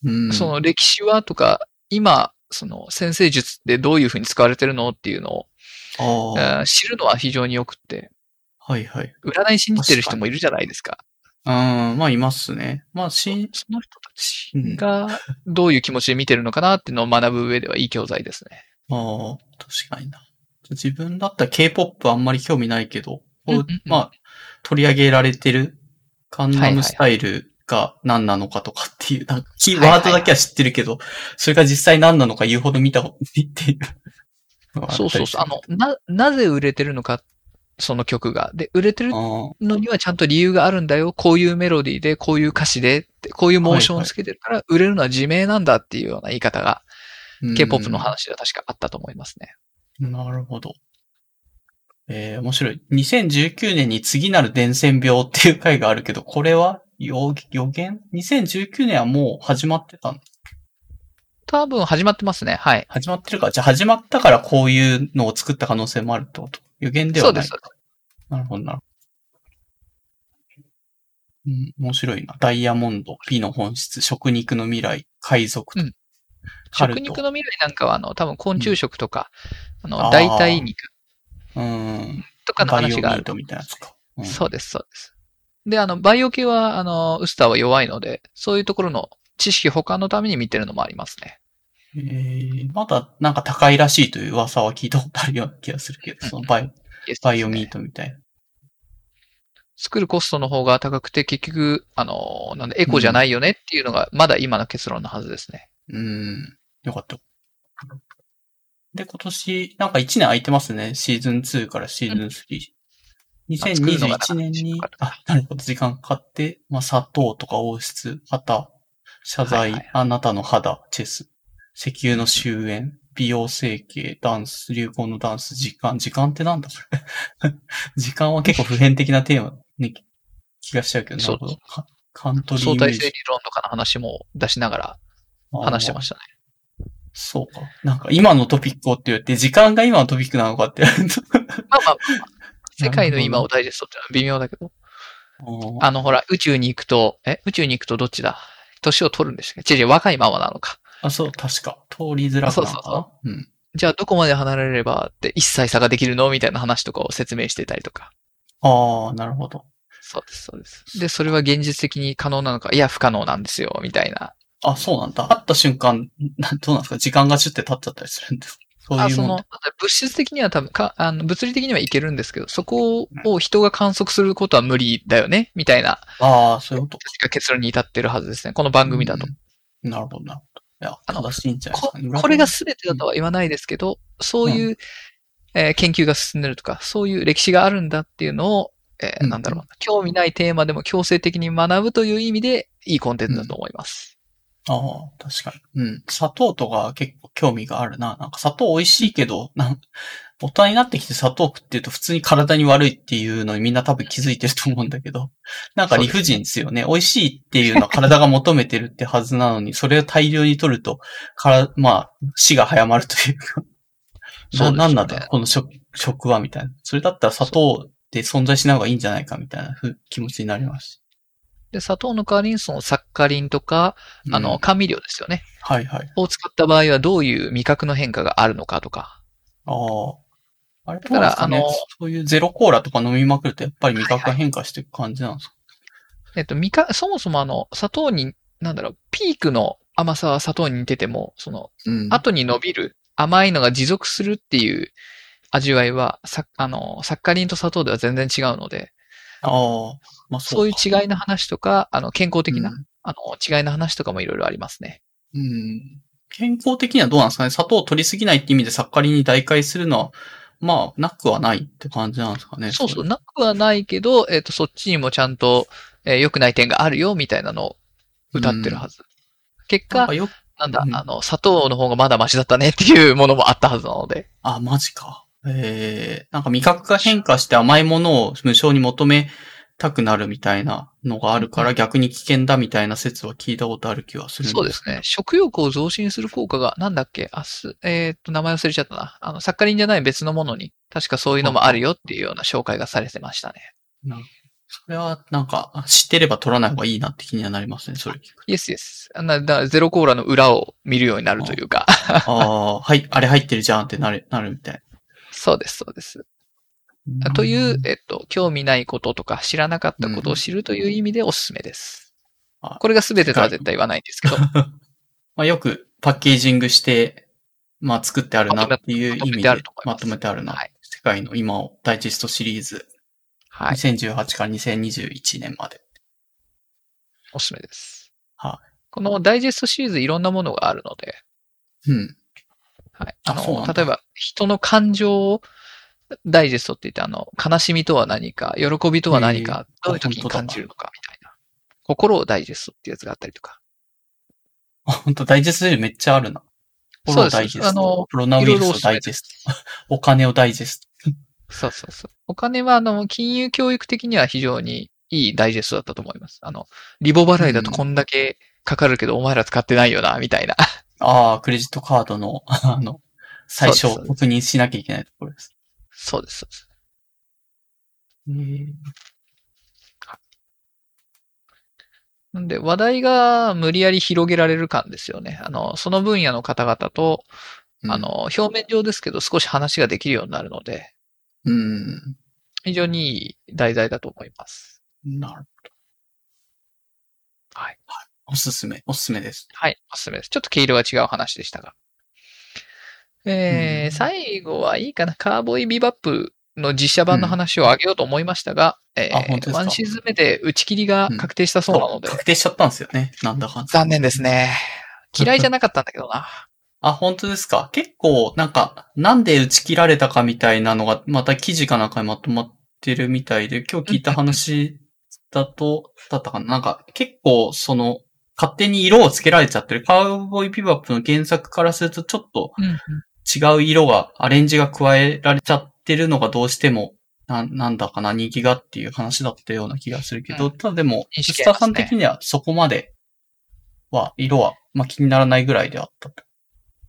うん、その歴史はとか、今、その先生術ってどういう風に使われてるのっていうのを、あ知るのは非常によくって、はいはい。占い信じてる人もいるじゃないですか。うん、まあいますね。まあ、し、その人たちうんがどういう気持ちで見てるのかなっていうのを学ぶ上ではいい教材ですね。ああ、確かにな。自分だったら K-POP あんまり興味ないけど、こううんうんうんまあ、取り上げられてるカンナはいはいムスタイルが何なのかとかっていう、なんかキーはいはいはいワードだけは知ってるけど、それが実際何なのか言うほど見たことないっていう。そうそうそう。あの、な、なぜ売れてるのか、その曲が。で、売れてるあのにはちゃんと理由があるんだよ。こういうメロディーで、こういう歌詞でこういうモーションをつけてるから、売れるのは自明なんだっていうような言い方が、ー K-POP の話では確かあったと思いますね。うんなるほど。えー、面白い。2019年に次なる伝染病っていう回があるけど、これは予予言 ?2019 年はもう始まってたの？多分始まってますね。はい。始まってるか。じゃあ始まったからこういうのを作った可能性もあるってこと？予言ではない。そうです。なるほどなるほど。うん、面白いな。ダイヤモンド、美の本質、食肉の未来、海賊と。うん食肉の未来なんかは、あの、多分昆虫食とか、あの、あー代替肉うん。とかの話があるートみたいなやつか。うんそうです、そうです。で、あの、バイオ系は、あの、ウスターは弱いので、そういうところの知識保管のために見てるのもありますね。えー、まだなんか高いらしいという噂は聞いたことあるような気がするけど、そのバイ バイオミートみたいな。作るコストの方が高くて、結局、あの、なんでエコじゃないよねっていうのが、まだ今の結論のはずですね。うん。よかった。で、今年、なんか1年空いてますね。シーズン2からシーズン3。作るのが2021年にあ、なるほど、時間かかって、まあ、砂糖とか王室、旗、謝罪、はいはいあなたの肌、チェス、石油の終焉、美容整形、ダンス、流行のダンス、時間、時間ってなんだこれ 時間は結構普遍的なテーマに気がしちゃうけど、なるほど。カカントリー相対性理論とかの話も出しながらク。話してましたね。そうか。なんか今のトピックをって言って、時間が今のトピックなのかって。まあまあ、世界の今をダイジェストってのは微妙だけど、ああの、ほら、宇宙に行くと、え、宇宙に行くとどっちだ？年を取るんでしたっけ？違う違う、若いままなのか。あ、そう、確か。通りづらくなるのかな。そうそうそうん。じゃあ、どこまで離れればって一切差ができるの？みたいな話とかを説明してたりとか。ああ、なるほど。そうです、そうです。で、それは現実的に可能なのか、いや、不可能なんですよ、みたいな。あ、そうなんだ。会った瞬間、などうなんですか？時間がシュって経っちゃったりするんですか？そうあ、いうもの、物質的には多分か、あの、物理的にはいけるんですけど、そこを人が観測することは無理だよね、みたいな、ああ、そういうこと。確か結論に至ってるはずですね。この番組だと。うん。なるほど、なるほど。いや、正しいんじゃないですこか？ね。これが全てだとは言わないですけど、そういう、えー研究が進んでるとか、そういう歴史があるんだっていうのを、えーうんなんだろうな、興味ないテーマでも強制的に学ぶという意味で、いいコンテンツだと思います。ああ、確かに。うん。砂糖とか結構興味があるな。なんか砂糖美味しいけど、なん大人になってきて砂糖食ってると普通に体に悪いっていうのにみんな多分気づいてると思うんだけど、なんか理不尽ですよね。美味しいっていうのは体が求めてるってはずなのに、それを大量に取ると、から、まあ、死が早まるというか、そうねなんなんだ、この食、食はみたいな。それだったら砂糖って存在しない方がいいんじゃないかみたいなふ気持ちになります。で、砂糖の代わりにそのサッカリンとか、あの、うん甘味料ですよね。はいはい。を使った場合はどういう味覚の変化があるのかとか。ああ。あれだからあのそういうゼロコーラとか飲みまくるとやっぱり味覚が変化していく感じなんですか、えっと、味覚、そもそもあの、砂糖に、なんだろう、ピークの甘さは砂糖に似てても、その、うん後に伸びる甘いのが持続するっていう味わいは、さ、あの、サッカリンと砂糖では全然違うので、ああ、まあそういうか違いの話とか、あの、健康的な、うんあの、違いの話とかもいろいろありますね。うん。健康的にはどうなんですかね？砂糖を取りすぎないって意味でサッカリンに代替するのは、まあ、なくはないって感じなんですかね？そうそう、なくはないけど、えっ、と、そっちにもちゃんと、えー良くない点があるよ、みたいなのを歌ってるはず。結果なんなんだ、うんあの、砂糖の方がまだマシだったねっていうものもあったはずなので。あ、マジか。ええなんか味覚が変化して甘いものを無償に求めたくなるみたいなのがあるから逆に危険だみたいな説は聞いたことある気はするんそうですね。食欲を増進する効果が、なんだっけ？明日、えっ、と、名前忘れちゃったな。あの、サッカリンじゃない別のものに、確かそういうのもあるよっていうような紹介がされてましたね。それはなんか知ってれば取らない方がいいなって気にはなりますね、それ聞くと。イエスイエス。あなだゼロコーラの裏を見るようになるというか。ああ、はい、あれ入ってるじゃんってなる、なるみたい。そうです、そうです。という、えっと、興味ないこととか知らなかったことを知るという意味でおすすめです。あこれが全てとは絶対言わないんですけど。まあよくパッケージングして、まあ作ってあるなっていう意味でまとめてあると思いまますとめてあるな。はい世界の今をダイジェストシリーズ、はい。2018から2021年まで。おすすめです。はこのダイジェストシリーズいろんなものがあるので、うん。はい。ああの、そうなんだ例えば、人の感情をダイジェストって言って、あの、悲しみとは何か、喜びとは何か、どういう時に感じるのか、みたいな。心をダイジェストっていうやつがあったりとか。あ、本当ダイジェストでめっちゃあるな。フォローダイジェスそうですあのロナウイルスをダイジェスト。お金をダイジェスト。そうそうそう。お金は、あの、金融教育的には非常にいいダイジェストだったと思います。あの、リボ払いだとこんだけかかるけど、お前ら使ってないよな、みたいな。ああ、クレジットカードの、あの、最初確認しなきゃいけないところです。そうです、そうです。へーなんで、話題が無理やり広げられる感ですよね。あの、その分野の方々と、うんあの、表面上ですけど少し話ができるようになるので、うん。非常にいい題材だと思います。なるほど。はい。おすすめ、おすすめです。はい、おすすめです。ちょっと毛色が違う話でしたが。えーうん最後はいいかな。カーボーイビバップの実写版の話をあげようと思いましたが、えーあ本当ですか？ワンシーズン目で打ち切りが確定したそうなので、確定しちゃったんですよね。なんだかんだ。残念ですね。嫌いじゃなかったんだけどな。あ、本当ですか？結構、なんか、なんで打ち切られたかみたいなのが、また記事かなんかにまとまってるみたいで、今日聞いた話だと、だったかななんか、結構、その、勝手に色をつけられちゃってる。カウボーイビバップの原作からすると、ちょっとうんうん違う色が、アレンジが加えられちゃってるのがどうしても、ななんだかな、人気がっていう話だったような気がするけど、うんただでも、スターさん的にはそこまでは、色は、まあ、気にならないぐらいであったと。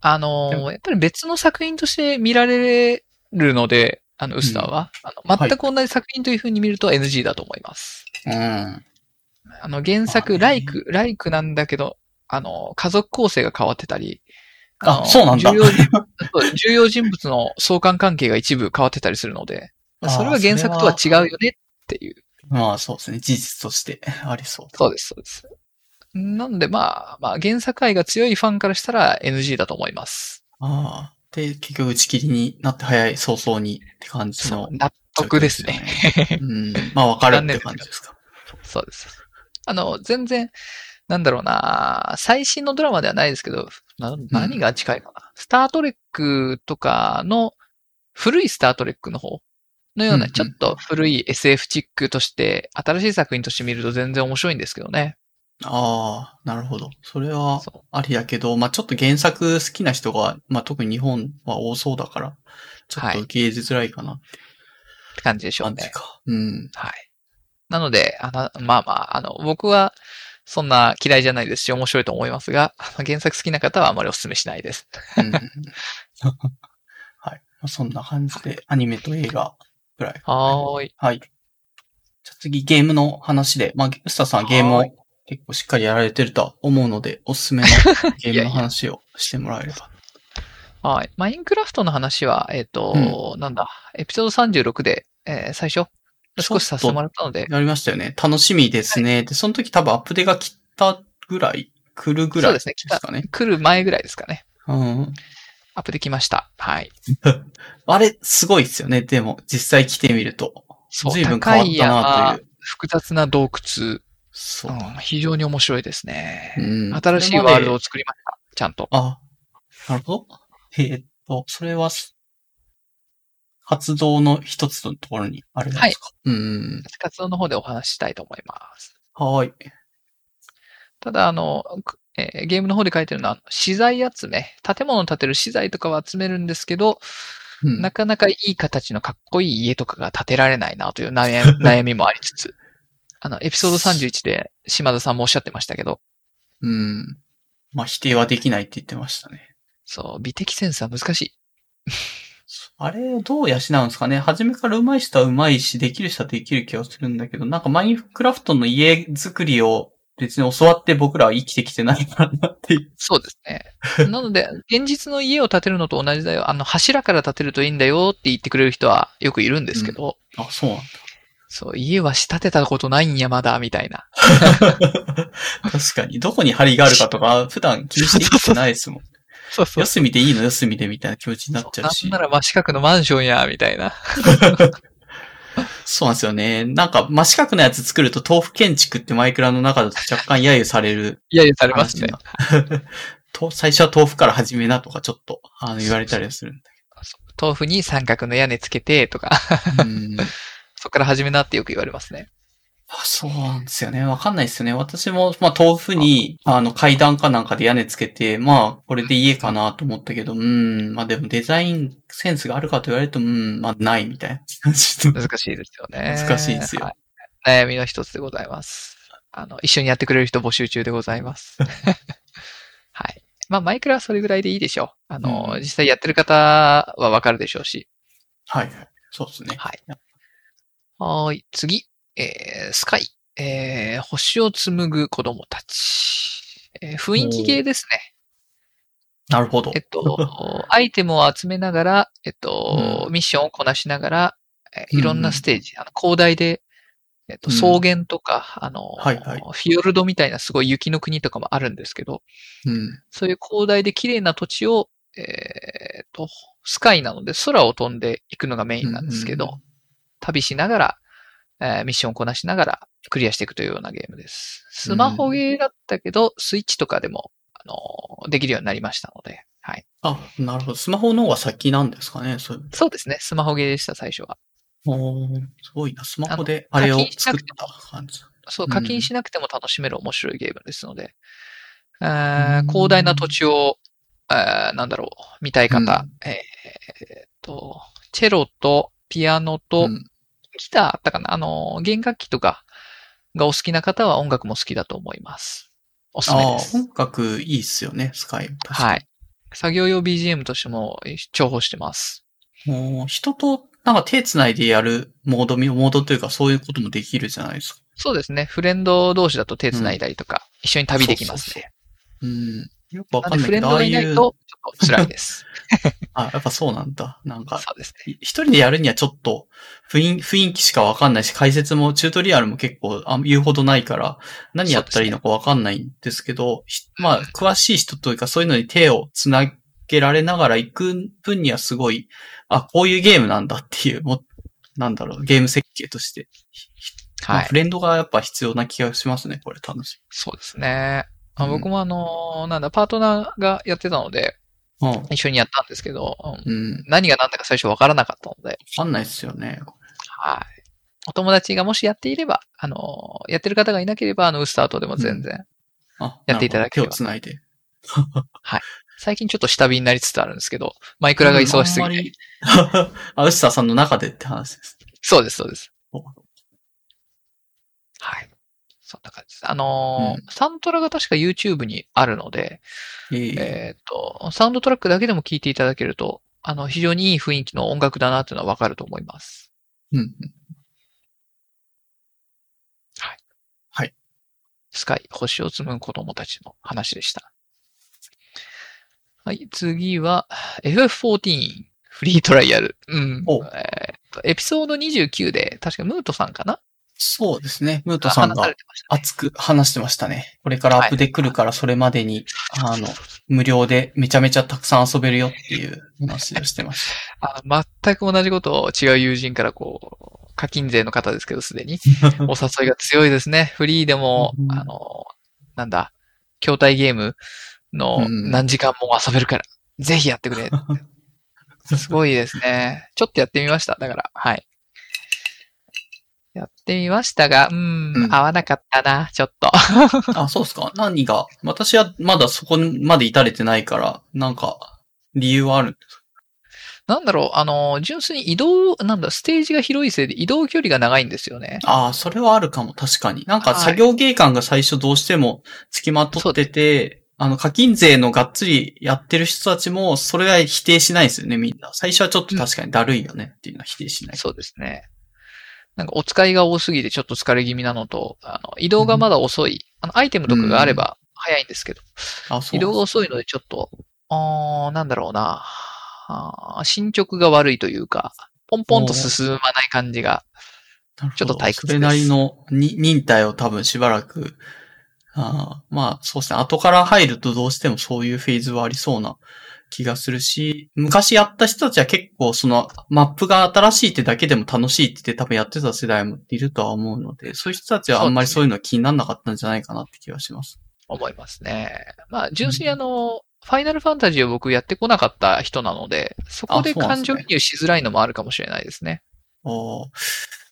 あのーやっぱり別の作品として見られるので、あの、ウスターは、あの全く同じ作品という風に見ると NG だと思います。うん。あの、原まあ作、ねライク、ライクなんだけど、あの、家族構成が変わってたり、あのそうなんだ重要人物重要人物の相関関係が一部変わってたりするので、それは原作とは違うよねっていう。まあそうですね。事実としてありそう。そうです、そうです。なんで、まあ、まあ、原作愛が強いファンからしたら NG だと思います。ああ。で、結局打ち切りになって早い早々にって感じの。納得ですね。うん。まあわかるって感じ ですか。そうです。あの、全然、なんだろうな、最新のドラマではないですけど、な何が近いかな、スタートレックとかの、古いスタートレックの方のような、うんうんちょっと古い SF チックとして、新しい作品として見ると全然面白いんですけどね。ああ、なるほど。それはありだけど、まあちょっと原作好きな人が、まあ特に日本は多そうだから、ちょっと受け入れづらいかなってって感じでしょうね。感じか。うん。はい。なので、あの、まあまあ、あの、僕は、そんな嫌いじゃないですし、面白いと思いますが、原作好きな方はあまりお勧めしないです。うん はい。まあそんな感じで、アニメと映画ぐらい。はーい。はい。じゃあ次、ゲームの話で。まあ、スタさんゲームを結構しっかりやられてるとは思うので、おすすめの ゲームの話をしてもらえれば。はい。マインクラフトの話は、えっ、と、なんだ、エピソード36で、えー最初、少しさせてもらったので、やりましたよね。楽しみですね。で、その時多分アップデが来たぐらい、来るぐらいですそうですかね。来る前ぐらいですかね。うん。アップできました。はい。あれ、すごいですよね。でも、実際来てみると。そう、随分変わったなという。複雑な洞窟、そうう。ん、非常に面白いですね。うん新しいワールドを作りました。ちゃんと。あ、なるほど。えーっと、それは、活動の一つのところにあるんですか、うん。活動の方でお話ししたいと思います。はーい。ただ、あの、くえーゲームの方で書いてるのは、資材集め、建物を建てる資材とかは集めるんですけど、うんなかなかいい形のかっこいい家とかが建てられないなという悩み 悩みもありつつ、あの、エピソード31で島田さんもおっしゃってましたけど、うん。まあ、否定はできないって言ってましたね。そう、美的センスは難しい。あれをどう養うんですかね？初めから上手い人は上手いし、できる人はできる気がするんだけど、なんかマインクラフトの家作りを別に教わって僕らは生きてきてないからなっていう。そうですね。なので、現実の家を建てるのと同じだよ。あの、柱から建てるといいんだよって言ってくれる人はよくいるんですけど、あ、そうなんだ。そう、家は仕立てたことないんや、まだ、みたいな。確かに。どこに針があるかとか、普段気にして生きてないですもん。そうそう四。隅でいいの？四隅でみたいな気持ちになっちゃうし。なんなら真四角のマンションや、みたいな。そうなんですよね。なんか、真四角のやつ作ると豆腐建築ってマイクラの中だと若干揶揄される。いやいや、されますね。と最初は豆腐から始めなとかちょっと、あの、言われたりはするんだ 豆腐に三角の屋根つけて、とか。そこから始めなってよく言われますね。あそうなんですよね。わかんないですよね。私も、まあ、豆腐に、あの、階段かなんかで屋根つけて、まあ、これで家かなと思ったけど、うん、まあでもデザインセンスがあるかと言われると、うん、まあ、ないみたいな。難しいですよね。難しいですよはい悩みの一つでございます。あの、一緒にやってくれる人募集中でございます。はい。まあ、マイクラはそれぐらいでいいでしょう。あの、うん実際やってる方はわかるでしょうし。はいはい。そうですね。はい。はーい。次。えー、スカイ。えー、星を紡ぐ子供たち。えー雰囲気系ですね。なるほど。えっと、アイテムを集めながら、えっと、うんミッションをこなしながら、えーいろんうんうなんステージ、あの広大で、えっと、うん草原とか、あの、はいはいフィヨルドみたいなすごい雪の国とかもあるんですけど、うん。そういう広大で綺麗な土地を、えーっと、スカイなので空を飛んでいくのがメインなんですけど、うんうん旅しながら、えーミッションをこなしながらクリアしていくというようなゲームです。スマホゲーだったけど、スイッチとかでも、あの、できるようになりましたので、はい。あ、なるほど。スマホの方が先なんですかね。そういう。そうですね。スマホゲーでした、最初は。おーすごいな。スマホであれを課金しなくて作った感じ。そう、うん課金しなくても楽しめる面白いゲームですので、えうんー広大な土地を、えーなんだろう、見たい方、うんえーえーっと、チェロとピアノと、うんギターあったかな？あの、弦楽器とかがお好きな方は音楽も好きだと思います。おすすめです。音楽いいっすよね、スカイ。はい。作業用 BGM としても重宝してます。もう人となんか手繋いでやるモードみ、モードというかそういうこともできるじゃないですか。そうですね。フレンド同士だと手繋いだりとか、一緒に旅できますね。うん。よくわかんないフレンドがいないと辛いです。あ、やっぱそうなんだ。なんか、そうですね。い一人でやるにはちょっと雰囲雰囲気しかわかんないし、解説もチュートリアルも結構あ言うほどないから、何やったらいいのかわかんないんですけど、ひまあ、詳しい人というかそういうのに手をつなげられながら行く分にはすごい、あ、こういうゲームなんだっていう、もなんだろう、ゲーム設計として。まあはいフ。レンドがやっぱ必要な気がしますね、これ楽しそうですね。あうん僕もあのーなんだ、パートナーがやってたので。一緒にやったんですけど、うんうん。何が何だか最初わからなかったので、わかんないですよね。はい。お友達がもしやっていれば、あのーやってる方がいなければ、あの、ウスタートでも全然、あ、やっていただければなるほど手をつないで。最近ちょっと下火になりつつあるんですけど、マイクラが忙しすぎて。あ ウスターさんの中でって話です。そうです、そうですお。はい。そんな感じです。あのーうサントラが確か YouTube にあるので、えええっ、と、サウンドトラックだけでも聴いていただけると、あの、非常にいい雰囲気の音楽だなっていうのはわかると思います。うん。スカイ、星を紡ぐ子供たちの話でした。はい、次は、FF14、フリートライアル。うん。おえーとエピソード29で、確かムートさんかなそうですね。ムートさんが。熱く話してましたね。これからアップで来るからそれまでに、あの、無料でめちゃめちゃたくさん遊べるよっていう話をしてまし あ全く同じことを違う友人からこう、課金税の方ですけど、すでに。た。お誘いが強いですね。フリーでもう、んあの、なんだ、筐体ゲームのうん何時間も遊べるから、ぜひやってくれ。すごいですね。ちょっとやってみました。だから、はい。やってみましたが、うん、うん合わなかったな、ちょっと。あ、そうですか何が？私はまだそこまで至れてないから、なんか、理由はあるんですなんだろう、あの、純粋に移動、なんだ、ステージが広いせいで移動距離が長いんですよね。ああ、それはあるかも、確かに。なんかはい作業芸感が最初どうしても付きまとってて、あの、課金税のがっつりやってる人たちも、それは否定しないですよね、みんな。最初はちょっと確かにだるいよねっていうのは否定しない。そうですね。なんかお使いが多すぎてちょっと疲れ気味なのと、あの移動がまだ遅い。あの、アイテムとかがあれば早いんですけど、移動が遅いのでちょっと、あーなんだろうな。進捗が悪いというか、ポンポンと進まない感じが、ちょっと退屈です。それなりのに忍耐を多分しばらく、あーまあそうですね。後から入るとどうしてもそういうフェーズはありそうな気がするし、昔やった人たちは結構そのマップが新しいってだけでも楽しいって多分やってた世代もいるとは思うので、そういう人たちはあんまりそういうのは気にならなかったんじゃないかなって気がします。思いますね。まあ、純粋にあの、ファイナルファンタジーを僕やってこなかった人なので、そこで感情移入しづらいのもあるかもしれないですね。おー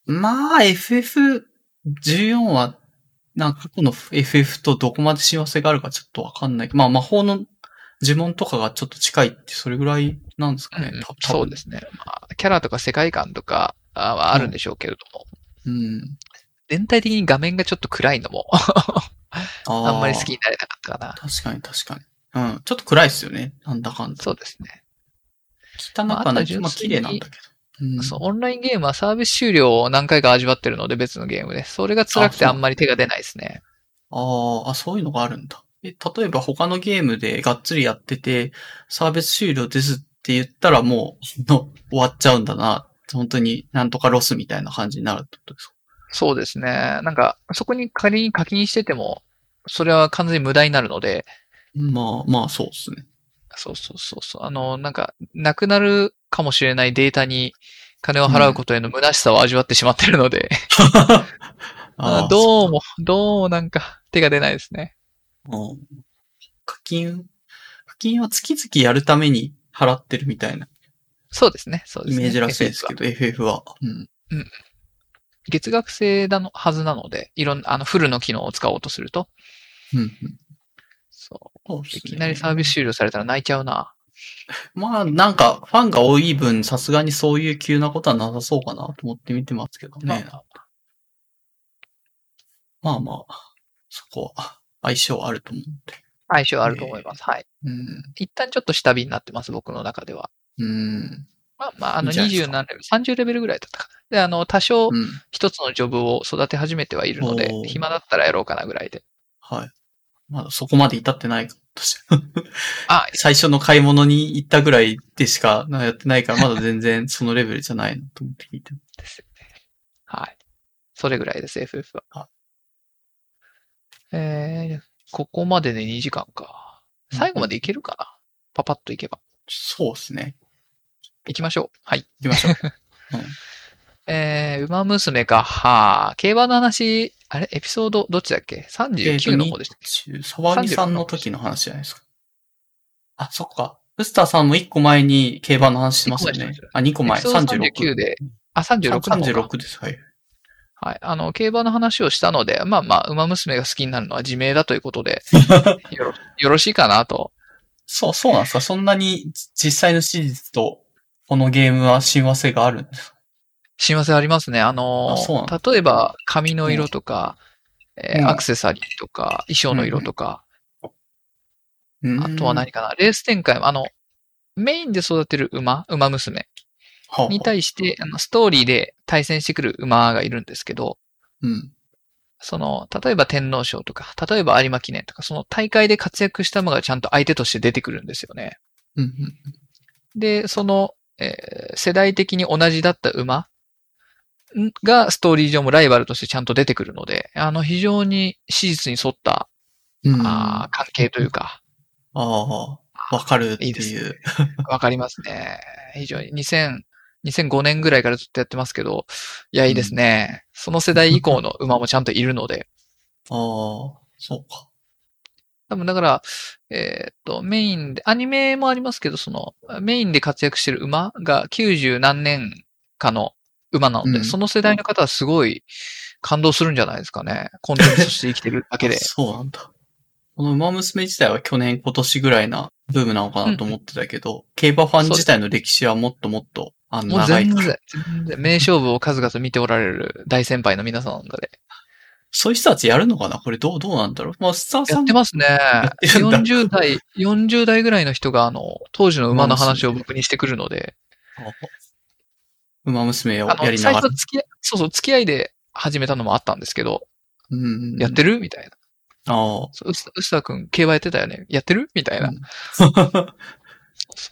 まあ、FF14 は、なんか過去の FF とどこまで幸せがあるかちょっとわかんない。まあ、魔法の呪文とかがちょっと近いって、それぐらいなんですかね？うんたそうですね。まあ、キャラとか世界観とかあはあるんでしょうけれども、うん。全体的に画面がちょっと暗いのもああんまり好きに。になれなかったかな。確かに確かに。うん。ちょっと暗いですよね。なんだかんだ。そうですね。汚くはない。まあ綺麗なんだけど。うん。そう、オンラインゲームはサービス終了を何回か味わってるので別のゲームで、それが辛くてあんまり手が出ないですね。あーあ、そういうのがあるんだ。え、例えば他のゲームでがっつりやってて、サービス終了ですって言ったらもう、の、終わっちゃうんだな。本当になんとかロスみたいな感じになるってことですか？そうですね。なんか、そこに仮に課金してても、それは完全に無駄になるので、まあ、まあそうですね。そうそうそうそう。あの、なんか、なくなるかもしれないデータに金を払うことへの虚しさを味わってしまってるので、あーどうも、どうもなんか手が出ないですね。うん課金、課金は月々やるために払ってるみたいなそうですね。そうですね。イメージらしいですけど、FF は。うん。は月額制だのはずなので、いろんな、あの、フルの機能を使おうとすると、うんうん。そう。そうねいきなりサービス終了されたら泣いちゃうな。まあ、なんか、ファンが多い分、さすがにそういう急なことはなさそうかなと思って見てますけどね。まあまあまあ、そこは相性あると思うんで。相性あると思います。はい。うん。一旦ちょっと下火になってます、僕の中では。うん。まあまあ、あの、いいんじゃないですか20何レベル、30レベルぐらいだったかな。で、あの、多少うん。一つのジョブを育て始めてはいるのでお、ー暇だったらやろうかなぐらいで。はい。まだそこまで至ってないかとして。あ、最初の買い物に行ったぐらいでしかやってないから、まだ全然そのレベルじゃないなと思って聞いてます。ですよね。はい。それぐらいです、FF は。はえー、ここまでで2時間か。最後までいけるかな、パパッといけば。そうですね。行きましょう。はい。行きましょう。えー、馬娘か。はあ、競馬の話、あれ？エピソードどっちだっけ ?39 の方でしたっけ？沢木さんの時の話じゃないですか。あ、そっか。ウスターさんも1個前に競馬の話してますよね。あ、2個前。エピソード36。39であ、36の方か。36です。はい。はい。あの、競馬の話をしたので、まあまあ、馬娘が好きになるのは自明だということで、よろよろしいかなと。そう、そうなんですか？そんなに実際の史実とこのゲームは親和性があるんですか？幸せありますね。あのあ例えば、髪の色とか、えーうん。アクセサリーとか、衣装の色とか、うんあとは何かな、レース展開も、あの、メインで育てる馬、馬娘。はあに対して、あのストーリーで対戦してくる馬がいるんですけど、うん。その、例えば天皇賞とか、例えば有馬記念とか、その大会で活躍した馬がちゃんと相手として出てくるんですよね。うんうん。で、その、えー世代的に同じだった馬んがストーリー上もライバルとしてちゃんと出てくるので、あの、非常に史実に沿った、うんあー関係というか、ああ、わかるっていう。わかりますね。非常に2000、2005年ぐらいからずっとやってますけど、いや、いいですね。その世代以降の馬もちゃんといるので、ああ、そうか。多分だから、えーっと、メインで、アニメもありますけど、その、メインで活躍してる馬が90何年かの馬なので、うんその世代の方はすごい感動するんじゃないですかね。コンテンツとして生きてるだけであ。そうなんだ。この馬娘自体は去年、今年ぐらいなブームなのかなと思ってたけど、競馬ファン自体の歴史はもっともっと、あの、もう長い全然、全然、名勝負を数々見ておられる大先輩の皆さんなので。そういう人たちやるのかな？これどう、どうなんだろう？まあ、スターさんやってますね。てるんだ40代、40代ぐらいの人が、あの、当時の馬の話を僕にしてくるので、馬娘をやりながら最初は。付き合い、そうそう、付き合いで始めたのもあったんですけど、うんやってる？みたいな。ああ。そううす、うすたくん競馬やってたよね？やってる？みたいな。うんそ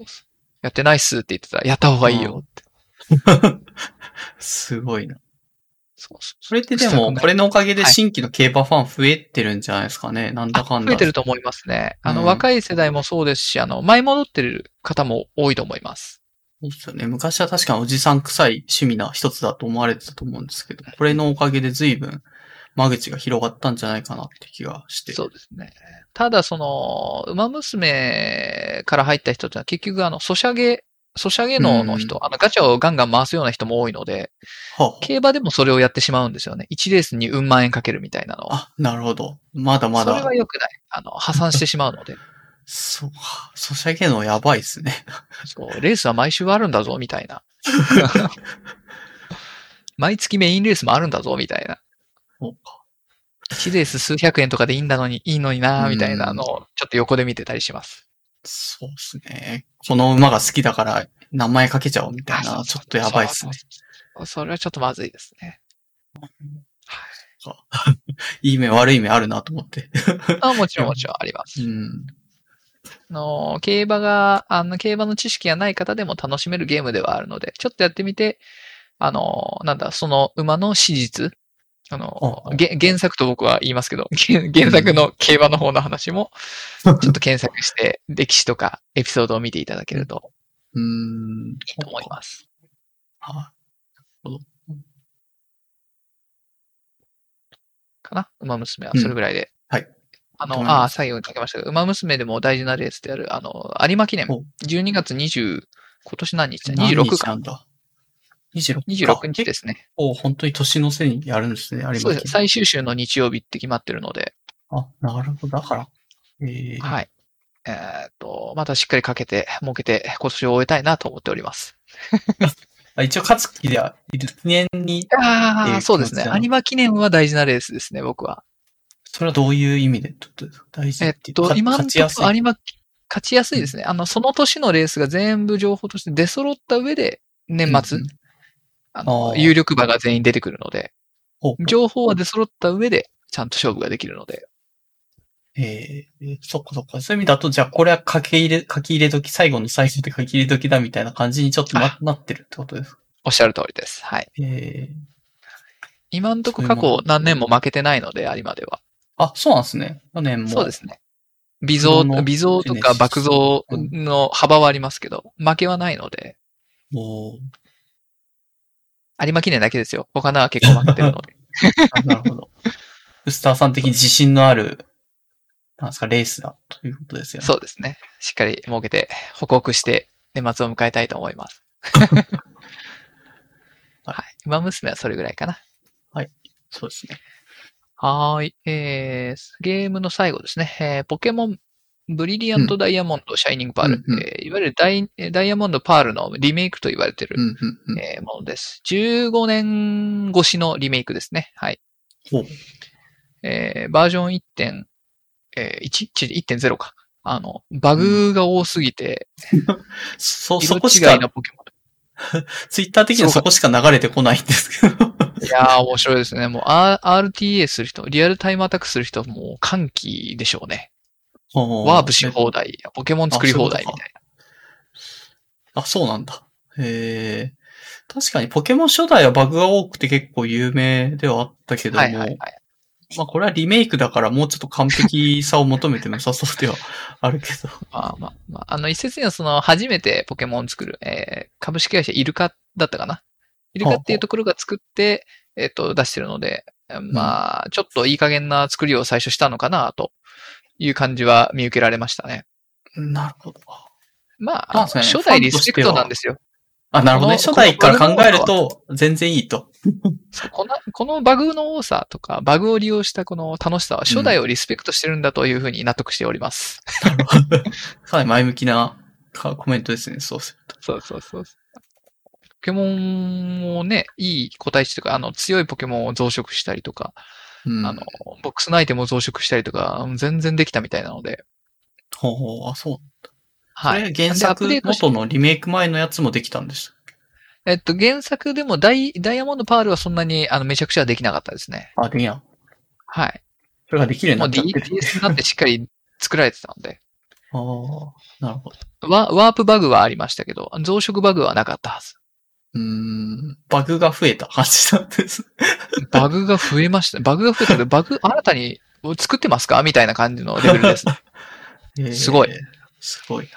うそうやってないっすって言ってたら、やった方がいいよって。すごいな。そうそうそれってでも、これのおかげではい新規の競馬ファン増えてるんじゃないですかね。なんだかんだ。増えてると思いますね。あの、うん若い世代もそうですし、あの、前戻ってる方も多いと思います。そうですよね。昔は確かにおじさん臭い趣味な一つだと思われてたと思うんですけど、これのおかげで随分間口が広がったんじゃないかなって気がして。そうですね。ただ、その、馬娘から入った人ってのは結局、あの、ソシャゲ、ソシャゲ能の人、あの、ガチャをガンガン回すような人も多いので、はあ競馬でもそれをやってしまうんですよね。1レースにうん万円かけるみたいなのは。あ、なるほど。まだまだそれは。良くない。あの、破産してしまうので。そうか。ソシャゲのやばいですね。そう、レースは毎週あるんだぞ、みたいな。毎月メインレースもあるんだぞ、みたいな。そうか。1レース数百円とかでいいんだのに、いいのにな、うんみたいなのを、ちょっと横で見てたりします。そうですね。この馬が好きだから名前かけちゃおうみたいな、ちょっとやばいですね。そう。それはちょっとまずいですね。いい面悪い面あるなと思って。あもちろんもちろんあります。うん。あの、競馬が、あの、競馬の知識がない方でも楽しめるゲームではあるので、ちょっとやってみて、あの、なんだ、その馬の史実、あの原作と僕は言いますけど、原原作の競馬の方の話も、ちょっと検索して、歴史とかエピソードを見ていただけるとうーん。いいと思います。はかな？馬娘はそれぐらいで。はい。あの、ああ、最後に書きましたけど、馬娘でも大事なレースである、あの、有馬記念お、12月20、今年何日だ？何 ?26 日か。26 26日ですね。お本当に年の瀬にやるんですね、有馬記念そうです。最終週の日曜日って決まってるので、あ、なるほど。だから。えー、はい。えーっと、またしっかりかけて、儲けて、今年を終えたいなと思っております。あ一応、勝つ気ではいる。記念に、ああ、そうですね気持ち。だな有馬記念は大事なレースですね、僕は。それはどういう意味で？ちょっと大事えってと、今のと。ころ有馬、勝ちやすいですね。あの、その年のレースが全部情報として出揃った上で、年末、あの、有力馬が全員出てくるので、情報は出揃った上で、ちゃんと勝負ができるので、えー、そっかそっか。そういう意味だと、じゃあこれは書き入れ、書き入れ時、最後の最初で書き入れ時だみたいな感じにちょっとなあなってるってことですか？おっしゃる通りです。はい。えー、今んとこ過去何年も負けてないので、有馬では。あ、そうなんですね。去年も。そうですね。微増、の微増とか爆増の幅はありますけど、負けはないので、おー有馬記念だけですよ。他のは結構負けてるので。あなるほど。ウスターさん的に自信のある、なんですか、レースだということですよね。そうですね。しっかり設けて、報告して、年末を迎えたいと思います。はい。馬娘はそれぐらいかな。そうですね。はーい。えー、ゲームの最後ですね。えー、ポケモン、ブリリアントダイヤモンド、シャイニングパール、うんうんえーいわゆるダイダイヤモンドパールのリメイクと言われてる、うん、うん、うん。えーものです。15年越しのリメイクですね。はい。えーバージョン1点、えー、1? 1.0か。あの、バグが多すぎて、そ、色そこしか、のポケモ ツイッター的にはそこしか流れてこないんですけど。ン。いやー、面白いですね。もう、R- RTA する人、リアルタイムアタックする人はもう歓喜でしょうね。ワープし放題、ポケモン作り放題みたいな。あ、そうなんだ。へえ。確かにポケモン初代はバグが多くて結構有名ではあったけども、はいはいはい。まあこれはリメイクだからもうちょっと完璧さを求めても良さそうでは あるけど。まあまあまあ、あの、一説にはその、初めてポケモンを作る、えー株式会社イルカだったかな？イルカっていうところが作って、えっ、と、出してるので、まあ、ちょっといい加減な作りを最初したのかな、という感じは見受けられましたね。なるほど。まあ、ね初代リスペクトなんですよ。あ、なるほどね。初代から考えると全然いいと。このこのバグの多さとか、バグを利用したこの楽しさは初代をリスペクトしてるんだというふうに納得しております。なるほど。かなり前向きなかコメントですね、そうすると。そうそうそう。ポケモンをね、いい個体値とか、あの、強いポケモンを増殖したりとか、うん。あの、ボックスのアイテムを増殖したりとか、全然できたみたいなので、ほうほう、あ、そう。はい。原作元のリメイク前のやつもできたんです。えっと、原作でもダイダイヤモンドパールはそんなに、あの、めちゃくちゃできなかったですね。あ、できな。はい。それができるようになっちゃってる。DS になってしっかり作られてたので。ああ、なるほど。ワワープバグはありましたけど、増殖バグはなかったはず。うーん、バグが増えた感じなんです。バグが増えました。バグが増えたけど、バグ新たに作ってますか？みたいな感じのレベルですね。すごいえー。すごいな。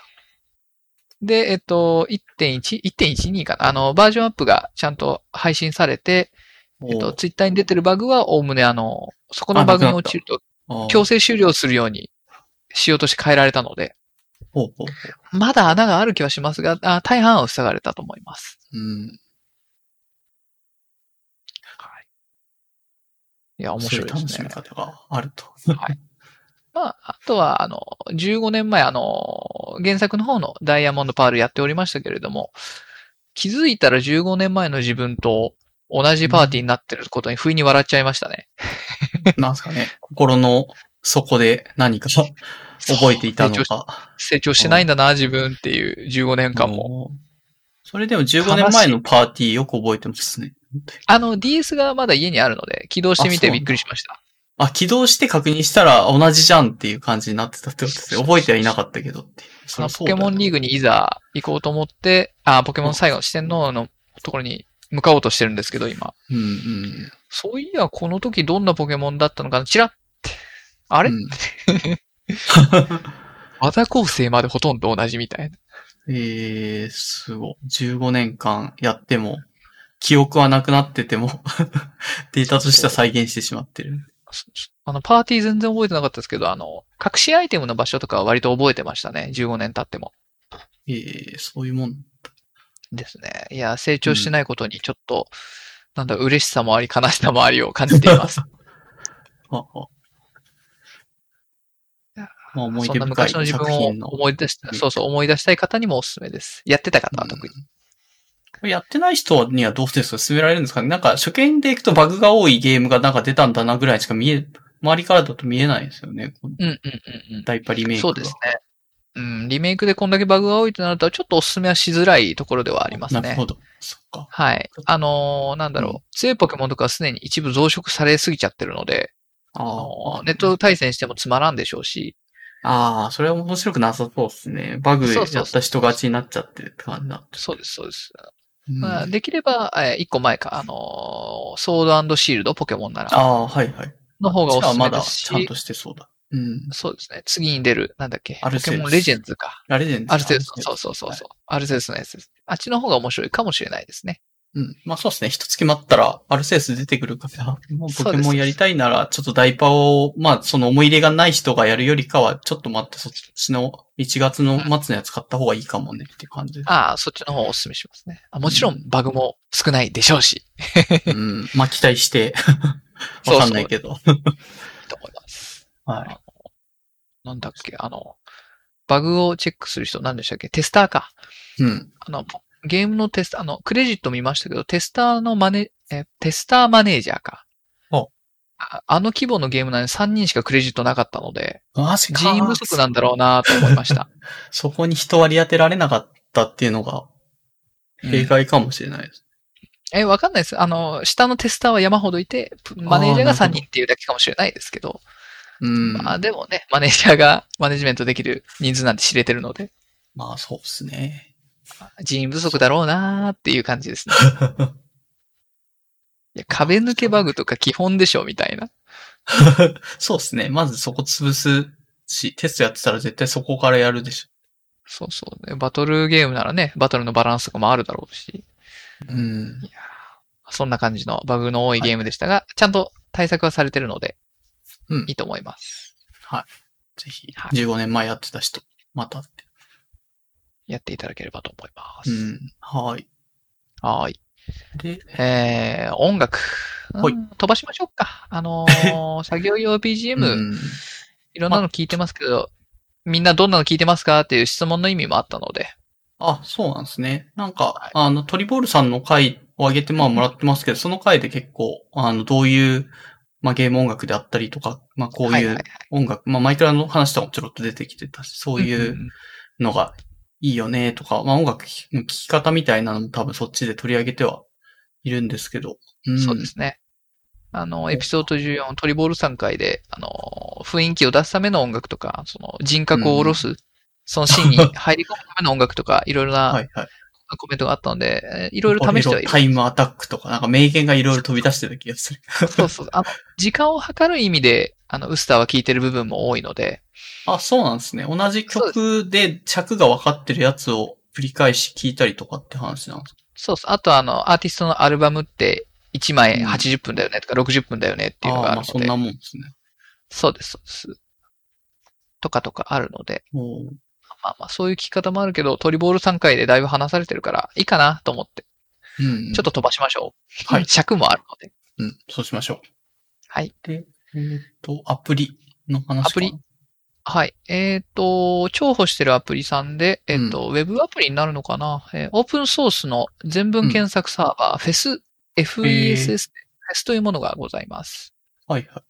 で、えっと、1.1、1.12かな。あの、バージョンアップがちゃんと配信されて、えっと、ツイッターに出てるバグは、おおむねあの、そこのバグに落ちると、強制終了するように、仕様として変えられたので、ほうほうほまだ穴がある気はしますが、あ大半は塞がれたと思います。う。うん。はい。いや、面白いですねう楽しみ。方があると。まあ、あとは、あの、15年前、あの、原作の方のダイヤモンドパールやっておりましたけれども、気づいたら15年前の自分と同じパーティーになってることに不意に笑っちゃいましたね。なんすかね。心の底で何か覚えていたの成長しか。成長してないんだな、自分っていう15年間も。も。それでも15年前のパーティーよく覚えてますね。あの、DS がまだ家にあるので、起動してみてびっくりしました。あ、起動して確認したら同じじゃんっていう感じになってたってことですね。覚えてはいなかったけどって。そのポケモンリーグ。グにいざ行こうと思って、あ、ポケモン最後の四天王のところに向かおうとしてるんですけど、今。うんうん。そういや、この時どんなポケモンだったのかな？チラッて。あれ、うん技構成までほとんど同じみたいな。えー、すごい。15年間やっても、記憶はなくなってても、データとしては再現してしまってる。あの、パーティー全然覚えてなかったですけど、あの、隠しアイテムの場所とかは割と覚えてましたね。15年経っても。えー、そういうもん。ですね。いや、成長してないことにちょっと、なんだ、嬉しさもあり、悲しさもありを感じています。まあ思いそんな昔の自分を。思い出した、そうそう、思い出したい方にもおすすめです。やってた方は特に。うんやってない人にはどうですか進められるんですかね？なんか初見でいくとバグが多いゲームがなんか出たんだなぐらいしか見え、周りからだと見えないですよね。うんうんうんうん。ダイパリメイクが。そうですね。うん、リメイクでこんだけバグが多いとなると、ちょっとおすすめはしづらいところではありますね。なるほど。そっか。はい。あのーなんだろう、うん強いポケモンとかはすでに一部増殖されすぎちゃってるので、ああのあーネット対戦してもつまらんでしょうし、ああ、それは面白くなさそうですね。バグやった人勝ちになっちゃってるって感じだ。そうです、そうです。うんまあ、できれば、えー一個前か、あのーソードシールドポケモンなら、ああ、はいはい。の方がおすすめですし、ちゃんとしてそうだ。うん。そうですね。次に出る、なんだっけ、ポアルセウスケモンレジェンズか。あれでアルセウス、そうそうそうそう。アルセウスのやつです。あっちの方が面白いかもしれないですね。うん。まあそうですね。一月待ったら、アルセウス出てくるから、もポケモンやりたいなら、ちょっとダイパーを、まあその思い入れがない人がやるよりかは、ちょっと待って、そっちの1月の末のやつ買った方がいいかもねっていう感じです。ああ、そっちの方をおすすめしますね。あもちろん、バグも少ないでしょうし、うん。まあ期待して、わかんないけど。いいと思います。はい。なんだっけ、あの、バグをチェックする人、何でしたっけ？テスターか。うん。あの、ゲームのテスター、あの、クレジット見ましたけど、テスターのマネ、え、テスターマネージャーか。おああの規模のゲームなのに3人しかクレジットなかったので、マジか。人員不足なんだろうなと思いました。そこに人割り当てられなかったっていうのが、うん弊害かもしれないです。え、わかんないです。あの、下のテスターは山ほどいて、マネージャーが3あーなるほど人っていうだけかもしれないですけど、うん。まあでもね、マネージャーがマネジメントできる人数なんて知れてるので、まあそうですね。人員不足だろうなーっていう感じですね。いや壁抜けバグとか基本でしょみたいな。そうですね。まずそこ潰すし、テストやってたら絶対そこからやるでしそうそうね。バトルゲームならね、バトルのバランスとかもあるだろうし、ょ。うん。そんな感じのバグの多いゲームでしたが、ちゃんと対策はされてるので、うんいいと思います。ぜひ、はい15年前やってた人、またって。やっていただければと思います。うん。はい。はーい。で、えー、音楽。うんはい飛ばしましょうか。あのー 作業用 BGM、うん。いろんなの聞いてますけど、みんなどんなの聞いてますかっていう質問の意味もあったので。あ、そうなんですね。なんか、はいあの、トリボールさんの回を上げてまあもらってますけど、その回で結構、あの、どういう、まあゲーム音楽であったりとか、まあこうはいいうはい音楽、まあマイクラの話とかもちょろっと出てきてたし、そういんうんのがいいよねとか、まあ音楽の聴き方みたいなのも多分そっちで取り上げてはいるんですけど。んそうですね。あの、エピソード14、トリボール3回で、あの、雰囲気を出すための音楽とか、その人格を下ろす、うそのシーンに入り込むための音楽とか、いろいろなはいはい。コメントがあったので、えーいろいろ試してはいる。タイムアタックとか、なんか名言がいろいろ飛び出してた気がする。そうそう。あの、時間を測る意味で、あの、ウスターは聴いてる部分も多いので、あ、そうなんですね。同じ曲で尺が分かってるやつを繰り返し聞いたりとかって話なんですか？そうそう。あとあの、アーティストのアルバムって1枚うん80分だよねとか60分だよねっていうのがあるので、あーまあそんなもんですね。そうです、そうです。とかとかあるので、まあまあそういう聞き方もあるけど、トリボール3回でだいぶ話されてるから、いいかなと思って、うん。ちょっと飛ばしましょう。はい尺もあるので。うん、そうしましょう。はい。で、えーっと、アプリの話アプリ？はい。えっ、と、重宝してるアプリさんで、えっ、と、ウェブアプリになるのかな、えーオープンソースの全文検索サーバー、フェス、FESS、フェスというものがございます。はいはい。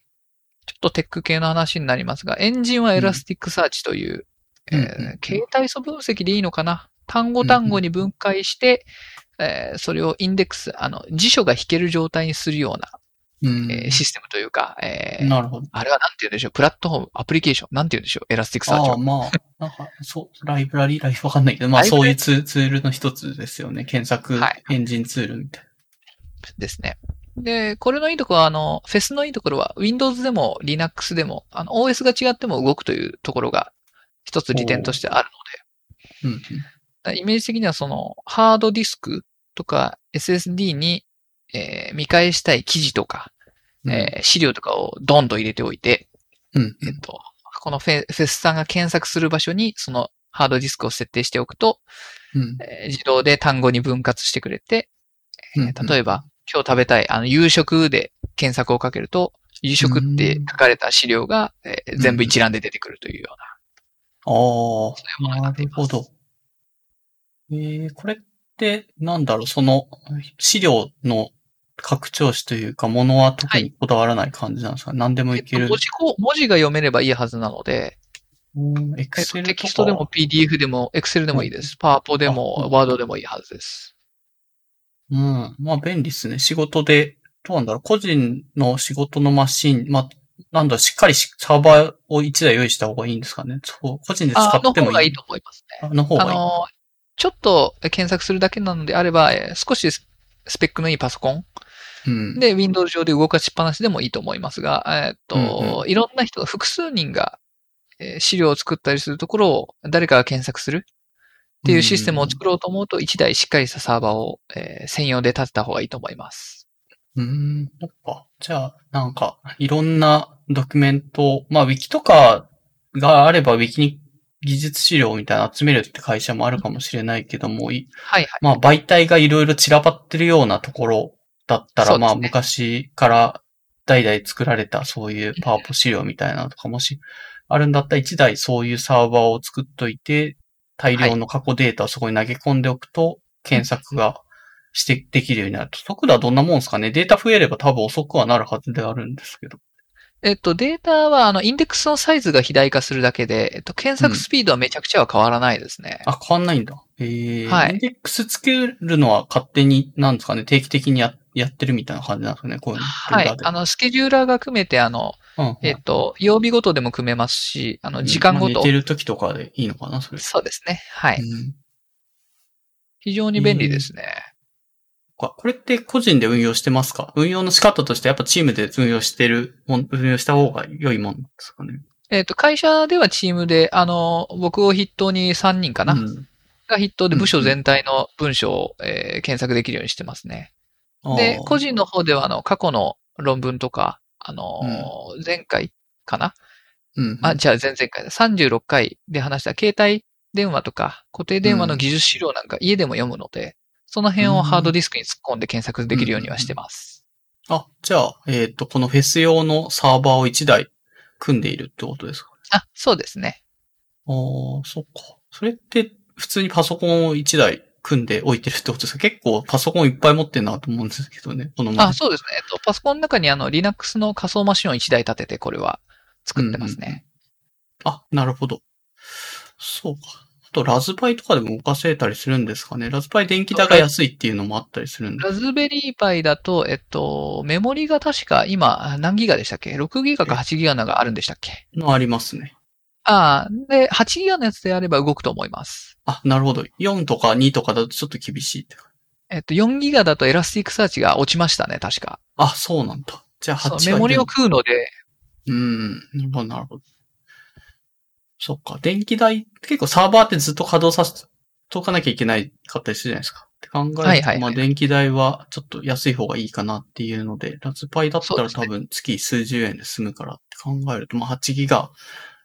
ちょっとテック系の話になりますが、エンジンは Elasticsearch という、うん。えーうん。うん形態素分析でいいのかな？単語単語に分解して、えーそれをインデックス、あの、辞書が引ける状態にするような、うん。えーシステムというか、えーなるほど。あれはなんて言うんでしょう？プラットフォーム、アプリケーション、なんて言うんでしょう？ Elasticsearch はああ、。まあ、なんか、そう、ライブラリ、ライブわかんないけど、まあそういうツールの一つですよね。検索はいエンジンツールみたいですね。で、これのいいところは、あの、フェスのいいところは、Windows でも Linux でも、あの、OS が違っても動くというところが、一つ利点としてあるので、な。うんだイメージ的にはその、ハードディスクとか SSD に、えー見返したい記事とか、うん。えー資料とかをドンと入れておいて、うん。えっと、このフェフェスさんが検索する場所に、そのハードディスクを設定しておくと、うん。えー自動で単語に分割してくれて、えーうん例えば、今日食べたい、あの、夕食で検索をかけると、夕食って書かれた資料が、えー全部一覧で出てくるというような、ああ、なるほど。えー、これって、なんだろう、その、資料の拡張子というか、ものは特にこだわらない感じなんですか、何でもいける。文字こ文字が読めればいいはずなので、うん、エクえっとセル。テキストでも PDF でも Excel でもいいです。パワポであもうん Word でもいいはずです。うん。まあ便利ですね。仕事で、どうなんだろう？個人の仕事のマシン、まあ、なんだしっかりしサーバーを1台用意した方がいいんですかね？そう、個人で使ってもいい？方がいいと思いますね。あの方がいい。あの、ちょっと検索するだけなのであれば、えー少しススペックのいいパソコンうん。で Windows 上で動かしっぱなしでもいいと思いますが、えーっと、うんいろんな人が、複数人が、えー資料を作ったりするところを誰かが検索するっていうシステムを作ろうと思うと、1台しっかりしたサーバーを、えー専用で立てた方がいいと思います。うん。そっか。じゃあ、なんか、いろんなドキュメント、まあ、ウィキとかがあれば、ウィキに技術資料みたいなの集めるって会社もあるかもしれないけども、いはいはい。まあ、媒体がいろいろ散らばってるようなところだったら、ねまあ、昔から代々作られたそういうパワポ資料みたいなのとかもし、あるんだったら一台そういうサーバーを作っといて、大量の過去データをそこに投げ込んでおくと、検索がして、できるようになると。速度はどんなもんですかねデータ増えれば多分遅くはなるはずであるんですけど。えっと、データは、あの、インデックスのサイズが肥大化するだけで、えっと、検索スピードはめちゃくちゃは変わらないですね。あ、変わんないんだ。えー、はいインデックスつけるのは勝手に、なんですかね？定期的にややってるみたいな感じなんですかね？こういうの。はいあの、スケジューラーが組めて、あの、うんうんえっと、曜日ごとでも組めますし、あの、時間ごとまあ寝て。る時とかでいいのかなそれ。そうですね。はい。うん非常に便利ですね。これって個人で運用してますか？運用の仕方としてやっぱチームで運用してるもん、運用した方が良いもんですかね？えっと、会社ではチームで、あの、僕を筆頭に3人かな、うん。が筆頭で部署全体の文章を、えー検索できるようにしてますね。で、個人の方では、あの、過去の論文とか、あのー、前回かな？うん。あ、じゃあ前々回だ。36回で話した携帯電話とか固定電話の技術資料なんか家でも読むので、その辺をハードディスクに突っ込んで検索できるようにはしてます。あ、じゃあ、えっ、と、このフェス用のサーバーを1台組んでいるってことですか？あ、そうですね。ああ、そっか。それって普通にパソコンを1台組んで置いてるってことですか？結構パソコンいっぱい持ってんなと思うんですけどね。この前あ、そうですね。えっと、パソコンの中にあの、Linux の仮想マシンを1台立てて、これは作ってますね。あ、なるほど。そうか。とラズパイとかでも動かせたりするんですかね？ラズパイ電気代が安いっていうのもあったりするんで。 Raspberry Pi だと、えっと、メモリが確か今何ギガでしたっけ ?6 ギガか8ギガのがあるんでしたっけ？のありますね。ああ、で、8ギガのやつであれば動くと思います。あ、なるほど。4とか2とかだとちょっと厳しいって。えっと、4ギガだと Elasticsearch が落ちましたね、確か。あ、そうなんだ。じゃあ8そうメモリを食うので、うん。なるほど、なるほど。そっか。電気代、結構サーバーってずっと稼働させとかなきゃいけないかったりするじゃないですか。って考えると、はいはいはいまあ電気代はちょっと安い方がいいかなっていうので、ラズパイだったら多分月数十円で済むからって考えると、まあ8ギガ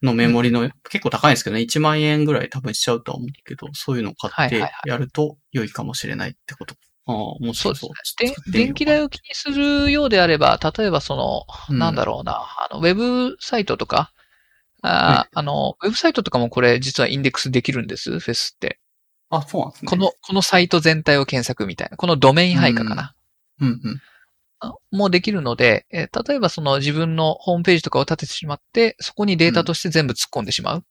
のメモリの、結構高いんですけどね、1万円ぐらい多分しちゃうとは思うけど、そういうのを買ってはいはいはやると良いかもしれないってこと。ああ、面白そう。そうですね。電気代を気にするようであれば、例えばその、うんなんだろうな、あの、ウェブサイトとか、あ,、あの、ウェブサイトとかもこれ実はインデックスできるんです、フェスって。あ、そうなんですね。この、このサイト全体を検索みたいな。このドメイン配下かな。うんうん。あもうできるので、えー例えばその自分のホームページとかを立ててしまって、そこにデータとして全部突っ込んでしまう。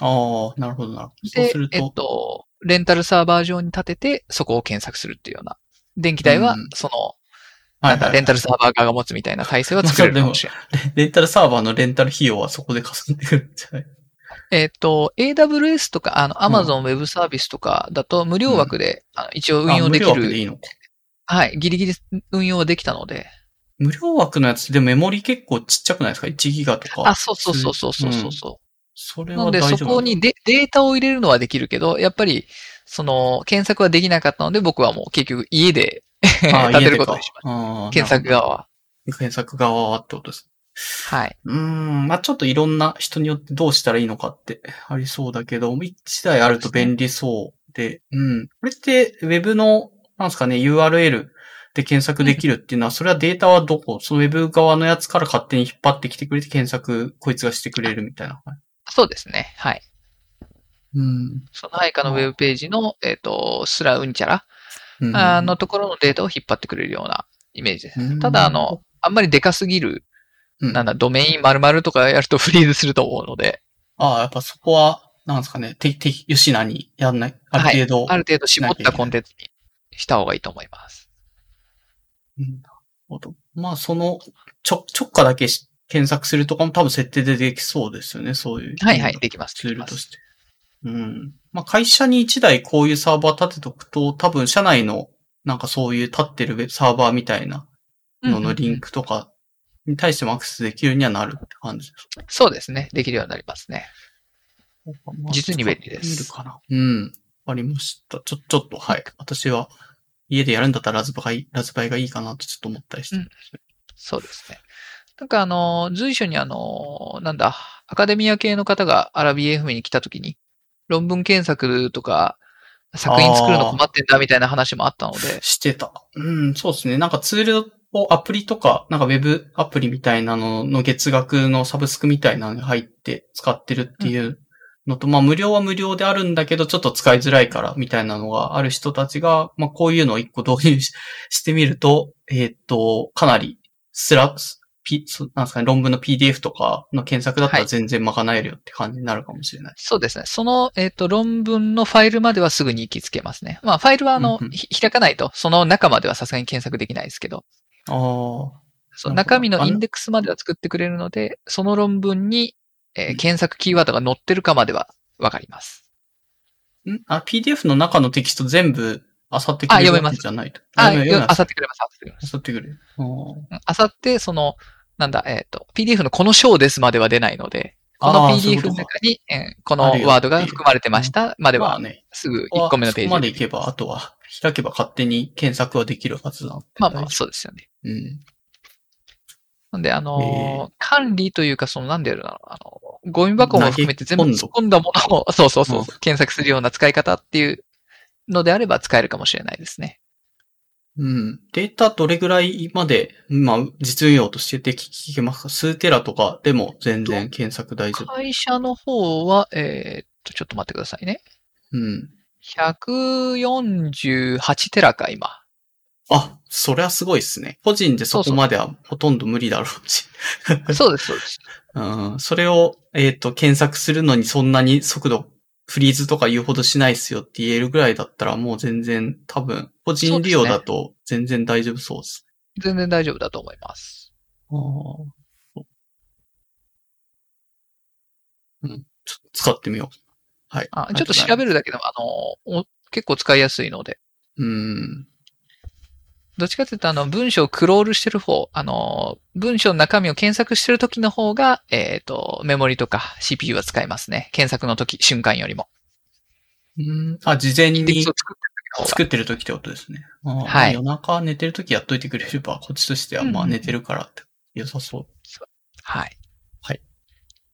ああ、なるほど、なるほど。そうる、ですえっと、と、レンタルサーバー上に立てて、そこを検索するっていうような。電気代はうん、その、なんだレンタルサーバー側が持つみたいな体制は作れるかもしれない。レンタルサーバーのレンタル費用はそこでかさんでくるんじゃない？えっと、AWS とか、あの、Amazon Web サービスとかだと無料枠で、あの一応運用できあ無料枠でる。いいのか。はい、ギリギリ運用はできたので。無料枠のやつでメモリ結構ちっちゃくないですか ?1 ギガとか。あ、そうそうそうそうそうそうそう。それなので、は大丈夫そこにデデータを入れるのはできるけど、やっぱり、その、検索はできなかったので、僕はもう結局家であ 立てることにしましまた。検索側は。検索側はってことです。はい。うーん、まあちょっといろんな人によってどうしたらいいのかってありそうだけど、一台あると便利そうで、うん。これって、ウェブの、なんですかね、URL で検索できるっていうのは、それはデータはどこ？そのウェブ側のやつから勝手に引っ張ってきてくれて検索、こいつがしてくれるみたいな。そうですね。はい。うん。その配下のウェブページの、えっ、と、スラウンチャラうんあのところのデータを引っ張ってくれるようなイメージです。うんただ、あの、あんまりでかすぎる、うんなんだ、ドメイン丸々とかやるとフリーズすると思うので、ああ、やっぱそこは、なんですかね、て、て、よしなにやんない。ある程度。ある程度絞ったコンテンツにした方がいいと思います。うんなるほど。まあ、その、ちょ、直下だけし検索するとかも多分設定でできそうですよね、そういう。はいはい、できます。ツールとして。うん。まあ、会社に一台こういうサーバー立てとくと、多分社内の、なんかそういう立ってるサーバーみたいなののリンクとかに対してもアクセスできるにはなるって感じです。そうですね。できるようになりますね。まあ実に便利ですかな。うん。わかりました。ちょ、ちょっと、はい。私は、家でやるんだったらラズパイ、ラズパイがいいかなとちょっと思ったりして。うんそうですね。なんかあの、随所にあの、なんだ、アカデミア系の方がアラビ FM に来た時に、論文検索とか、作品作るの困ってんだみたいな話もあったので、してた。うん、そうですね。なんかツールをアプリとか、なんかウェブアプリみたいなのの月額のサブスクみたいなのに入って使ってるっていうのと、まあ無料は無料であるんだけど、ちょっと使いづらいからみたいなのがある人たちが、まあこういうのを一個導入ししてみると、えーっと、かなりスラッ、P、そなんですかね、論文の PDF とかの検索だったはいら全然賄えるよって感じになるかもしれない。そうですね。その、えっ、と、論文のファイルまではすぐに行きつけますね。まあ、ファイルはあの、うんうんひ開かないと、その中まではさすがに検索できないですけど、ああ。そう中身のインデックスまでは作ってくれるので、その論文に、えーうん検索キーワードが載ってるかまではわかります。ん？あ、PDF の中のテキスト全部、あさってくれるわあ読めますけじゃないと。あ、読めますさってくれます。あさってくれますあさってくれあさって、その、なんだ、えっ、と、PDF のこの章ですまでは出ないので、この PDF の中に、えーこのワードが含まれてましたまでは。すぐ1個目のページそこまで行けば、あとは、開けば勝手に検索はできるはずなんで。まあまあ、そうですよね。夫うん。なんで、あのー管理というか、その、なんでやるのあの、ゴミ箱も含めて全部突っ込んだものを、そうそうそう、うん検索するような使い方っていうのであれば使えるかもしれないですね。うん。データどれぐらいまで、まあ、実運用として聞聞けますか？数テラとかでも全然検索大丈夫。会社の方は、えーっと、ちょっと待ってくださいね。うん。148テラか、今。あ、それはすごいっすね。個人でそこまではほとんど無理だろうし。そうです、そうです。うん。それを、えっ、と、検索するのにそんなに速度フリーズとか言うほどしないっすよって言えるぐらいだったらもう全然多分、個人利用だと全然大丈夫そうです。全然大丈夫だと思います。あううん。ちょっと使ってみよう。はい。あちょっと調べるだけでも、あの、お結構使いやすいので。うん。どっちかというと、あの、文章をクロールしてる方、あの、文章の中身を検索してる時の方が、えっ、と、メモリとか CPU は使えますね。検索の時、瞬間よりも。うん。あ、事前に作ってる時ってことですね。はい夜中寝てる時やっといてくれれば、こっちとしてはまあうん寝てるからって良さそはい。はい。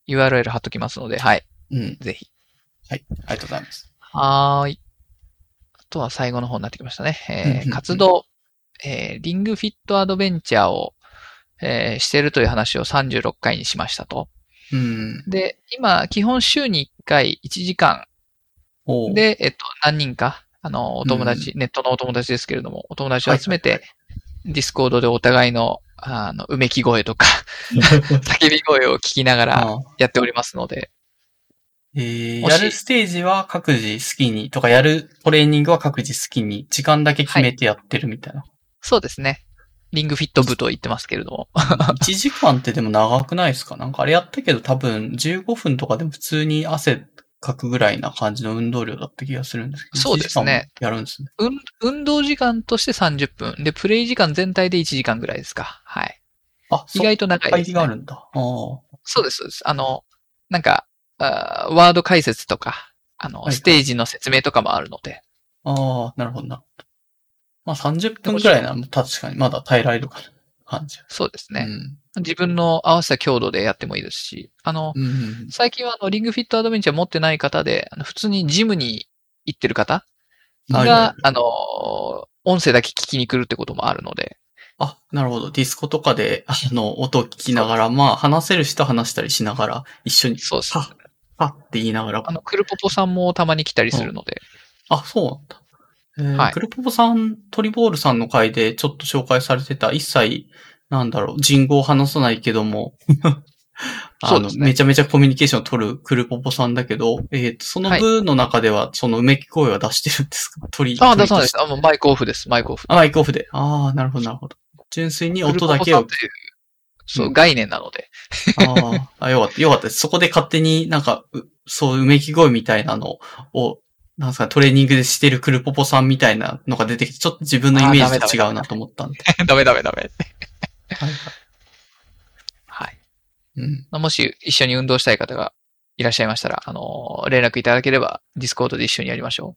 URL 貼っときますので、はい。う。うん。ぜひ。はい。ありがとうございます。はーい。あとは最後の方になってきましたね。えーうんうんうん活動、えーリングフィットアドベンチャーを、えーしているという話を36回にしましたと。うん。で、今、基本週に1回1時間。で、えっと、何人か、あの、お友達、ネットのお友達ですけれども、お友達を集めて、はいはいDiscord でお互いの、あの、うめき声とか、叫び声を聞きながらやっておりますので、えー、やるステージは各自好きに、とかやるトレーニングは各自好きに、時間だけ決めてやってるみたいな。そうですね。リングフィット部と言ってますけれども。1時間ってでも長くないですか？なんかあれやったけど多分15分とかでも普通に汗かくぐらいな感じの運動量だった気がするんですけど。そうですね1時間もやるんですね。運運動時間として30分。で、プレイ時間全体で1時間ぐらいですか。はい。あ、意外と長いです、ね。があるんだ。ああ。そうです、そうです。あの、なんか、あーワード解説とか、あの、ステージの説明とかもあるので、ああ、なるほどな。まあ30分くらいなら確かにまだ耐えられるかな感じ。そうですね。うん。自分の合わせた強度でやってもいいですし、あの、うんうん最近はあの、リングフィットアドベンチャー持ってない方で、あの普通にジムに行ってる方が、あの、音声だけ聞きに来るってこともあるので、あ、なるほど。ディスコとかで、あの、音を聞きながら、まあ、話せる人話したりしながら、一緒に、そうです。は、はって言いながらあ、の、クルポポさんもたまに来たりするので、あ、そうなんだ。えーはいクルポポさん、トリボールさんの回でちょっと紹介されてた、一切、なんだろう、人語を話さないけども、あの、ねめちゃめちゃコミュニケーションを取るクルポポさんだけど、えっ、と、その部の中では、そのうめき声は出してるんですか鳥。ああ、鳥出さないです。あ、もうマイクオフです、マイクオフ。あ、マイクオフで。ああ、なるほど、なるほど。純粋に音だけをそう、うん概念なので。ああ、あよかった、よかったです。そこで勝手になんか、うそう、うめき声みたいなのを、なんですか、トレーニングでしてるクルポポさんみたいなのが出てきて、ちょっと自分のイメージと違うなと思ったんで。ダメダメダメ。はいはいはい。うん。もし一緒に運動したい方がいらっしゃいましたら、あの、連絡いただければ、 Discord で一緒にやりましょ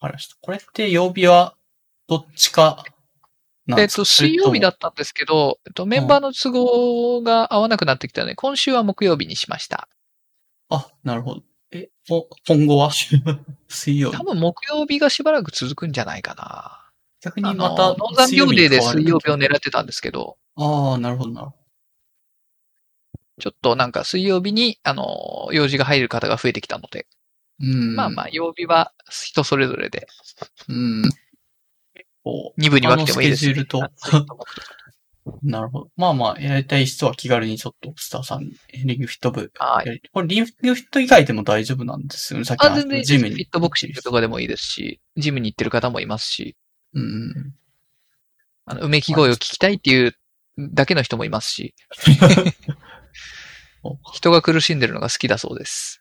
わかりました。これって曜日は、どっちかえっと、水曜日だったんですけど、えっと、メンバーの都合が合わなくなってきたので、今週は木曜日にしました。あ、なるほど。え、お今後は？水曜日。多分木曜日がしばらく続くんじゃないかな。逆にまたノーザンビョーデーで水曜日をね。狙ってたんですけど、ああ、なるほど、なるほど、ちょっとなんか水曜日に、あの、用事が入る方が増えてきたので、ど。うん。まあまあ、曜日は人それぞれで、うん。結構、二部に分けてもいいですし、他のスケジュールとなるほど。まあまあ、やりたい人は気軽にちょっと、スターさんに、リングフィット部はいこれ、リングフィット以外でも大丈夫なんですよね。さっきのジムに。フィットボクシングとかでもいいですし、ジムに行ってる方もいますし、うんうん。あの、うめき声を聞きたいっていうだけの人もいますし、人が苦しんでるのが好きだそうです。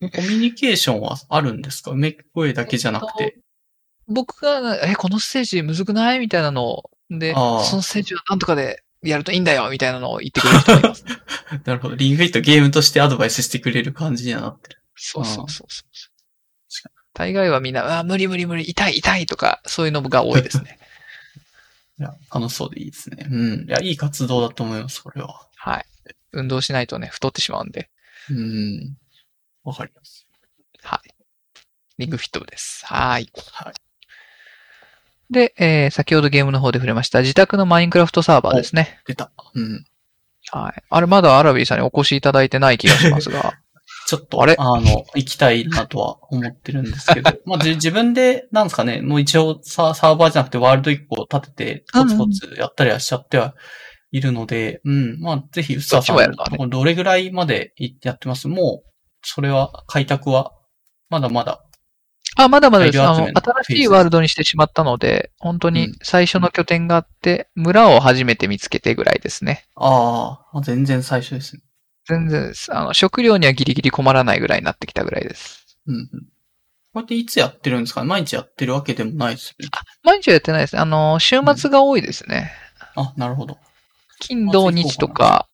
うんコミュニケーションはあるんですか？うめき声だけじゃなくて。僕が、え、このステージむずくない？みたいなのを、で、そのステージはなんとかでやるといいんだよみたいなのを言ってくれる人もいます。なるほど。リングフィットゲームとしてアドバイスしてくれる感じにはなってる。そうそうそうそう確大概はみんな、あー、無理無理無理、痛い痛いとか、そういうのが多いですね。いや、楽しそうでいいですね。うん。いや、いい活動だと思います、これは。はい。運動しないとね、太ってしまうんで。うん。わかります。はい。リングフィット部です。はい。はい。で、えー、先ほどゲームの方で触れました、自宅のマインクラフトサーバーですね。出た。うん。はい。あれ、まだアラビーさんにお越しいただいてない気がしますが。ちょっと、あれ？の、行きたいなとは思ってるんですけど、まあ、じ自分で、なんですかね、もう一応ササーバーじゃなくてワールド1個立てて、コツコツやったりはしちゃってはいるので、うん、まあ、ぜひ、うっささん、どれぐらいまでやってます？もう、それは、開拓は、まだまだ。あ、まだまだです。あの、新しいワールドにしてしまったので、本当に最初の拠点があって、村を初めて見つけてぐらいですね。ああ、全然最初ですね。全然です。あの、食料にはギリギリ困らないぐらいになってきたぐらいです。うんうん。これっていつやってるんですか？毎日やってるわけでもないですね。毎日はやってないです。あの、週末が多いですね。あ、なるほど。金、土、日とか、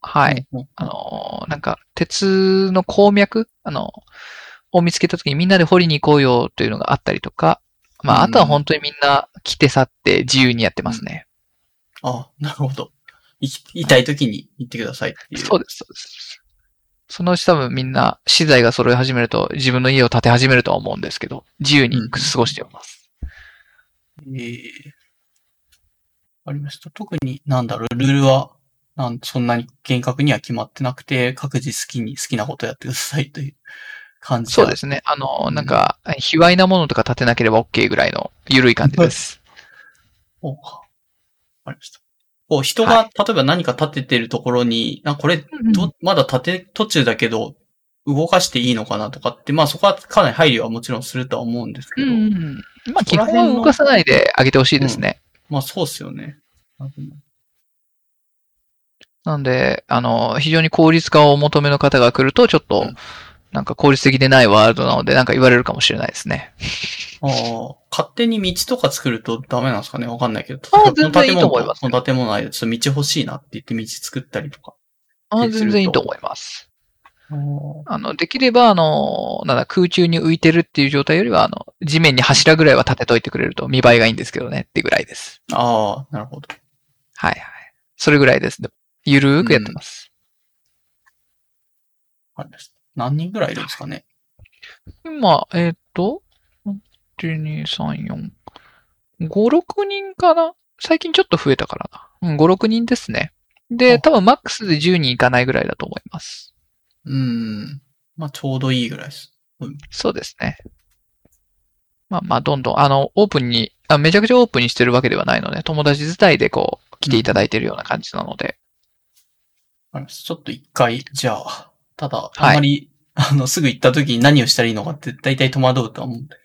はい。うん。うんあの、なんか、鉄の鉱脈？あの、を見つけた時にみんなで掘りに行こうよというのがあったりとか、まあ、うんあとは本当にみんな来て去って自由にやってますね。あ、なるほど。い痛い時に行ってくださいっていう。そうです、そうです。そのうち多分みんな資材が揃い始めると自分の家を建て始めるとは思うんですけど、自由に過ごしております。ええわかりました。特に、なんだろう、ルールは、なんそんなに厳格には決まってなくて、各自好きに好きなことやってくださいという感じ。そうですすね。あの、うんなんか、卑猥なものとか建てなければ OK ぐらいの緩い感じです。おわかりました。こう、人が、例えば何か立ててるところに、あこれ、ど、まだ立て途中だけど、動かしていいのかなとかって、まあそこはかなり配慮はもちろんするとは思うんですけど、うんうん。まあ、基本は動かさないであげてほしいですね。まあそうっすよね。なんで、あの、非常に効率化をお求めの方が来ると、ちょっとうん、なんか効率的でないワールドなので、なんか言われるかもしれないですね。ああ、勝手に道とか作るとダメなんですかね？わかんないけど。ああ全然いいと思いますこの建物の間、ちょっと道欲しいなって言って道作ったりとか。あすると全然いいと思います。ああの、できれば、あの、なんだ、空中に浮いてるっていう状態よりは、あの、地面に柱ぐらいは立てといてくれると見栄えがいいんですけどね、ってぐらいです。あ、なるほど。はいはい。それぐらいです。ゆるーくやってます。わかりました。何人ぐらいいるんですかね？今、えーっと、1、2、3、4、5、6人かな？最近ちょっと増えたからな。うん、5、6人ですね。で、あ多分マックスで10人いかないぐらいだと思います。うーん。まあちょうどいいぐらいです。そうですね。まあまあ、どんどん、あの、オープンにあ、めちゃくちゃオープンにしてるわけではないので、友達自体でこう、来ていただいてるような感じなので。わかりましたちょっと一回、じゃあ、ただ、はいあんまり、あの、すぐ行った時に何をしたらいいのかって大体戸惑うとは思うんだ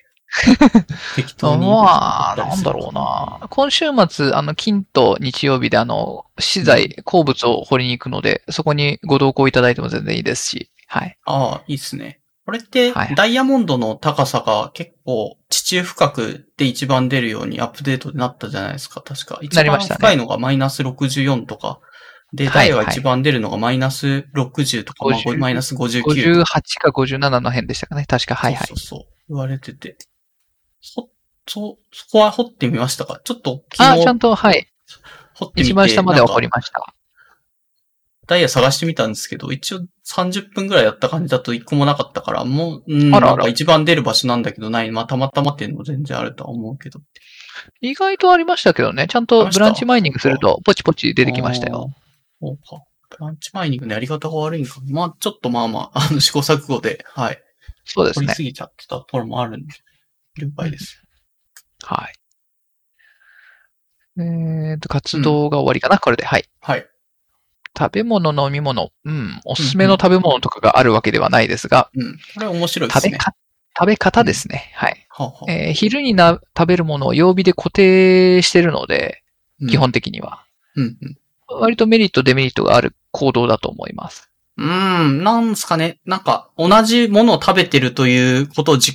けど。適当に。まあ、なんだろうな。今週末、あの、金と日曜日であの、資材、鉱物を掘りに行くので、そこにご同行いただいても全然いいですし、はい。ああ、いいっすね。これって、はいダイヤモンドの高さが結構地中深くで一番出るようにアップデートになったじゃないですか、確か。一番なりましたね深いのがマイナス64とか。で、はいダイヤが一番出るのがマイナス60とか、まあ50マイナス59 58か57の辺でしたかね。確か、はいはいそ。うそうそう。言われてて。そ、そ、そこは掘ってみましたか？ちょっとあ、昨日ちゃんと、はい。掘ってみて。一番下までは掘りました。ダイヤ探してみたんですけど、一応30分ぐらいやった感じだと一個もなかったから、もう、うん、あらあらなんか一番出る場所なんだけどない。まあ、たまたまっていうのも全然あるとは思うけど。意外とありましたけどね。ちゃんとブランチマイニングすると、ポチポチ出てきましたよ。そうか。ブランチマイニングのやり方が悪いんか。まあ、ちょっとまあまあ、あの、試行錯誤で、はい。そうですね。掘りすぎちゃってたところもあるんで、了解です。はい。えっと、活動が終わりかな、これで。はい。はい。食べ物、飲み物。うん。おすすめの食べ物とかがあるわけではないですが、うん。これ面白いですね。食べか、食べ方ですね。はい。はあはあえー昼にな、食べるものを曜日で固定してるので、うん基本的には。うんうん。割とメリット、デメリットがある行動だと思います。うーん、なんすかね。なんか、同じものを食べてるということをじ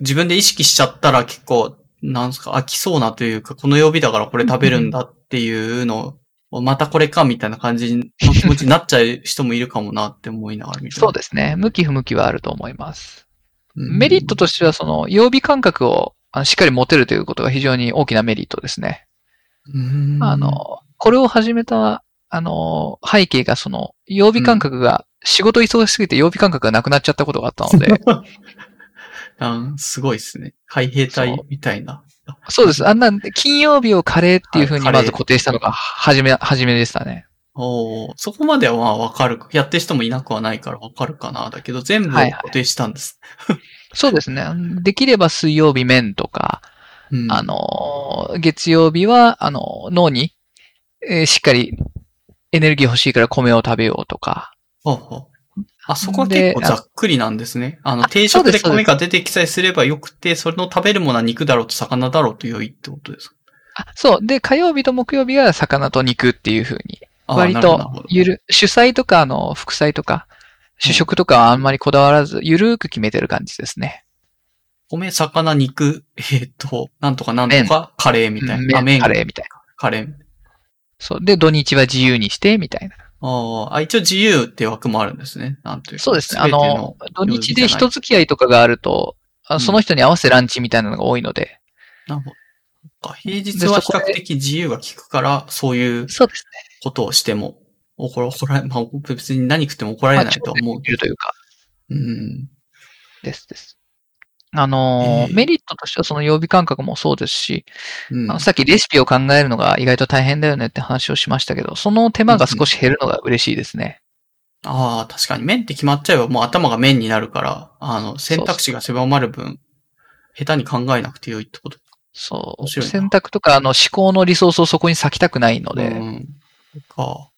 自分で意識しちゃったら結構、なんすか、飽きそうなというか、この曜日だからこれ食べるんだっていうのを、またこれかみたいな感じの気持ちになっちゃう人もいるかもなって思いながら見てそうですね。向き不向きはあると思います。うんメリットとしては、その、曜日感覚をしっかり持てるということが非常に大きなメリットですね。うんあ、の、これを始めた、あの、背景がその、曜日感覚が、仕事忙しすぎて曜日感覚がなくなっちゃったことがあったので、あすごいですね。海兵隊みたいな。そうです。あんな、金曜日をカレーっていう風にはいカレーまず固定したのが、はじめ、はじめでしたね。おーそこまではまあわかる。やってる人もいなくはないからわかるかな。だけど全部固定したんです。そうですね。できれば水曜日麺とか、うんあの、月曜日は、あの、脳に、えーしっかりエネルギー欲しいから米を食べようとか、ほうほあ、そこは結構ざっくりなんですね。あの、定食で米が出てきさえすればよくて、それの食べるものは肉だろうと魚だろうと良いってことですか？あ、そう。で、火曜日と木曜日は魚と肉っていう風に。割と、ゆる、主菜とか、あの、副菜とか、主食とかはあんまりこだわらず、ゆるーく決めてる感じですね。米、魚、肉、えー、っと、なんとかなんとか、カレーみたいな。麺、カレーみたいな。カレー。そう。で、土日は自由にして、みたいな。ああ、一応自由って枠もあるんですね。なんというそうですね。あの、土日で人付き合いとかがあると、その人に合わせランチみたいなのが多いので。なるほど。平日は比較的自由が利くから、そういうことをしても、怒ら怒られ、まあ、別に何食っても怒られないと思う。いるというか。うん。ですです。あの、えー、メリットとしてはその曜日感覚もそうですし、うん、あのさっきレシピを考えるのが意外と大変だよねって話をしましたけど、その手間が少し減るのが嬉しいですね。うん、ああ、確かに麺って決まっちゃえばもう頭が麺になるから、あの、選択肢が狭まる分、下手に考えなくてよいってことそう。選択とか、あの、思考のリソースをそこに割きたくないので。うん。か。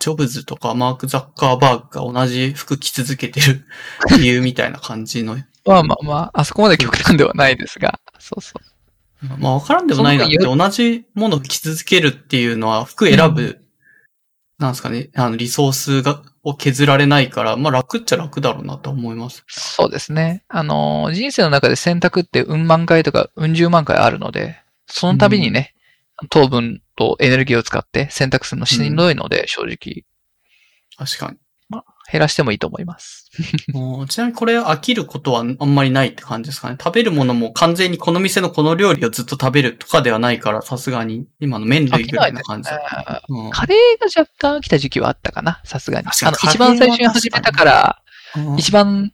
ジョブズとかマーク・ザッカーバーグが同じ服着続けてる理由みたいな感じのまあまあまあ、あそこまで極端ではないですが、そうそう。まあわからんでもないなって、同じものを着続けるっていうのは、服選ぶ、うん、なんですかね、あの、リソースが、を削られないから、まあ楽っちゃ楽だろうなと思います。そうですね。あの、人生の中で選択ってうん万回とかうん十万回あるので、その度にね、うん、糖分とエネルギーを使って選択するのしんどいので、うん、正直。確かに。減らしてもいいと思います。ちなみにこれ飽きることはあんまりないって感じですかね。食べるものも完全にこの店のこの料理をずっと食べるとかではないから、さすがに今の麺類ぐらいな感じ、ねうん、カレーが若干飽きた時期はあったかな、さすがに。あの、一番最初に始めたから、一番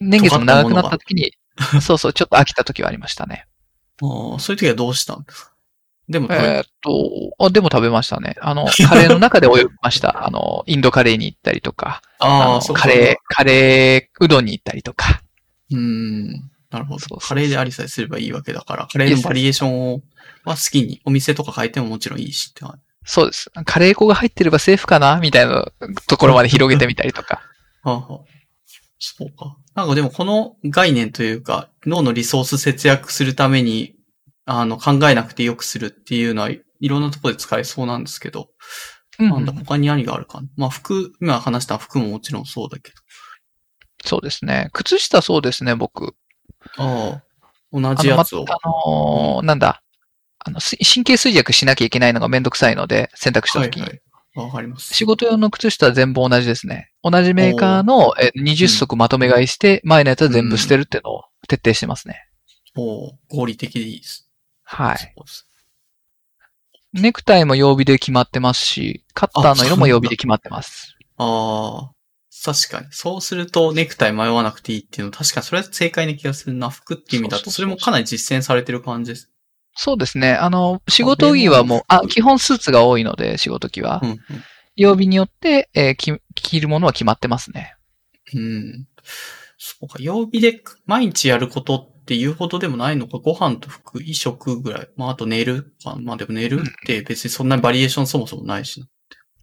年月も長くなった時に、そうそう、ちょっと飽きた時はありましたね。そういう時はどうしたんですか？でもえー、っと、あ、でも食べましたね。あの、カレーの中で泳ぎました。あの、インドカレーに行ったりとか、ああ、そうカレー、カレーうどんに行ったりとか。うん。なるほど。カレーでありさえすればいいわけだから、カレーのバリエーションをは好きに、お店とか変えてももちろんいいしって そうです。カレー粉が入ってればセーフかなみたいなところまで広げてみたりとか。はあはあ、そうか。なんかでもこの概念というか、脳のリソース節約するためにあの、考えなくてよくするっていうのは、いろんなところで使えそうなんですけど、うん、なんだ、他に何があるかまあ、服、今話した服ももちろんそうだけど。そうですね。靴下そうですね、僕。ああ。同じやつを。あのー、なんだ。あの、神経衰弱しなきゃいけないのがめんどくさいので、選択したときに。はいはい、わかります。仕事用の靴下は全部同じですね。同じメーカーのえ20足まとめ買いして、前のやつは全部捨てるっていうのを徹底してますね。お合理的でいいです。はい。ネクタイも曜日で決まってますし、カッターの色も曜日で決まってます。ああ。確かに。そうするとネクタイ迷わなくていいっていうのは確かにそれは正解な気がするな。服っていう意味だと、それもかなり実践されてる感じです。そうですね。あの、仕事着はもう、あ、基本スーツが多いので、仕事着は。うんうん、曜日によって、えー、着るものは決まってますね。うん。そうか、曜日で毎日やることっていうほどでもないのか、ご飯と服、衣食ぐらい。まあ、あと寝る。まあでも寝るって別にそんなにバリエーションそもそもないしな。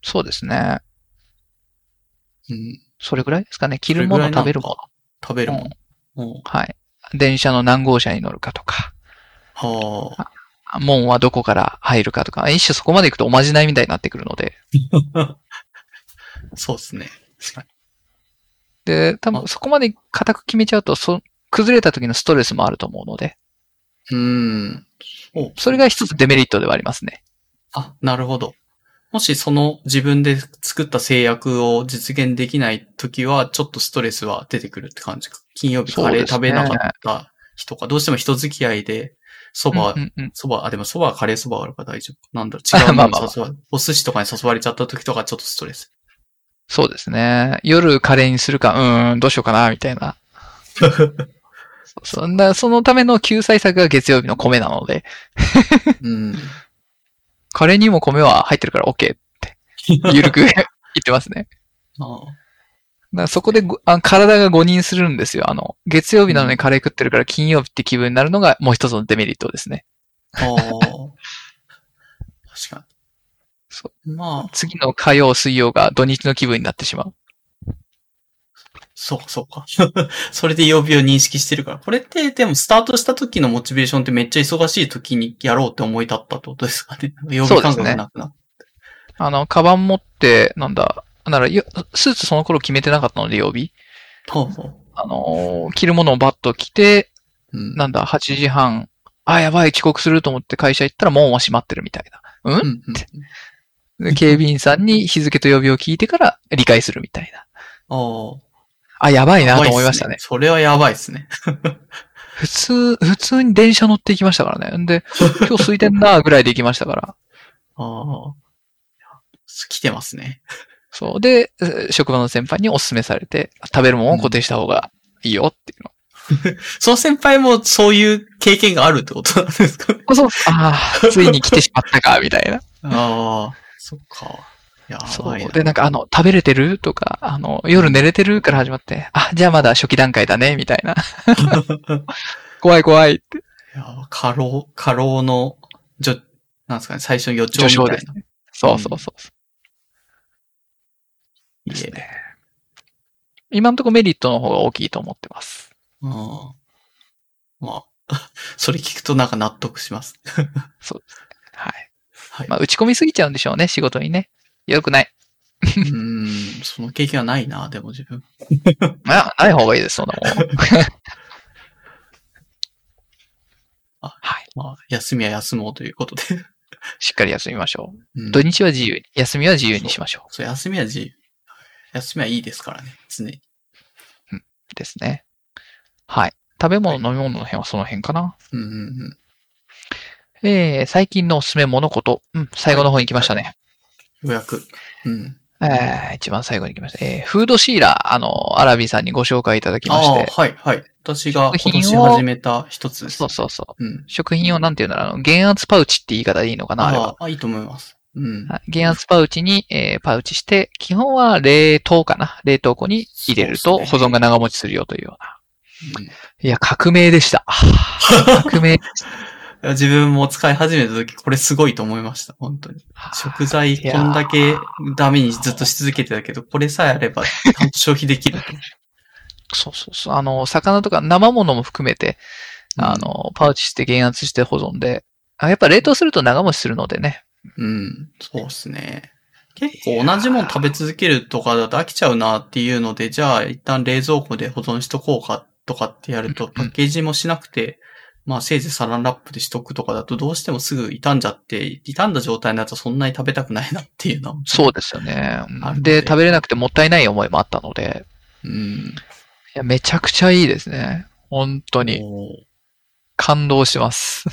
そうですね。うん。それぐらいですかね。着るもの、食べるもの。食べるもの、うん。はい。電車の何号車に乗るかとか。はあ。門はどこから入るかとか、一種そこまで行くとおまじないみたいになってくるので。そうですね。確かに。で、多分そこまで固く決めちゃうと、そ、崩れた時のストレスもあると思うので。うん。それが一つデメリットではありますね。あ、なるほど。もしその自分で作った制約を実現できない時は、ちょっとストレスは出てくるって感じか。金曜日カレー食べなかった人か、どうしても人付き合いで、蕎麦、蕎麦、あ、でも蕎麦はカレー蕎麦あるから大丈夫。なんだろう、違うもの誘われ、お寿司とかに誘われちゃった時とかちょっとストレス。そうですね。夜カレーにするか、うん、どうしようかな、みたいな。そんな、そのための救済策が月曜日の米なので。うん。カレーにも米は入ってるから OK って、ゆるく言ってますね。あだそこであ体が誤認するんですよ。あの、月曜日なのにカレー食ってるから金曜日って気分になるのがもう一つのデメリットですね。ああ。確かに。そう。まあ。次の火曜、水曜が土日の気分になってしまう。そうか、そうか。それで曜日を認識してるから。これって、でもスタートした時のモチベーションってめっちゃ忙しい時にやろうって思い立ったってことですかね。曜日感覚なくな。あの、カバン持って、なんだ、なら、よスーツその頃決めてなかったので、曜日。ほうほう。あのー着るものをバッと着て、うん。なんだ、8時半、あ、やばい、遅刻すると思って会社行ったら門は閉まってるみたいな。うん？うんうんで警備員さんに日付と曜日を聞いてから理解するみたいな。ああ、やばあ。いなと思いましたねね。。それはやばいですね。普通、普通に電車乗って行きましたからね。んで、今日空いてんなぐらいで行きましたから。ああ。来てますね。そう。で、えー職場の先輩にお勧めされて、食べるものを固定した方がいいよっていうの。その先輩もそういう経験があるってことなんですかね。そう。ああ、ついに来てしまったか、みたいな。ああ。そっか。そう。で、なんか、あの、食べれてる？とか、あの、夜寝れてる？から始まって、あ、じゃあまだ初期段階だね、みたいな。怖い怖いって。いや、過労、過労の、じょ、なんですかね、最初の予兆みたいな。ね。そうそうそうそう。いいえ。ですね。今のところメリットの方が大きいと思ってます。うん。まあ、それ聞くとなんか納得します。はい。はい。まあ、打ち込みすぎちゃうんでしょうね、仕事にね。よくない。うーん、その経験はないな、でも自分。まあ、ない方がいいです、そんなもん。あはい。まあ、休みは休もうということで。しっかり休みましょう。うん土日は自由に、休みは自由にしましょそう、休みは自由。休みはいいですからね、常に。う。ですね。はい。食べ物、飲み物の辺はその辺かな。うんうんうん。えー、最近のおすすめ物事。うん、最後の方に来ましたね。予約。うん。えー、一番最後に来ました。えー、フードシーラー、あの、アラビーさんにご紹介いただきましああ、て。はい、はい。私が今年食品を始めた一つです。そうそうそう。うん。食品をなんていうんだろう、あの、減圧パウチって言い方でいいのかな、あれは。ああ、いいと思います。うん。はい減圧パウチに、えーパウチして、基本は冷凍かな。冷凍庫に入れると保存が長持ちするよというような。うんいいや、革命でした。革命。や自分も使い始めた時、これすごいと思いました。本当に。食材こんだけダメにずっとし続けてたけど、これさえあれば、消費できると。そうそうそう。あの、魚とか生物も含めて、あの、パウチして減圧して保存で。あやっぱ冷凍すると長持ちするのでね。うん、そうですね。結構同じもの食べ続けるとかだと飽きちゃうなっていうので、じゃあ一旦冷蔵庫で保存しとこうかとかってやると、うんパッケージもしなくて、まあせいぜいサランラップでしとくとかだとどうしてもすぐ傷んじゃって、傷んだ状態になるとそんなに食べたくないなっていうのは。そうですよね。で、食べれなくてもったいない思いもあったので、うん。いや、めちゃくちゃいいですね。本当に。感動します。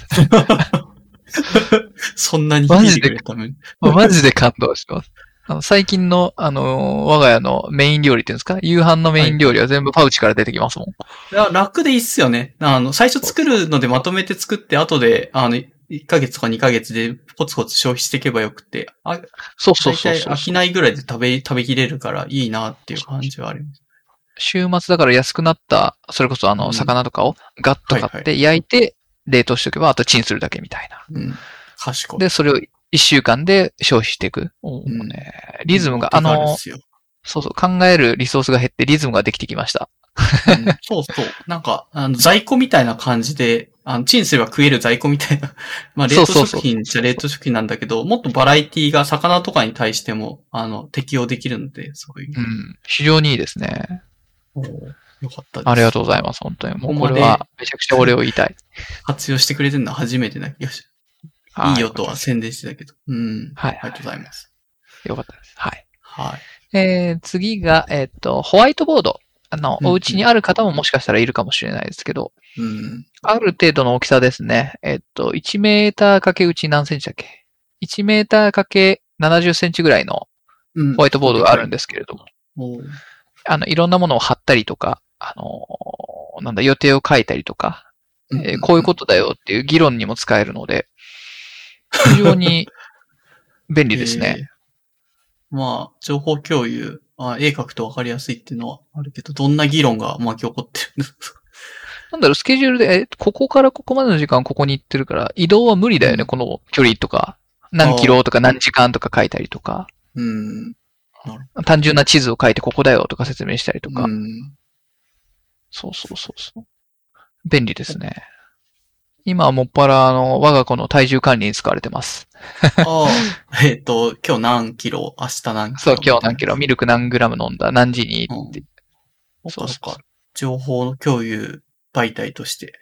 そんなに聞いてくれるために。マジで感動します。あの最近の、あの、我が家のメイン料理っていうんですか？夕飯のメイン料理は全部パウチから出てきますもん。いや、楽でいいっすよね。あの、最初作るのでまとめて作って、後で、あの、1ヶ月とか2ヶ月でコツコツ消費していけばよくて、あ、そうそう大そうそう体飽きないぐらいで食べ、食べきれるからいいなっていう感じはあります。週末だから安くなった、それこそあの、うん魚とかをガッと買って焼いて、冷凍しておけば、あとチンするだけみたいな。うん。賢い。で、それを一週間で消費していく。もうね、リズムが、あのそうそう、考えるリソースが減ってリズムができてきました。うんそうそう。なんか、あの、在庫みたいな感じで、あの、チンすれば食える在庫みたいな。まあ、冷凍食品じゃ冷凍食品なんだけど、もっとバラエティが魚とかに対しても、あの、適用できるので、そういう。うん。非常にいいですね。おーよかったです。ありがとうございます。本当に。もうこれはめちゃくちゃお礼を言いたい。活用してくれてるのは初めてな気がし、いいよとは宣伝してたけど。うん。はいありがとうございます。よかったです。はい。はい。えー、次が、えっ、と、ホワイトボード。あの、うんお家にある方ももしかしたらいるかもしれないですけど、うん。ある程度の大きさですね。えっ、と、1メーターかけうち何センチだっけ ?1 メーターかけ70センチぐらいのうんホワイトボードがあるんですけれども、おーあの、いろんなものを貼ったりとか、あのーなんだ、予定を書いたりとか、えーこういうことだよっていう議論にも使えるので、非常に便利ですね。えーまあ、情報共有、あ絵描くと分かりやすいっていうのはあるけど、どんな議論が巻き起こってるんですかなんだろう、スケジュールで、え、ここからここまでの時間ここに行ってるから、移動は無理だよね、うんこの距離とか、何キロとか何時間とか書いたりとか。うん。単純な地図を書いてここだよとか説明したりとか。うん。そうそうそうそう。便利ですね。今はもっぱら、あの、我が子の体重管理に使われてます。ああ、えっ、と、今日何キロ、明日何キそうロ。、今日何キロ、ミルク何グラム飲んだ、何時にうんって。ううそうか。情報の共有媒体として。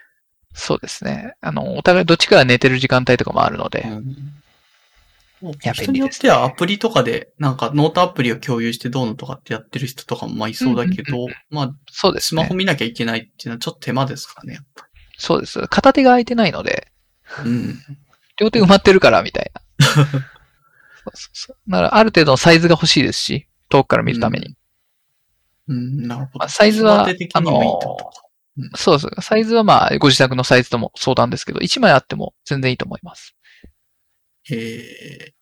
そうですね。あの、お互いどっちかが寝てる時間帯とかもあるので。うんや人によってはアプリとかで、なんかノートアプリを共有してどうのとかってやってる人とかもまあいそうだけど、まあ、そうですねスマホ。見なきゃいけないっていうのはちょっと手間ですからね、やっぱそうです。片手が空いてないので、り。うん。両手埋まってるから、みたいな。そうそうそう。だから、ある程度のサイズが欲しいですし、遠くから見るために。うん、なるほど。まあサイズは手的にもいいってことか。そうです。サイズはまあ、ご自宅のサイズとも相談ですけど、1枚あっても全然いいと思います。へえ。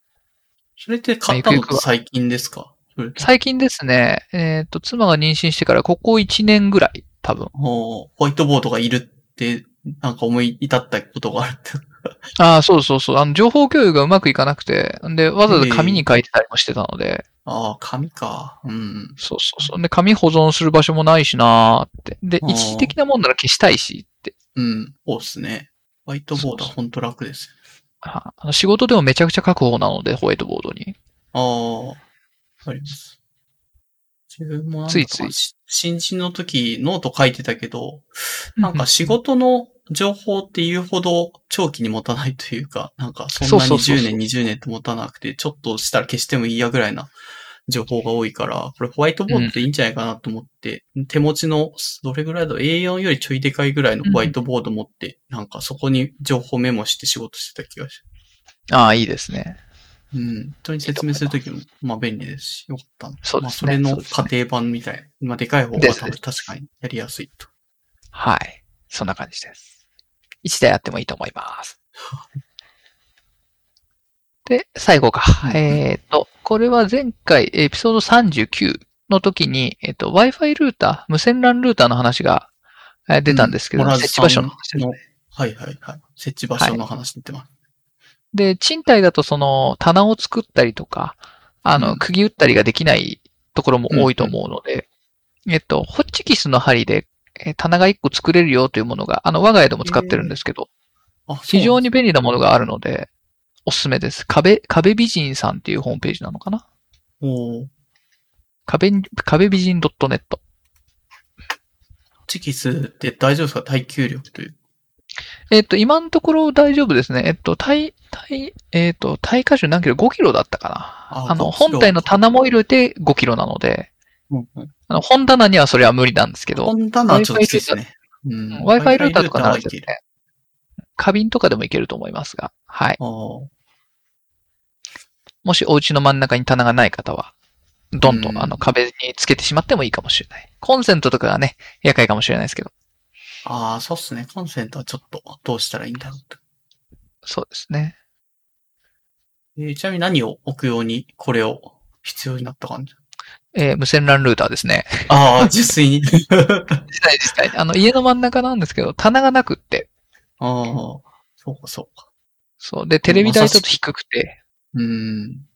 それって買ったの最近ですか？最近ですね、えっ、と、妻が妊娠してからここ1年ぐらい、多分。おホワイトボードがいるって、なんか思い至ったことがあるって。ああ、そうそうそう。あの、情報共有がうまくいかなくて、で、わざわざ紙に書いてたりもしてたので、ああ、紙か。うん。そうそうそう。で、紙保存する場所もないしなーって。で一時的なもんなら消したいしって。うん。そうっすね。ホワイトボードはほんと楽です。ああの仕事でもめちゃくちゃ書く方なので、ホワイトボードに。ああ、わかります。自分もついついし新人の時ノート書いてたけど、なんか仕事の情報っていうほど長期に持たないというか、なんかそんなにそうそうそうそう10年、20年と持たなくて、ちょっとしたら消してもいいやぐらいな情報が多いから、これホワイトボードでいいんじゃないかなと思って、手持ちの、どれぐらいだろう ?A4 よりちょいでかいぐらいのホワイトボード持って、なんかそこに情報メモして仕事してた気がしああ、いいですね。うん。人に説明するときも、まあ便利ですし、よかったな。そうですねまあそれの家庭版みたいな。まあでかい方が多分確かにやりやすいと。はい。そんな感じです。1台あってもいいと思います。で、最後か。うんえっ、と、これは前回エピソード39の時に、えっ、と、Wi-Fi ルーター、無線 LAN ルーターの話がえー出たんですけど、モラズさん設置場所の話ですね。はいはいはい。設置場所の話出てます。で、賃貸だとその棚を作ったりとか、あの、うん釘打ったりができないところも多いと思うので、えっと、ホッチキスの針でえー棚が1個作れるよというものが、あの、我が家でも使ってるんですけど、あ、非常に。に便利なものがあるので、おすすめです。壁、壁美人さんっていうホームページなのかな？壁、壁美人 .net。チキスって大丈夫ですか？耐久力という。えっと、今のところ大丈夫ですね。えっと、耐、耐、えっと、耐荷重何キロ ?5 キロだったかな。ああの、5キロ本体の棚も入れて5キロなので、うんうん。あの、本棚にはそれは無理なんですけど、本棚はちょっときついですね。うん。Wi-Fi ルーターとかなら。ですね、花瓶とかでもいけると思いますが、はい。もしお家の真ん中に棚がない方は、ドンとうんあの壁につけてしまってもいいかもしれない。コンセントとかがね、厄介かもしれないですけど、あー、そうっすね。コンセントはちょっとどうしたらいいんだろうと。そうですね。えーちなみに何を置くようにこれを必要になった感じ？えー無線 LAN ルーターですね。ああ、実際に。実際実際。あの、家の真ん中なんですけど、棚がなくって、ああ、そうかそうか。そう。で、テレビ台ちょっと低くて、うん。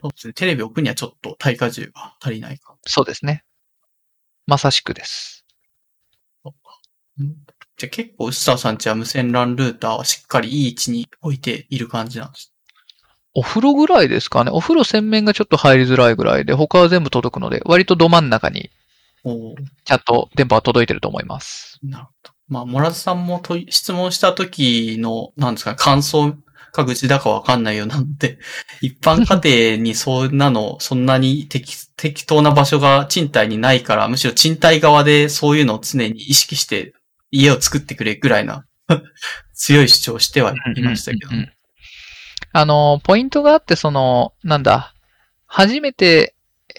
そうですね。テレビ置くにはちょっと耐荷重が足りないか。そうですね。まさしくです。うんじゃあ結構、ウスターさんちは無線 LAN ルーターはしっかりいい位置に置いている感じなんです。お風呂ぐらいですかね。お風呂洗面がちょっと入りづらいぐらいで、他は全部届くので、割とど真ん中にちゃんと電波は届いてると思います。なるほど。まあ、モラズさんも質問した時の、なんですかね、感想か愚痴だかわかんないようなので、一般家庭にそんなの、そんなに適適当な場所が賃貸にないから、むしろ賃貸側でそういうのを常に意識して家を作ってくれぐらいな 強い主張をしてはいましたけど。うんうんうんあの、ポイントがあって、その、なんだ、初めて、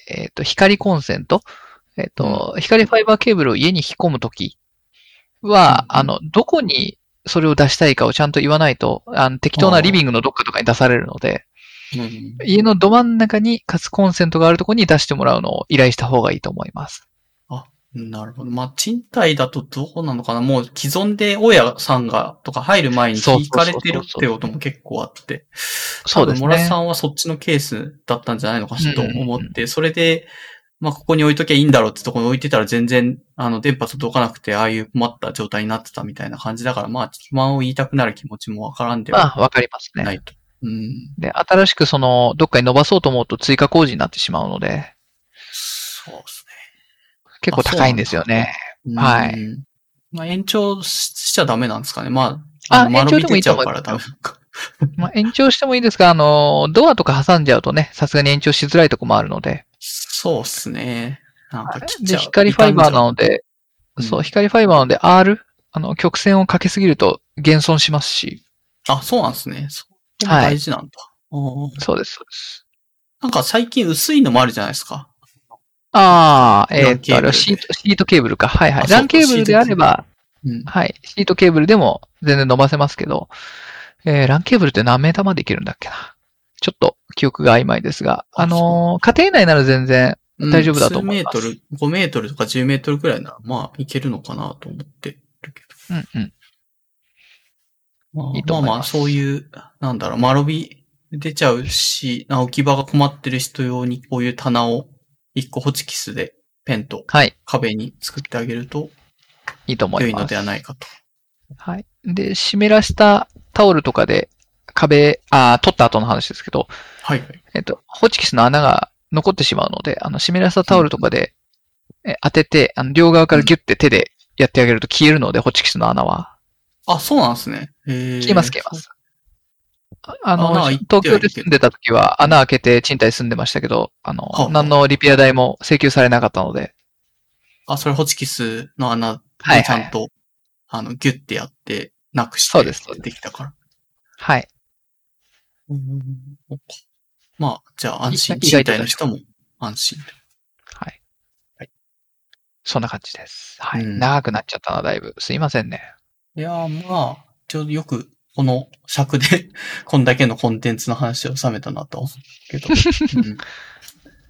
えっ、と、光コンセント、えっ、と、光ファイバーケーブルを家に引っ込むときは、うんあの、どこにそれを出したいかをちゃんと言わないと、あの適当なリビングのどっかとかに出されるので、うん家のど真ん中にかつコンセントがあるところに出してもらうのを依頼した方がいいと思います。なるほど。まあ、賃貸だとどうなのかな？もう既存で大家さんがとか入る前に引かれてるってことも結構あって。そうですね。モラさんはそっちのケースだったんじゃないのかなと思って、それで、まあ、ここに置いときゃいいんだろうってところに置いてたら全然、あの、電波届かなくて、ああいう困った状態になってたみたいな感じだから、まあ、不満を言いたくなる気持ちもわからんではまあ、わかりますね。ないと。うん。で、新しくその、どっかに伸ばそうと思うと追加工事になってしまうので、そうです結構高いんですよね。ね。はいうん。まあ、延長ししちゃダメなんですかね。まあ、あの延長でもいいと思い丸ます見出ちゃうからダメなのか。まあ、延長してもいいですが、あの、ドアとか挟んじゃうとね、さすがに延長しづらいとこもあるので。そうっすね。なんか切っちで、ゃう。光ファイバーなので、うんそう、光ファイバーなので R、あの、曲線をかけすぎると減損しますし。あ、そうなんですね。そう。でもはい大事なんだ。おーそうです、そうです。なんか最近薄いのもあるじゃないですか。ああ、えーっと、シート、シートケーブルか。はいはい。ランケーブルであれば、うん。はい。シートケーブルでも全然伸ばせますけど、えー、ランケーブルって何メーターまでいけるんだっけな。ちょっと記憶が曖昧ですが、ああのー家庭内なら全然大丈夫だと思います。うん数メートル、5メートルとか10メートルくらいなら、まあ、いけるのかなと思ってるけうんうん。ど。まあいいまあまあ、そういう、なんだろう、間延び出ちゃうし、な置き場が困ってる人用にこういう棚を一個ホチキスでペンとはい。壁に作ってあげるといいと思います。良いのではないかと。はい。で、湿らしたタオルとかで壁、あー取った後の話ですけど、はいはい。えっと、ホチキスの穴が残ってしまうので、あの、湿らしたタオルとかで、え当てて、あの、両側からギュッて手でやってあげると消えるので、ホチキスの穴は。あ、そうなんですね。消えます消えます。ああの、東京で住んでた時は穴開けて賃貸住んでましたけど、あはあの、何のリペア代も請求されなかったので、あ、それホチキスの穴をはいはいちゃんと、あの、ギュッてやって、なくして、そうですできたから。はい。うんまあ、じゃあ安心。賃貸の人も安心。はい。はい。そんな感じです。はい。うん長くなっちゃったな、だいぶ。すいませんね。いやーまあ、ちょうどよく、この尺で、こんだけのコンテンツの話を収めたなと思うけど。うん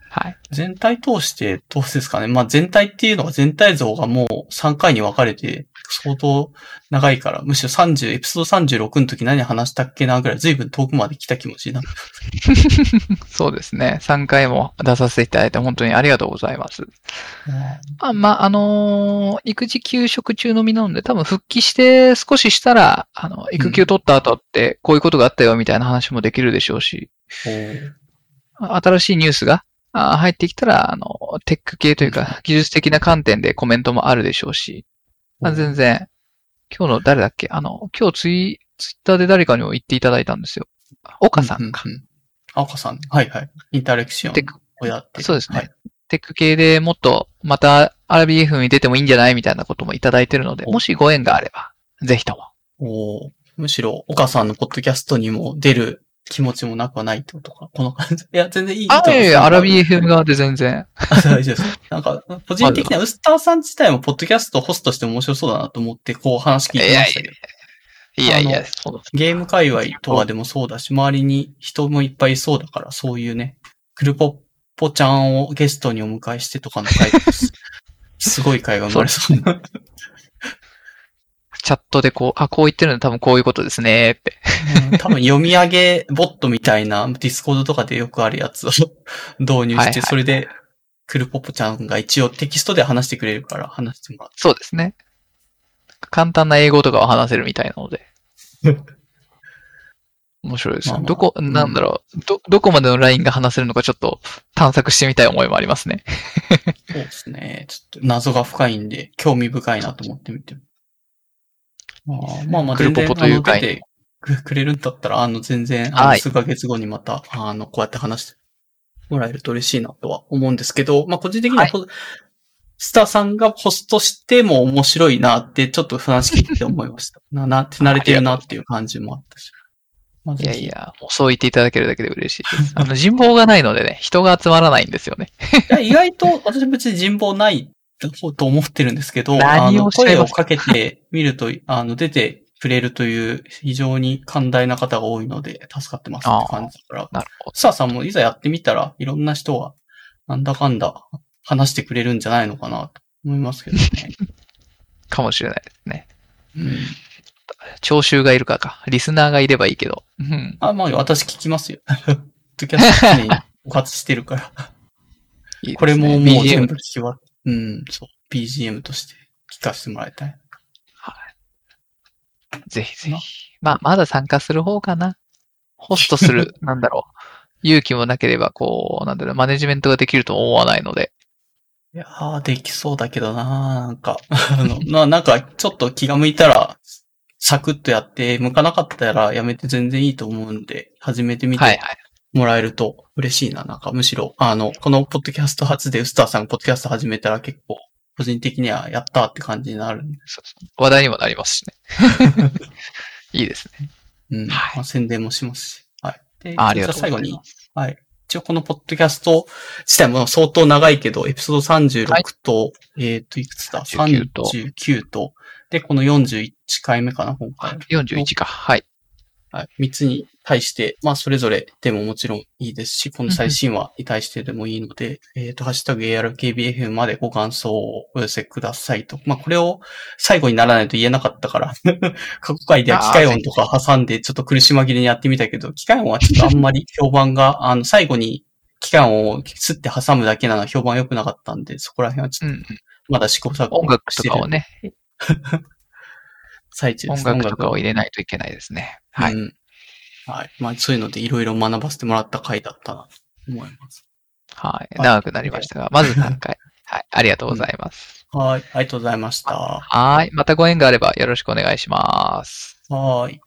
はい。全体通してどうですかね。まあ全体っていうのが全体像がもう3回に分かれて相当長いから、むしろ30、エピソード36の時何話したっけなぐらい随分遠くまで来た気持ちになる。そうですね。3回も出させていただいて本当にありがとうございます。あまあ、あのー育児休職中の身なので、多分復帰して少ししたら、あの、育休取った後ってこういうことがあったよみたいな話もできるでしょうし、おー新しいニュースがあ入ってきたら、あの、テック系というか、技術的な観点でコメントもあるでしょうし、まあ、全然、今日の誰だっけ？あの、今日ツイツイッターで誰かにも言っていただいたんですよ。岡さんか。うううんあ、岡さん。はいはい。インタレクションをやってる。そうですね。はいテック系でもっとまた RBF に出てもいいんじゃない？みたいなこともいただいてるので、おもしご縁があれば、ぜひとも。おーむしろ、岡さんのポッドキャストにも出る気持ちもなくはないってことか？この感じ。いや、全然いいあ、思いやいや、アラビ FM 側で全然。あ大丈夫です。なんか、個人的にはウスターさん自体もポッドキャストをホストして面白そうだなと思って、こう話聞いてましたけど。いやいやあの、そうゲーム界隈とかでもそうだし、周りに人もいっぱいいそうだから、そういうね、クルポッポちゃんをゲストにお迎えしてとかの回です。すごい回が生まれそうな。チャットでこう、あ、こう言ってるの多分こういうことですねって。うん多分読み上げボットみたいな Discord とかでよくあるやつを 導入して、はいはいそれでクルポッポちゃんが一応テキストで話してくれるから話してもらって。そうですね。簡単な英語とかを話せるみたいなので。面白いですよ。まあまあどこ、なんだろう、ど、どこまでのラインが話せるのかちょっと探索してみたい思いもありますね。そうですね。ちょっと謎が深いんで、興味深いなと思ってみて。まあまあまあ、クルポポという回全然あの出てくくれるんだったら、あの、全然、あの、はい数ヶ月後にまた、あの、こうやって話してもらえると嬉しいなとは思うんですけど、まあ、個人的には、はいスターさんがホストしても面白いなって、ちょっと話聞いてて思いました。な、なって慣れてるなっていう感じもあったし。まあいやい。や、もうそう言っていただけるだけで嬉しいです。あの、人望がないのでね、人が集まらないんですよね。いや意外と、私は別に人望ないと思ってるんですけど、あの、声をかけてみると、あの、出てくれるという非常に寛大な方が多いので、助かってますって感じだから、なるほど。スターさんもいざやってみたらいろんな人がなんだかんだ話してくれるんじゃないのかなと思いますけどね。かもしれないですね。うん。聴衆がいるかか。リスナーがいればいいけど。うん。あ、まあ私聞きますよ。ドキャスト常に枯渇してるから。いいねこれももう全部聞き終わっうん、そう。BGM として聞かせてもらいたい。ぜひぜひ。まあ、まだ参加する方かな。ホストする、なんだろう。勇気もなければ、こう、なんだろう、マネジメントができると思わないので。いやー、できそうだけどななんか、あの、ななんか、ちょっと気が向いたら、サクッとやって、向かなかったらやめて全然いいと思うんで、始めてみてはいはい。もらえると嬉しいな。なんか、むしろ、あの、このポッドキャスト初でウスターさんがポッドキャスト始めたら結構、個人的にはやったって感じになるんで。そうそう話題にもなりますしね。いいですね。うん。はいまあ、宣伝もしますし。はい。で、あありがとうじゃあ最後にございま、す。はい。一応このポッドキャスト自体も相当長いけど、エピソード36はいと、えっ、と、いくつだ？39と ?39 と、で、この41回目かな、今回。41か。はい。はい。3つに対して、まあ、それぞれでももちろんいいですし、この最新話に対してでもいいので、えっ、と、ハッシュタグ ARKBFM までご感想をお寄せくださいと。まあ、これを最後にならないと言えなかったから、過去回では機械音とか挟んでちょっと苦し紛れにやってみたけど、機械音はちょっとあんまり評判が、あの、最後に機械音をスッて挟むだけなのは評判良くなかったんで、そこら辺はちょっとうん。まだ試行錯誤音楽してるとかをね、最中です。音楽とかを入れないといけないですね。はい。うん。はい。まあ、そういうのでいろいろ学ばせてもらった回だったなと思います。はい。はい長くなりましたが、まず3回。はい。ありがとうございます。はい。ありがとうございました。はい。またご縁があればよろしくお願いします。はい。